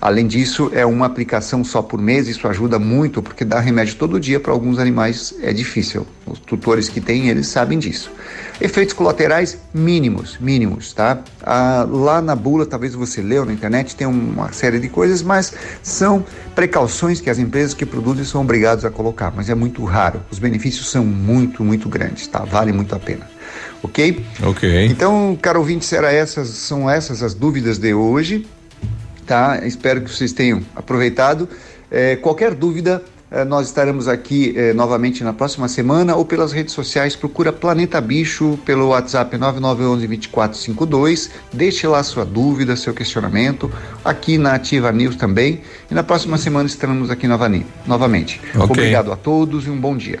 Além disso, é uma aplicação só por mês, isso ajuda muito, porque dar remédio todo dia para alguns animais é difícil. Os tutores que têm, eles sabem disso. Efeitos colaterais mínimos, mínimos, tá? Ah, lá na bula, talvez você leu na internet, tem uma série de coisas, mas são precauções que as empresas que produzem são obrigadas a colocar, mas é muito raro. Os benefícios são muito, muito grandes, tá? Vale muito a pena. Ok? Ok. Então, caro ouvinte, era essas, são essas as dúvidas de hoje, tá? Espero que vocês tenham aproveitado. É, qualquer dúvida, é, nós estaremos aqui é, novamente na próxima semana ou pelas redes sociais. Procura Planeta Bicho pelo WhatsApp 9911-2452. Deixe lá sua dúvida, seu questionamento. Aqui na Ativa News também. E na próxima semana estaremos aqui novamente. Ok. Obrigado a todos e um bom dia.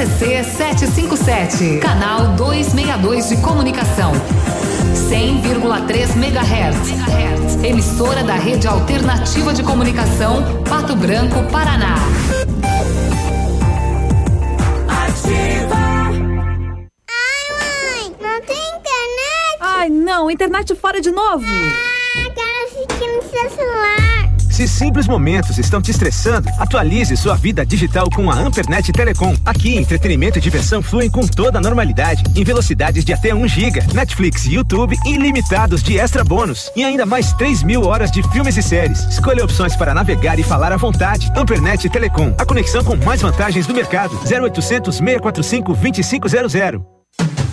CZC 757, canal 262 de comunicação. 100,3 MHz. Emissora da Rede Alternativa de Comunicação, Pato Branco, Paraná. Não tem internet? Ai, não, internet fora de novo. Ah, quero assistir no seu celular. Se simples momentos estão te estressando, atualize sua vida digital com a Ampernet Telecom. Aqui, entretenimento e diversão fluem com toda a normalidade, em velocidades de até 1 GB, Netflix e YouTube ilimitados de extra bônus e ainda mais 3 mil horas de filmes e séries. Escolha opções para navegar e falar à vontade. Ampernet Telecom, a conexão com mais vantagens do mercado. 0800 645 2500.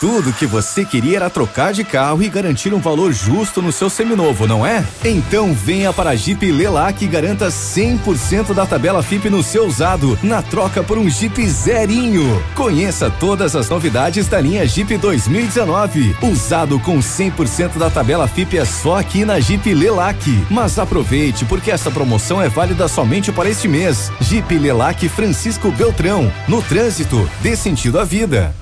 Tudo que você queria era trocar de carro e garantir um valor justo no seu seminovo, não é? Então venha para a Jeep Lelac e garanta 100% da tabela FIP no seu usado, na troca por um Jeep zerinho. Conheça todas as novidades da linha Jeep 2019. Usado com 100% da tabela FIP é só aqui na Jeep Lelac. Mas aproveite, porque essa promoção é válida somente para este mês. Jeep Lelac Francisco Beltrão. No trânsito, dê sentido à vida.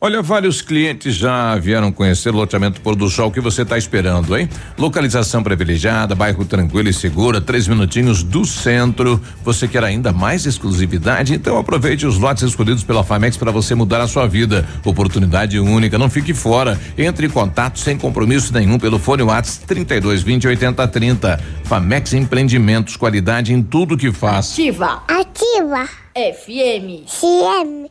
Olha, vários clientes já vieram conhecer o loteamento Pôr do Sol. O que você está esperando, hein? Localização privilegiada, bairro tranquilo e segura, três minutinhos do centro. Você quer ainda mais exclusividade? Então aproveite os lotes escolhidos pela Famex para você mudar a sua vida. Oportunidade única, não fique fora. Entre em contato sem compromisso nenhum pelo fone Whats 32 20 80 30. Famex Empreendimentos, qualidade em tudo que faz. Ativa. Ativa. FM. CM.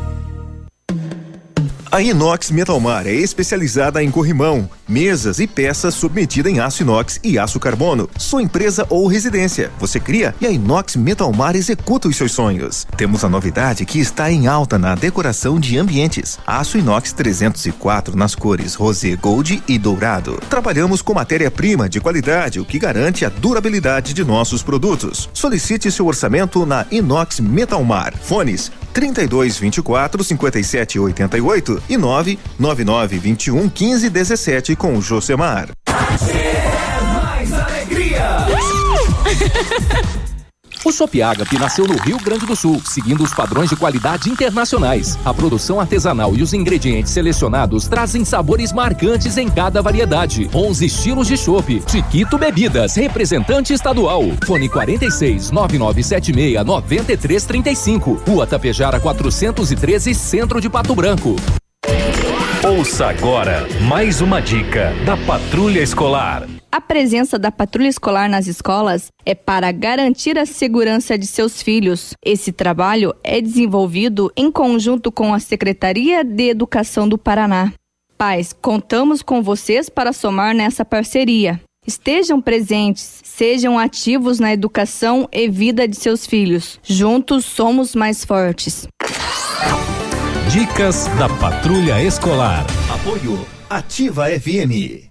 A Inox Metalmar é especializada em corrimão, mesas e peças submetida em aço inox e aço carbono. Sua empresa ou residência. Você cria e a Inox Metalmar executa os seus sonhos. Temos a novidade que está em alta na decoração de ambientes. Aço inox 304 nas cores rosé gold e dourado. Trabalhamos com matéria-prima de qualidade, o que garante a durabilidade de nossos produtos. Solicite seu orçamento na Inox Metalmar. Fones 32 24 57 88 e 999 21 15 17 com o Josemar. Mais alegria. O Shop Agape nasceu no Rio Grande do Sul, seguindo os padrões de qualidade internacionais. A produção artesanal e os ingredientes selecionados trazem sabores marcantes em cada variedade. 11 estilos de chopp. Chiquito Bebidas, representante estadual. Fone 46 9976 9335. Rua Tapejara 413, Centro de Pato Branco. Ouça agora mais uma dica da Patrulha Escolar. A presença da patrulha escolar nas escolas é para garantir a segurança de seus filhos. Esse trabalho é desenvolvido em conjunto com a Secretaria de Educação do Paraná. Pais, contamos com vocês para somar nessa parceria. Estejam presentes, sejam ativos na educação e vida de seus filhos. Juntos somos mais fortes. Dicas da Patrulha Escolar. Apoio Ativa FM.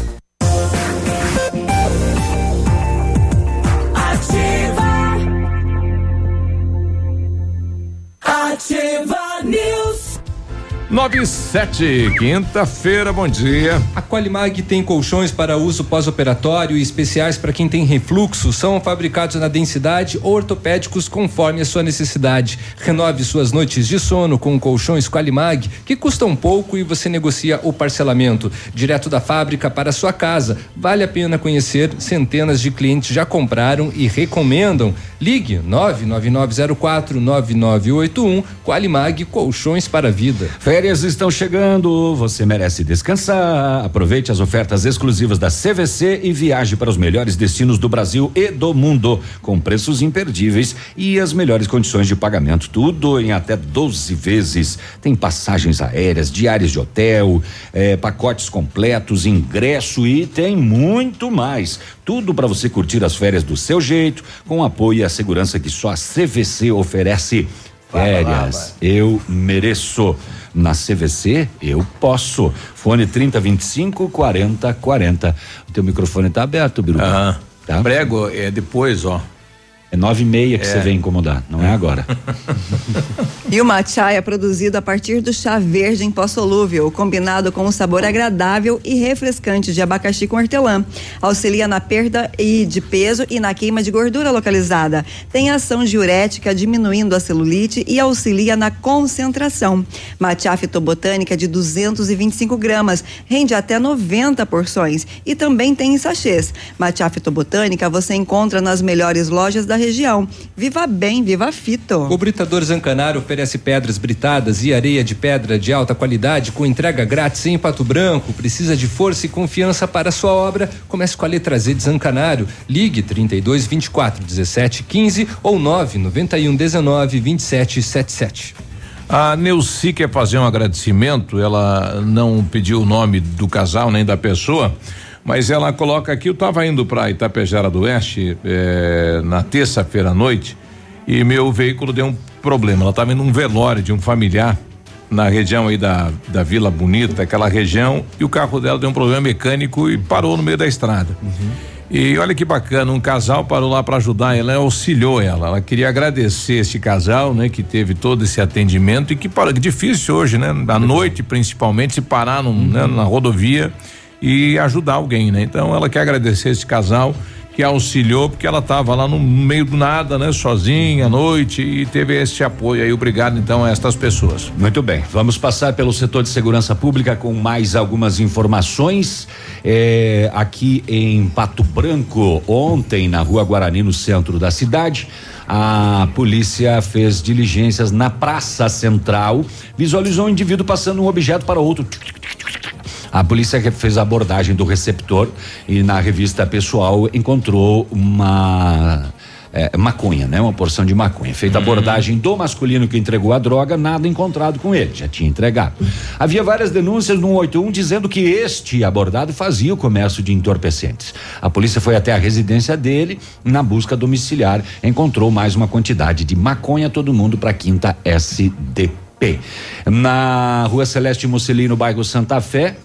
Ativa News. 97, quinta-feira, bom dia. A Qualimag tem colchões para uso pós-operatório e especiais para quem tem refluxo. São fabricados na densidade ou ortopédicos conforme a sua necessidade. Renove suas noites de sono com colchões Qualimag, que custam pouco e você negocia o parcelamento direto da fábrica para a sua casa. Vale a pena conhecer. Centenas de clientes já compraram e recomendam. Ligue 99904 9981 Qualimag Colchões para a Vida. Férias estão chegando, você merece descansar. Aproveite as ofertas exclusivas da CVC e viaje para os melhores destinos do Brasil e do mundo, com preços imperdíveis e as melhores condições de pagamento. Tudo em até 12 vezes. Tem passagens aéreas, diárias de hotel, eh, pacotes completos, ingresso e tem muito mais. Tudo para você curtir as férias do seu jeito, com apoio e a segurança que só a CVC oferece. Férias, eu mereço. Na CVC, eu posso. Fone 3025 40 40. O teu microfone tá aberto, Biru. Aham. Tá? Prego é depois, ó. É nove e meia que É. você vem incomodar, não é, agora. E o matcha é produzido a partir do chá verde em pó solúvel, combinado com um sabor agradável e refrescante de abacaxi com hortelã. Auxilia na perda e de peso e na queima de gordura localizada. Tem ação diurética, diminuindo a celulite e auxilia na concentração. Matcha fitobotânica de 225 gramas, rende até 90 porções e também tem em sachês. Matcha fitobotânica você encontra nas melhores lojas da região. Viva bem, viva fito. O Britador Zancanaro oferece pedras britadas e areia de pedra de alta qualidade com entrega grátis em Pato Branco. Precisa de força e confiança para a sua obra? Comece com a letra Z de Zancanaro. Ligue 32 24 17 15 ou 9 91 19 27 77. A Neuci quer fazer um agradecimento, ela não pediu o nome do casal nem da pessoa, mas ela coloca aqui, eu estava indo para Itapejara do Oeste eh, na terça-feira à noite e meu veículo deu um problema, ela estava indo num velório de um familiar na região aí da, da Vila Bonita, aquela região, e o carro dela deu um problema mecânico e parou no meio da estrada. E olha que bacana, um casal parou lá para ajudar ela, auxiliou ela. Ela queria agradecer esse casal, né, que teve todo esse atendimento e que para difícil hoje, né, à noite principalmente se parar num, né, na rodovia e ajudar alguém, né? Então ela quer agradecer esse casal que auxiliou porque ela estava lá no meio do nada, né, sozinha à noite e teve esse apoio aí. Obrigado então a estas pessoas. Muito bem, vamos passar pelo setor de segurança pública com mais algumas informações. É, aqui em Pato Branco, ontem, na rua Guarani, no centro da cidade, a polícia fez diligências na Praça Central, visualizou um indivíduo passando um objeto para outro. A polícia fez a abordagem do receptor e na revista pessoal encontrou uma é, maconha, né? Uma porção de maconha. Feita a abordagem do masculino que entregou a droga, nada encontrado com ele, já tinha entregado. Havia várias denúncias no 81 dizendo que este abordado fazia o comércio de entorpecentes. A polícia foi até a residência dele na busca domiciliar, encontrou mais uma quantidade de maconha, todo mundo para quinta SD. P. Na rua Celeste Mussolini, no bairro Santa Fé,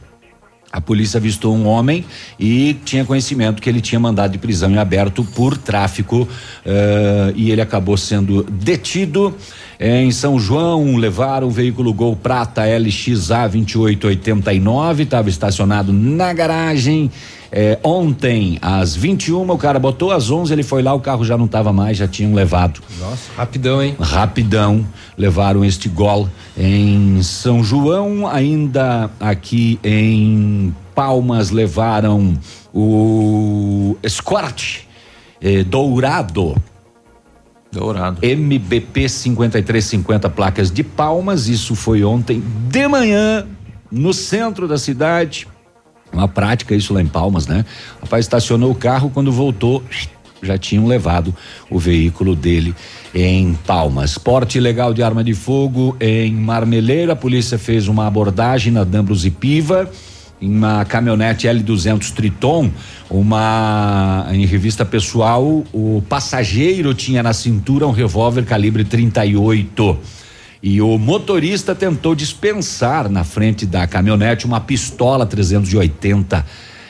a polícia avistou um homem e tinha conhecimento que ele tinha mandado de prisão em aberto por tráfico eh, e ele acabou sendo detido. Em São João, levaram o veículo Gol Prata LXA 2889, estava estacionado na garagem. É, ontem, às 21, o cara botou às 11, ele foi lá, o carro já não estava mais, já tinham levado. Nossa, rapidão, hein? Rapidão, levaram este gol em São João, ainda aqui em Palmas levaram o Escort eh, Dourado. Dourado. MBP 5350 placas de Palmas, isso foi ontem de manhã no centro da cidade. Uma prática isso lá em Palmas, né? O rapaz estacionou o carro, quando voltou, já tinham levado o veículo dele em Palmas. Porte ilegal de arma de fogo em Marmeleira, a polícia fez uma abordagem na Dambros e Piva em uma caminhonete L200 Triton, uma em revista pessoal, o passageiro tinha na cintura um revólver calibre 38. E o motorista tentou dispensar na frente da caminhonete uma pistola 380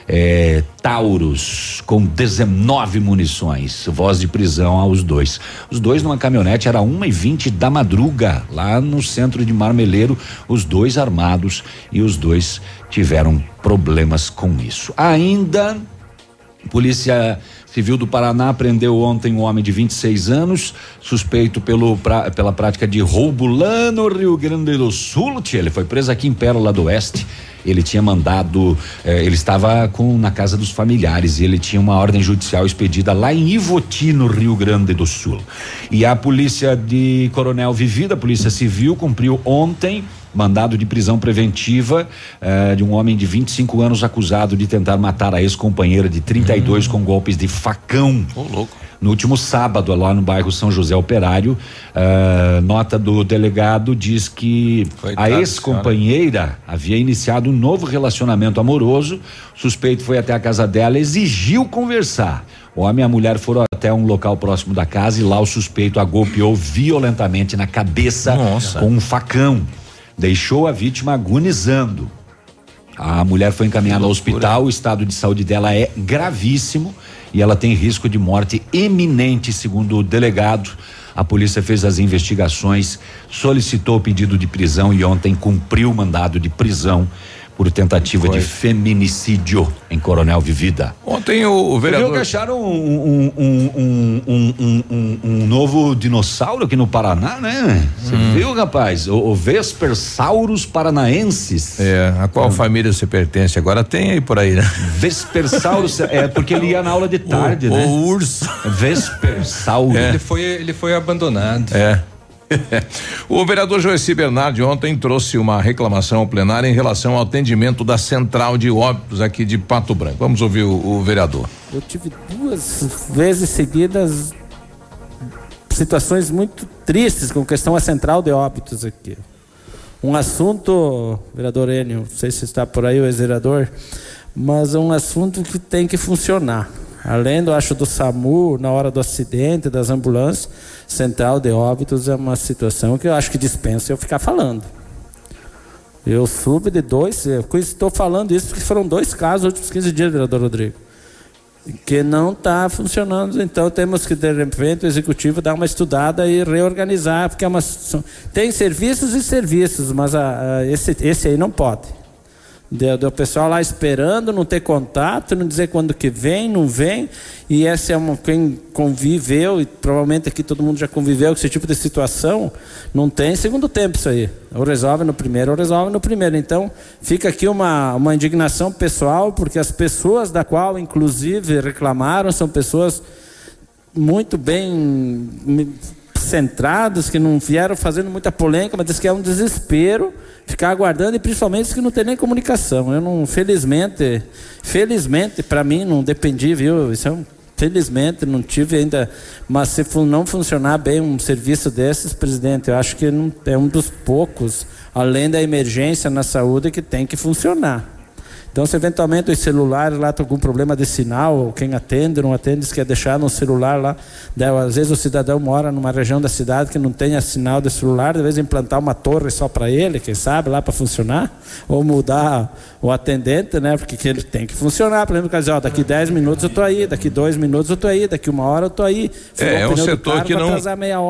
é, Taurus com 19 munições. Voz de prisão aos dois. Os dois numa caminhonete era uma e vinte da madruga, lá no centro de Marmeleiro, os dois armados e os dois tiveram problemas com isso. Ainda, polícia Civil do Paraná prendeu ontem um homem de 26 anos, suspeito pelo, pra, pela prática de roubo lá no Rio Grande do Sul. Ele foi preso aqui em Pérola do Oeste. Ele tinha mandado, eh, ele estava com na casa dos familiares e ele tinha uma ordem judicial expedida lá em Ivoti, no Rio Grande do Sul. E a polícia de Coronel Vivida, a Polícia Civil, cumpriu ontem mandado de prisão preventiva eh, de um homem de 25 anos acusado de tentar matar a ex-companheira de 32 com golpes de facão. Ô, louco. No último sábado, lá no bairro São José Operário, eh, nota do delegado diz que Coitada a ex-companheira havia iniciado um novo relacionamento amoroso. O suspeito foi até a casa dela, exigiu conversar. O homem e a mulher foram até um local próximo da casa e lá o suspeito a golpeou violentamente na cabeça Nossa. com um facão. Deixou a vítima agonizando. A mulher foi encaminhada ao hospital, o estado de saúde dela é gravíssimo e ela tem risco de morte iminente, segundo o delegado. A polícia fez as investigações, solicitou o pedido de prisão e ontem cumpriu o mandado de prisão por tentativa de feminicídio em Coronel Vivida. Ontem o, o Viu vereador. que acharam um, um, um, um, um, um, um- um novo dinossauro aqui no Paraná, né? Você Hum. viu, rapaz? O, o Vespersaurus paranaensis. É, a qual família você pertence? Agora tem aí por aí, né? Vespersaurus, é porque ele ia na aula de tarde, o, né? O urso. Vespersaurus. Ele foi, ele foi abandonado. É. o vereador Joeci Bernardi ontem trouxe uma reclamação ao plenário em relação ao atendimento da central de óbitos aqui de Pato Branco. Vamos ouvir o, o vereador. Eu tive duas vezes seguidas situações muito tristes com questão à central de óbitos aqui. Um assunto, vereador Enio, não sei se está por aí o ex-vereador, mas é um assunto que tem que funcionar. Além do acho do SAMU, na hora do acidente, das ambulâncias, central de óbitos é uma situação que eu acho que dispensa eu ficar falando. Eu soube de dois, estou falando isso porque foram dois casos nos últimos 15 dias, vereador Rodrigo que não está funcionando. Então temos que de repente o executivo dar uma estudada e reorganizar, porque é uma, tem serviços e serviços, mas a- a- esse, esse aí não pode. Do, do pessoal lá esperando, não ter contato, não dizer quando que vem, não vem. E essa é uma quem conviveu, e provavelmente aqui todo mundo já conviveu com esse tipo de situação, não tem segundo tempo isso aí. Ou resolve no primeiro, ou resolve no primeiro. Então, fica aqui uma, uma indignação pessoal, porque as pessoas da qual, inclusive, reclamaram são pessoas muito bem me- centradas, que não vieram fazendo muita polêmica, mas diz que é um desespero ficar aguardando e principalmente que não tem nem comunicação. Eu não, felizmente, felizmente para mim não dependi, viu? Isso é um, felizmente não tive ainda, mas se não funcionar bem um serviço desses, presidente, eu acho que não, é um dos poucos, além da emergência na saúde, que tem que funcionar. Então, se eventualmente os celulares lá tem algum problema de sinal, ou quem atende, não atende, quer deixar no celular lá, daí, às vezes o cidadão mora numa região da cidade que não tenha sinal de celular, às vezes implantar uma torre só para ele, quem sabe, lá para funcionar, ou mudar o atendente, né? Porque ele tem que funcionar. Por exemplo, dizer, ó, daqui 10 minutos eu tô aí, daqui dois minutos eu tô aí, daqui uma hora eu tô aí. É, é um setor que não,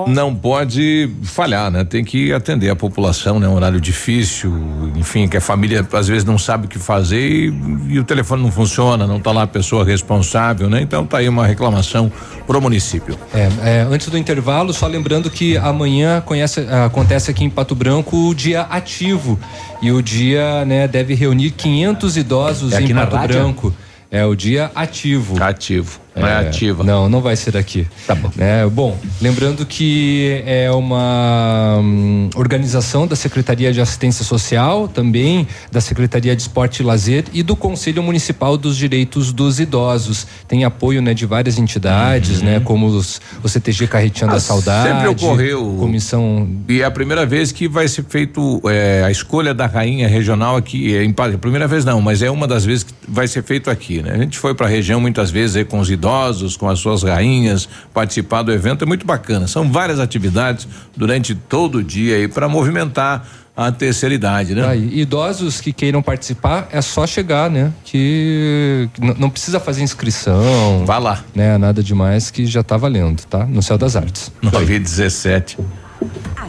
não pode falhar, né? Tem que atender a população, né? Um horário difícil, enfim, que a família às vezes não sabe o que fazer e, e o telefone não funciona, não está lá a pessoa responsável, né? Então tá aí uma reclamação pro município. É, é, antes do intervalo, só lembrando que amanhã conhece, acontece aqui em Pato Branco o dia ativo e o dia, né, deve reunir 500 idosos é em Pato rádio? Branco. É o dia ativo. Ativo. Não é, é ativa. Não, não vai ser aqui. Tá bom. É, bom, lembrando que é uma hum, organização da Secretaria de Assistência Social, também da Secretaria de Esporte e Lazer e do Conselho Municipal dos Direitos dos Idosos. Tem apoio, né, de várias entidades, né, como os, o CTG Carretinha da Saudade. Sempre ocorreu. Comissão. E é a primeira vez que vai ser feito é, a escolha da rainha regional aqui. É, em, a primeira vez não, mas é uma das vezes que vai ser feito aqui, né? A gente foi para a região muitas vezes aí com os idosos idosos, com as suas rainhas, participar do evento é muito bacana. São várias atividades durante todo o dia aí para movimentar a terceira idade, né? Aí, idosos que queiram participar é só chegar, né? Que, que não precisa fazer inscrição. Vá lá. Né? Nada demais que já tá valendo, tá? No Céu das Artes. 917.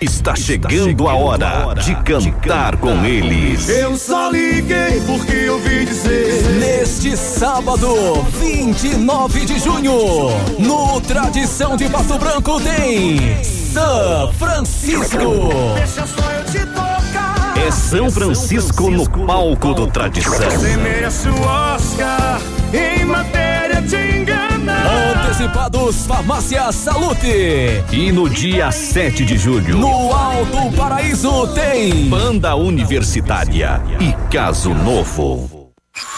Está chegando a hora de cantar com eles. Eu só liguei porque eu ouvi dizer. Neste sábado, 29 de junho, no Tradição de Pato Branco tem São Francisco. Deixa só eu te tocar. É São Francisco no palco do Tradição. Você merece o Oscar em matéria. Antecipados Farmácia Salute. E no dia 7 de julho, No Alto Paraíso tem Banda Universitária e Caso Novo.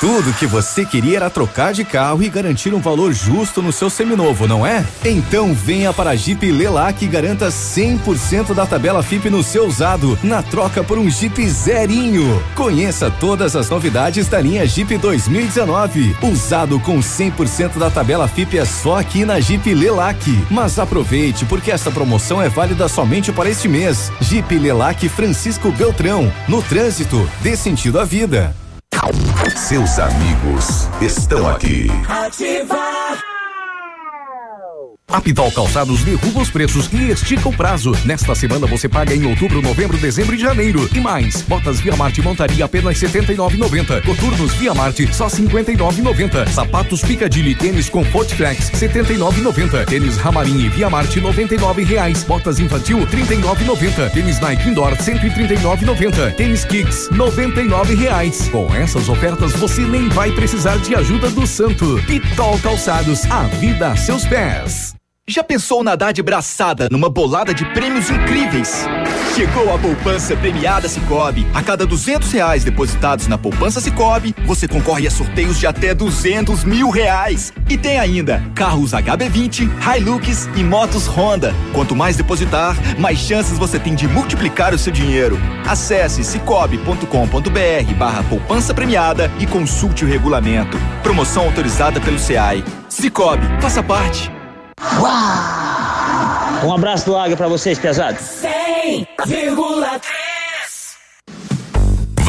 Tudo que você queria era trocar de carro e garantir um valor justo no seu seminovo, não é? Então venha para a Jeep Lelac e garanta 100% da tabela FIP no seu usado, na troca por um Jeep zerinho. Conheça todas as novidades da linha Jeep 2019. Usado com 100% da tabela FIP é só aqui na Jeep Lelac. Mas aproveite, porque esta promoção é válida somente para este mês. Jeep Lelac Francisco Beltrão, no trânsito, dê sentido à vida. Seus amigos estão aqui. Ativa. A Pitol Calçados derruba os preços e estica o prazo. Nesta semana você paga em outubro, novembro, dezembro e janeiro. E mais, botas Via Marte montaria apenas R$ 79,90. Coturnos Via Marte só R$ 59,90. Sapatos Picadilly tênis Comfort Flex R$ 79,90. Tênis Ramarim e Via Marte 99 reais. Botas infantil R$ 39,90. Tênis Nike Indoor R$ 139,90. Tênis Kicks 99 reais. Com essas ofertas você nem vai precisar de ajuda do santo. Pitol Calçados, a vida a seus pés. Já pensou nadar de braçada numa bolada de prêmios incríveis? Chegou a poupança premiada Cicobi. A cada duzentos reais depositados na poupança Cicobi, você concorre a sorteios de até duzentos mil reais. E tem ainda carros HB20, Hilux e motos Honda. Quanto mais depositar, mais chances você tem de multiplicar o seu dinheiro. Acesse cicobi.com.br barra poupança premiada e consulte o regulamento. Promoção autorizada pelo SEAI. Cicobi, faça parte. Um abraço do Águia pra vocês, pesados. 100,3.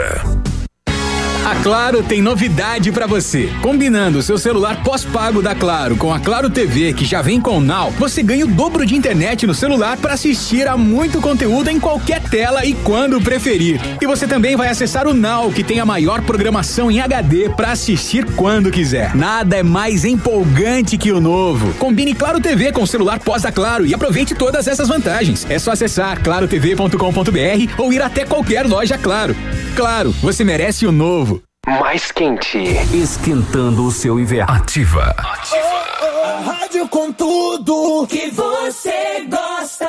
Yeah. A Claro tem novidade para você. Combinando seu celular pós-pago da Claro com a Claro TV, que já vem com o Now, você ganha o dobro de internet no celular para assistir a muito conteúdo em qualquer tela e quando preferir. E você também vai acessar o Now, que tem a maior programação em HD para assistir quando quiser. Nada é mais empolgante que o novo. Combine Claro TV com o celular pós da Claro e aproveite todas essas vantagens. É só acessar clarotv.com.br ou ir até qualquer loja Claro. Claro, você merece o novo. Mais quente. Esquentando o seu inverno. Ativa. A rádio com tudo que você gosta.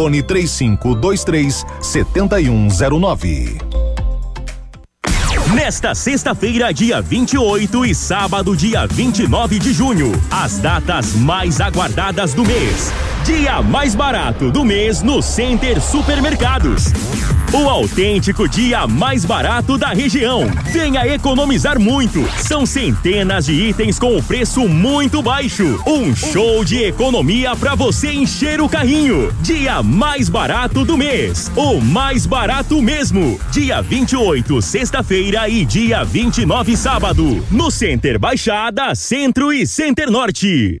Fone 3523 7109. Nesta sexta-feira, dia 28 e sábado, dia 29 de junho, as datas mais aguardadas do mês. Dia mais barato do mês no Center Supermercados. O autêntico dia mais barato da região. Venha economizar muito. São centenas de itens com o preço muito baixo. Um show de economia para você encher o carrinho. Dia mais barato do mês. O mais barato mesmo. Dia 28, sexta-feira e dia 29, sábado. No Center Baixada, Centro e Center Norte.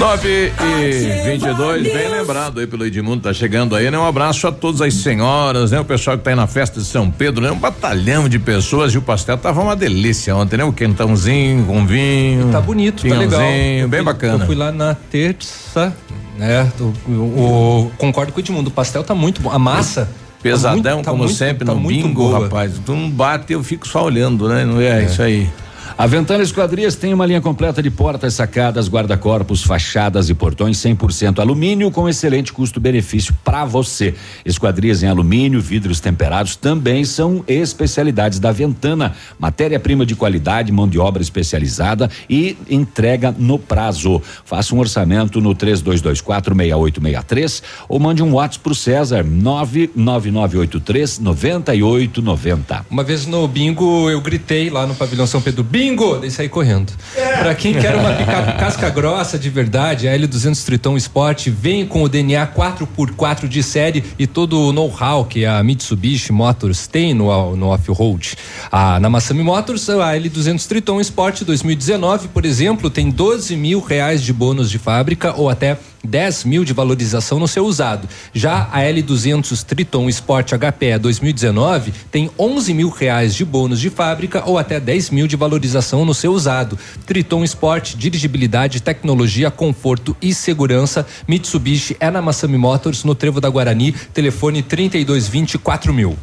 9 e 22, bem lembrado aí pelo Edmundo, tá chegando aí, né? Um abraço a todas as senhoras, né? O pessoal que tá aí na festa de São Pedro, né? Um batalhão de pessoas e o pastel tava uma delícia ontem, né? O quentãozinho com vinho. Tá bonito, tá legal. bem fui, bacana. Eu fui lá na terça, né? O, o, o, concordo com o Edmundo, o pastel tá muito bom. A massa. Pesadão, tá muito, tá como muito, sempre, tá no bingo, boa. rapaz. Tu não bate, eu fico só olhando, né? Não é, isso aí. A Ventana Esquadrias tem uma linha completa de portas, sacadas, guarda-corpos, fachadas e portões 100% alumínio com excelente custo-benefício para você. Esquadrias em alumínio, vidros temperados também são especialidades da Ventana. Matéria-prima de qualidade, mão de obra especializada e entrega no prazo. Faça um orçamento no 32246863 ou mande um WhatsApp pro César 99983 9890. Uma vez no bingo eu gritei lá no pavilhão São Pedro, bingo! Daí saí correndo. Pra quem quer uma picape casca grossa de verdade, a L200 Triton Sport vem com o DNA 4x4 de série e todo o know-how que a Mitsubishi Motors tem no, no off-road. Ah, na Massami Motors, a L200 Triton Sport 2019, por exemplo, tem 12 mil reais de bônus de fábrica ou até 10 mil de valorização no seu usado. Já a L200 Triton Sport HPE 2019 tem 11 mil reais de bônus de fábrica ou até 10 mil de valorização no seu usado. Triton Sport, dirigibilidade, tecnologia, conforto e segurança. Mitsubishi é na Massami Motors, no Trevo da Guarani, telefone 3224 mil.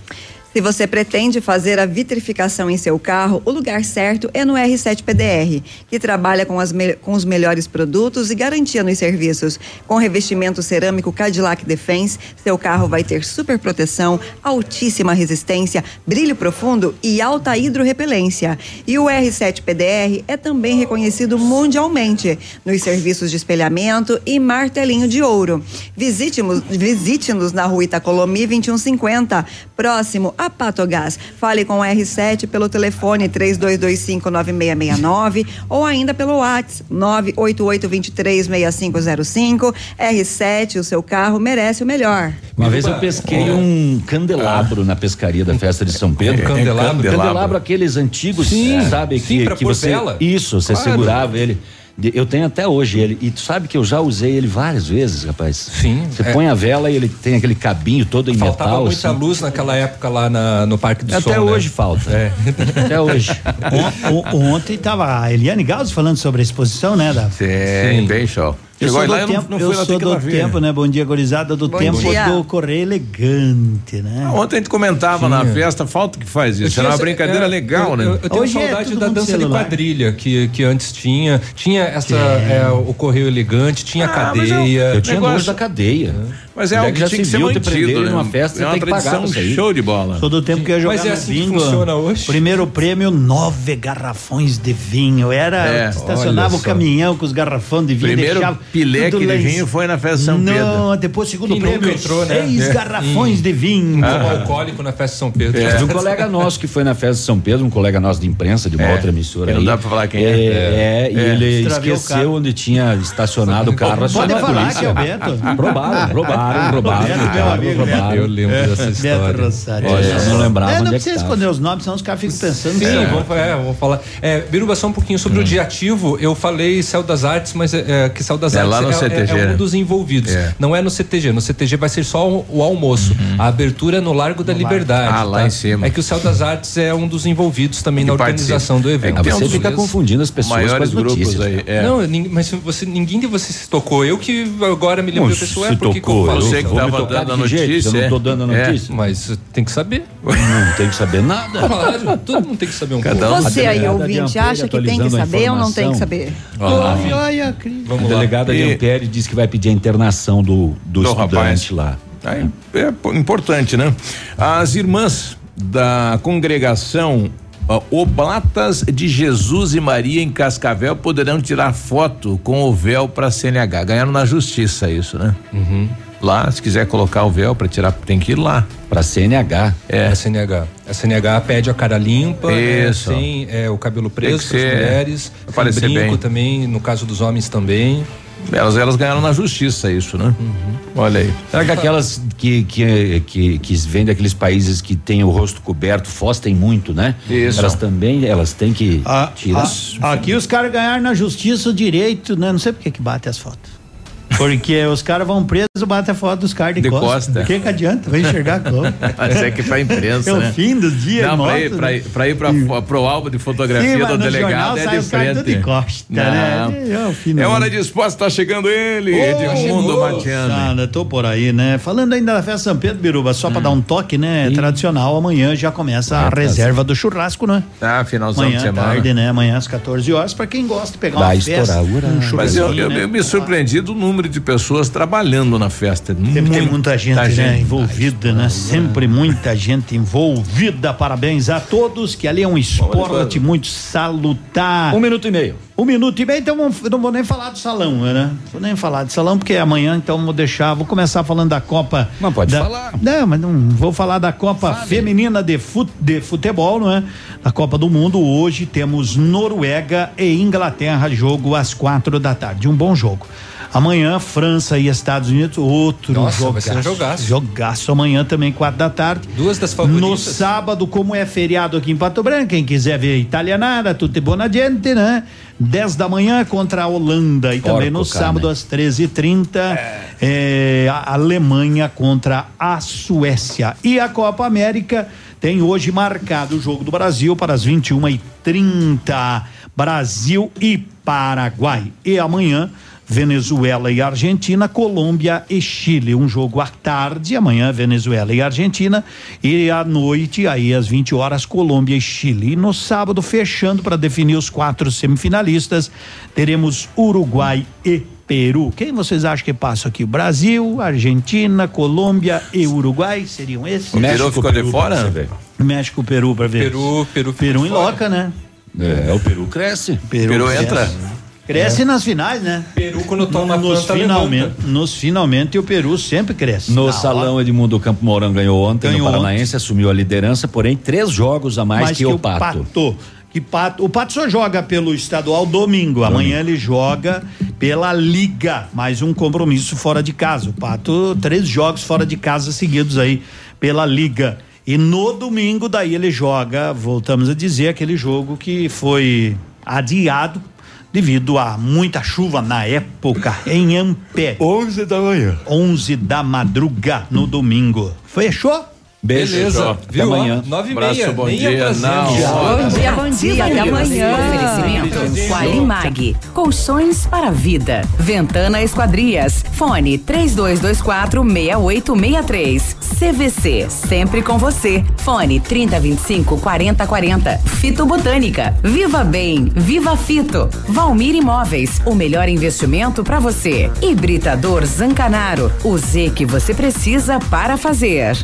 Se você pretende fazer a vitrificação em seu carro, o lugar certo é no R7 PDR, que trabalha com, as com os melhores produtos e garantia nos serviços. Com revestimento cerâmico Cadillac Defense, seu carro vai ter super proteção, altíssima resistência, brilho profundo e alta hidrorrepelência. E o R7 PDR é também reconhecido mundialmente nos serviços de espelhamento e martelinho de ouro. Visite-nos visite na rua Itacolomi 2150, próximo a a Patogás. Fale com o R7 pelo telefone 32259669 ou ainda pelo WhatsApp 988236505. R7, o seu carro merece o melhor. Uma vez eu pesquei um candelabro na pescaria da festa de São Pedro. Um candelabro? Candelabro, aqueles antigos, Sim, sabe? sim, que pra que você. Isso, você Claro. segurava ele. Eu tenho até hoje ele. E tu sabe que eu já usei ele várias vezes, rapaz. Sim. Você é. põe a vela e ele tem aquele cabinho todo em Faltava metal. muita assim. luz naquela época lá na- no Parque do Sol. Até né? hoje falta. É. Até hoje. On- on- ontem tava a Eliane Gauss falando sobre a exposição, né? Da... Sim, bem show. Eu sou do eu não- tempo, não eu sou do tempo, né? Bom dia, gorizada, do Bom tempo dia. do Correio Elegante, né? Ontem a gente comentava na festa, falta que faz isso. Era uma brincadeira é, legal, eu, né? Eu, eu tenho Hoje é saudade todo da dança celular. de quadrilha que, que antes tinha. Tinha essa é, o correio elegante, tinha a Ah, cadeia. Eu tinha Negócio- nojo da cadeia. Mas é algo que já tinha que se ser viu te mantido, né? numa festa, é uma tem que pagar show de bola. Sou do tempo que eu ia jogar Mas é assim que funciona hoje? Primeiro prêmio, nove garrafões de vinho. Era, É, estacionava o caminhão com os garrafões de vinho. Primeiro pileque de vinho foi na festa de São Pedro. Não, depois segundo Quem nunca prêmio, entrou, né? seis É. garrafões Em- de vinho. Como alcoólico na festa de São Pedro. Teve um colega nosso que foi na festa de São Pedro, um colega nosso de imprensa, de uma É, outra emissora. não dá pra falar quem é. é. É, e É. ele Extraviou o esqueceu onde tinha estacionado o carro. Pode falar que é o roubaram, roubaram. Beto, meu roubaram, amigo, roubaram. Eu lembro dessa Beto história. Olha, eu não lembrava É, não é precisa tava. esconder os nomes, senão os caras ficam pensando. Sim, vamos, é, vamos falar. É, Biruba, só um pouquinho sobre o dia ativo. Eu falei Céu das Artes, mas é, é, que Céu das É Artes lá no é, CTG, é né? um dos envolvidos. É. Não é no CTG. No CTG vai ser só o, o almoço. A abertura é no Largo da Liberdade. Ah, lá tá? em cima. É que o Céu das Artes é um dos envolvidos também Que na organização do evento. É Você fica confundindo as pessoas maiores com as grupos notícias. aí. É. Não, mas você, ninguém de vocês se tocou. Eu que agora me lembrei Não, a pessoa. É porque tocou, falo Você eu que isso? vou me tava tocar dando a jeito? notícia, Eu não tô é? dando a É. notícia. Mas tem que saber. Não tem que saber nada. Claro, todo mundo tem que saber um Cada pouco. um. Você aí, ouvinte, acha que tem que a saber ou não tem que saber? Olha, olha. A Vamos lá. delegada de Ampere disse que vai pedir a internação do, do, Do estudante rapaz. lá. É, é po- importante, né? As irmãs da congregação Oblatas de Jesus e Maria em Cascavel poderão tirar foto com o véu para CNH. Ganharam na justiça isso, né? Lá, se quiser colocar o véu para tirar, tem que ir lá. Pra CNH. É. A CNH. A CNH pede a cara limpa, né, Isso. sem é, o cabelo preso para as ser- mulheres, aparecer brinco bem. também, no caso dos homens também. Elas, elas ganharam na justiça isso, né? Olha aí. Será que aquelas que, que, que, que vêm daqueles países que têm o rosto coberto, fostem muito, né? Isso. Elas também, elas têm que Ah, tirar. ah, aqui os caras ganharam na justiça o direito, né? Não sei por que que bate as fotos. Porque os caras vão presos, batem a foto dos caras de, De costa. O que que adianta? Vai enxergar como? Mas é que pra imprensa, É o né? fim do dia, Não, pra ir, pra né? ir, pra ir pra, pro álbum de fotografia Sim, do delegado é de frente. de costa, Não. né? É o fim do É hora de esporte, tá chegando ele, Edmundo Matiano. Nada, tô por aí, né? Falando ainda da festa São Pedro Biruba, só Hum. pra dar um toque, né? Tradicional, amanhã já começa a reserva do churrasco, né? Ah, finalzão Amanhã de semana. tarde, né? Amanhã às 14 horas, pra quem gosta de pegar Vai uma festa, um Mas eu, eu, né? eu me surpreendi do número de pessoas trabalhando na festa. Sempre tem muita gente, né, gente. envolvida, né? Sempre muita gente envolvida. Parabéns a todos, que ali é um esporte muito salutar. Um minuto e meio. Um minuto e meio, então não vou nem falar do salão, né? Vou nem falar de salão, porque amanhã, então, vou deixar, vou começar falando da Copa. Mas pode da- falar. Não, mas não vou falar da Copa Feminina de, fut, de Futebol, não é? Da Copa do Mundo, hoje temos Noruega e Inglaterra, jogo às quatro da tarde. Um bom jogo. Amanhã, França e Estados Unidos, outro Nossa, jogaço. vai um jogaço. Jogaço amanhã também, quatro da tarde. Duas das favoritas. No sábado, como é feriado aqui em Pato Branco, quem quiser ver italianada, tudo buona gente, né? 10 da manhã contra a Holanda. E também no sábado, né? às 13h30, é, a Alemanha contra a Suécia. E a Copa América tem hoje marcado o jogo do Brasil para as 21h30. Brasil e Paraguai. E amanhã. Venezuela e Argentina, Colômbia e Chile. Um jogo à tarde, amanhã Venezuela e Argentina, e à noite, aí às 20 horas, Colômbia e Chile. E no sábado, fechando para definir os quatro semifinalistas, teremos Uruguai e Peru. Quem vocês acham que passa aqui? Brasil, Argentina, Colômbia e Uruguai? Seriam esses? O Peru ficou de fora? ver. México, Peru, para ver. Peru, Peru, Peru em fora. loca, né? É, o Peru cresce. Peru cresce. entra? Cresce É. nas finais, né? Peru quando toma nos planta, finalmente, levanta. nos finalmente o Peru sempre cresce. No Na salão Edmundo Campo Mourão ganhou ontem Ganhou no Paranaense, assumiu a liderança, porém três jogos a mais, que, o Pato. Que Pato. O Pato só joga pelo estadual domingo. Amanhã ele joga pela Liga. Mais um compromisso fora de casa. O Pato, três jogos fora de casa seguidos aí pela Liga. E no domingo, daí ele joga, voltamos a dizer, aquele jogo que foi adiado devido a muita chuva na época em Ampé. 11 da manhã. 11 da madruga no domingo. Fechou? Beijo. Beleza. Até Viu? amanhã. Nove e Abraço, meia. bom Nem dia, não. Bom dia, bom dia. Até amanhã. Oferecimento Qualimag. Colchões para a vida. Ventana Esquadrias. Fone 3224 6863. CVC. Sempre com você. Fone 3025 4040. Fito Botânica. Viva Bem. Viva Fito. Valmir Imóveis. O melhor investimento para você. Hibridador Zancanaro. O Z que você precisa para fazer.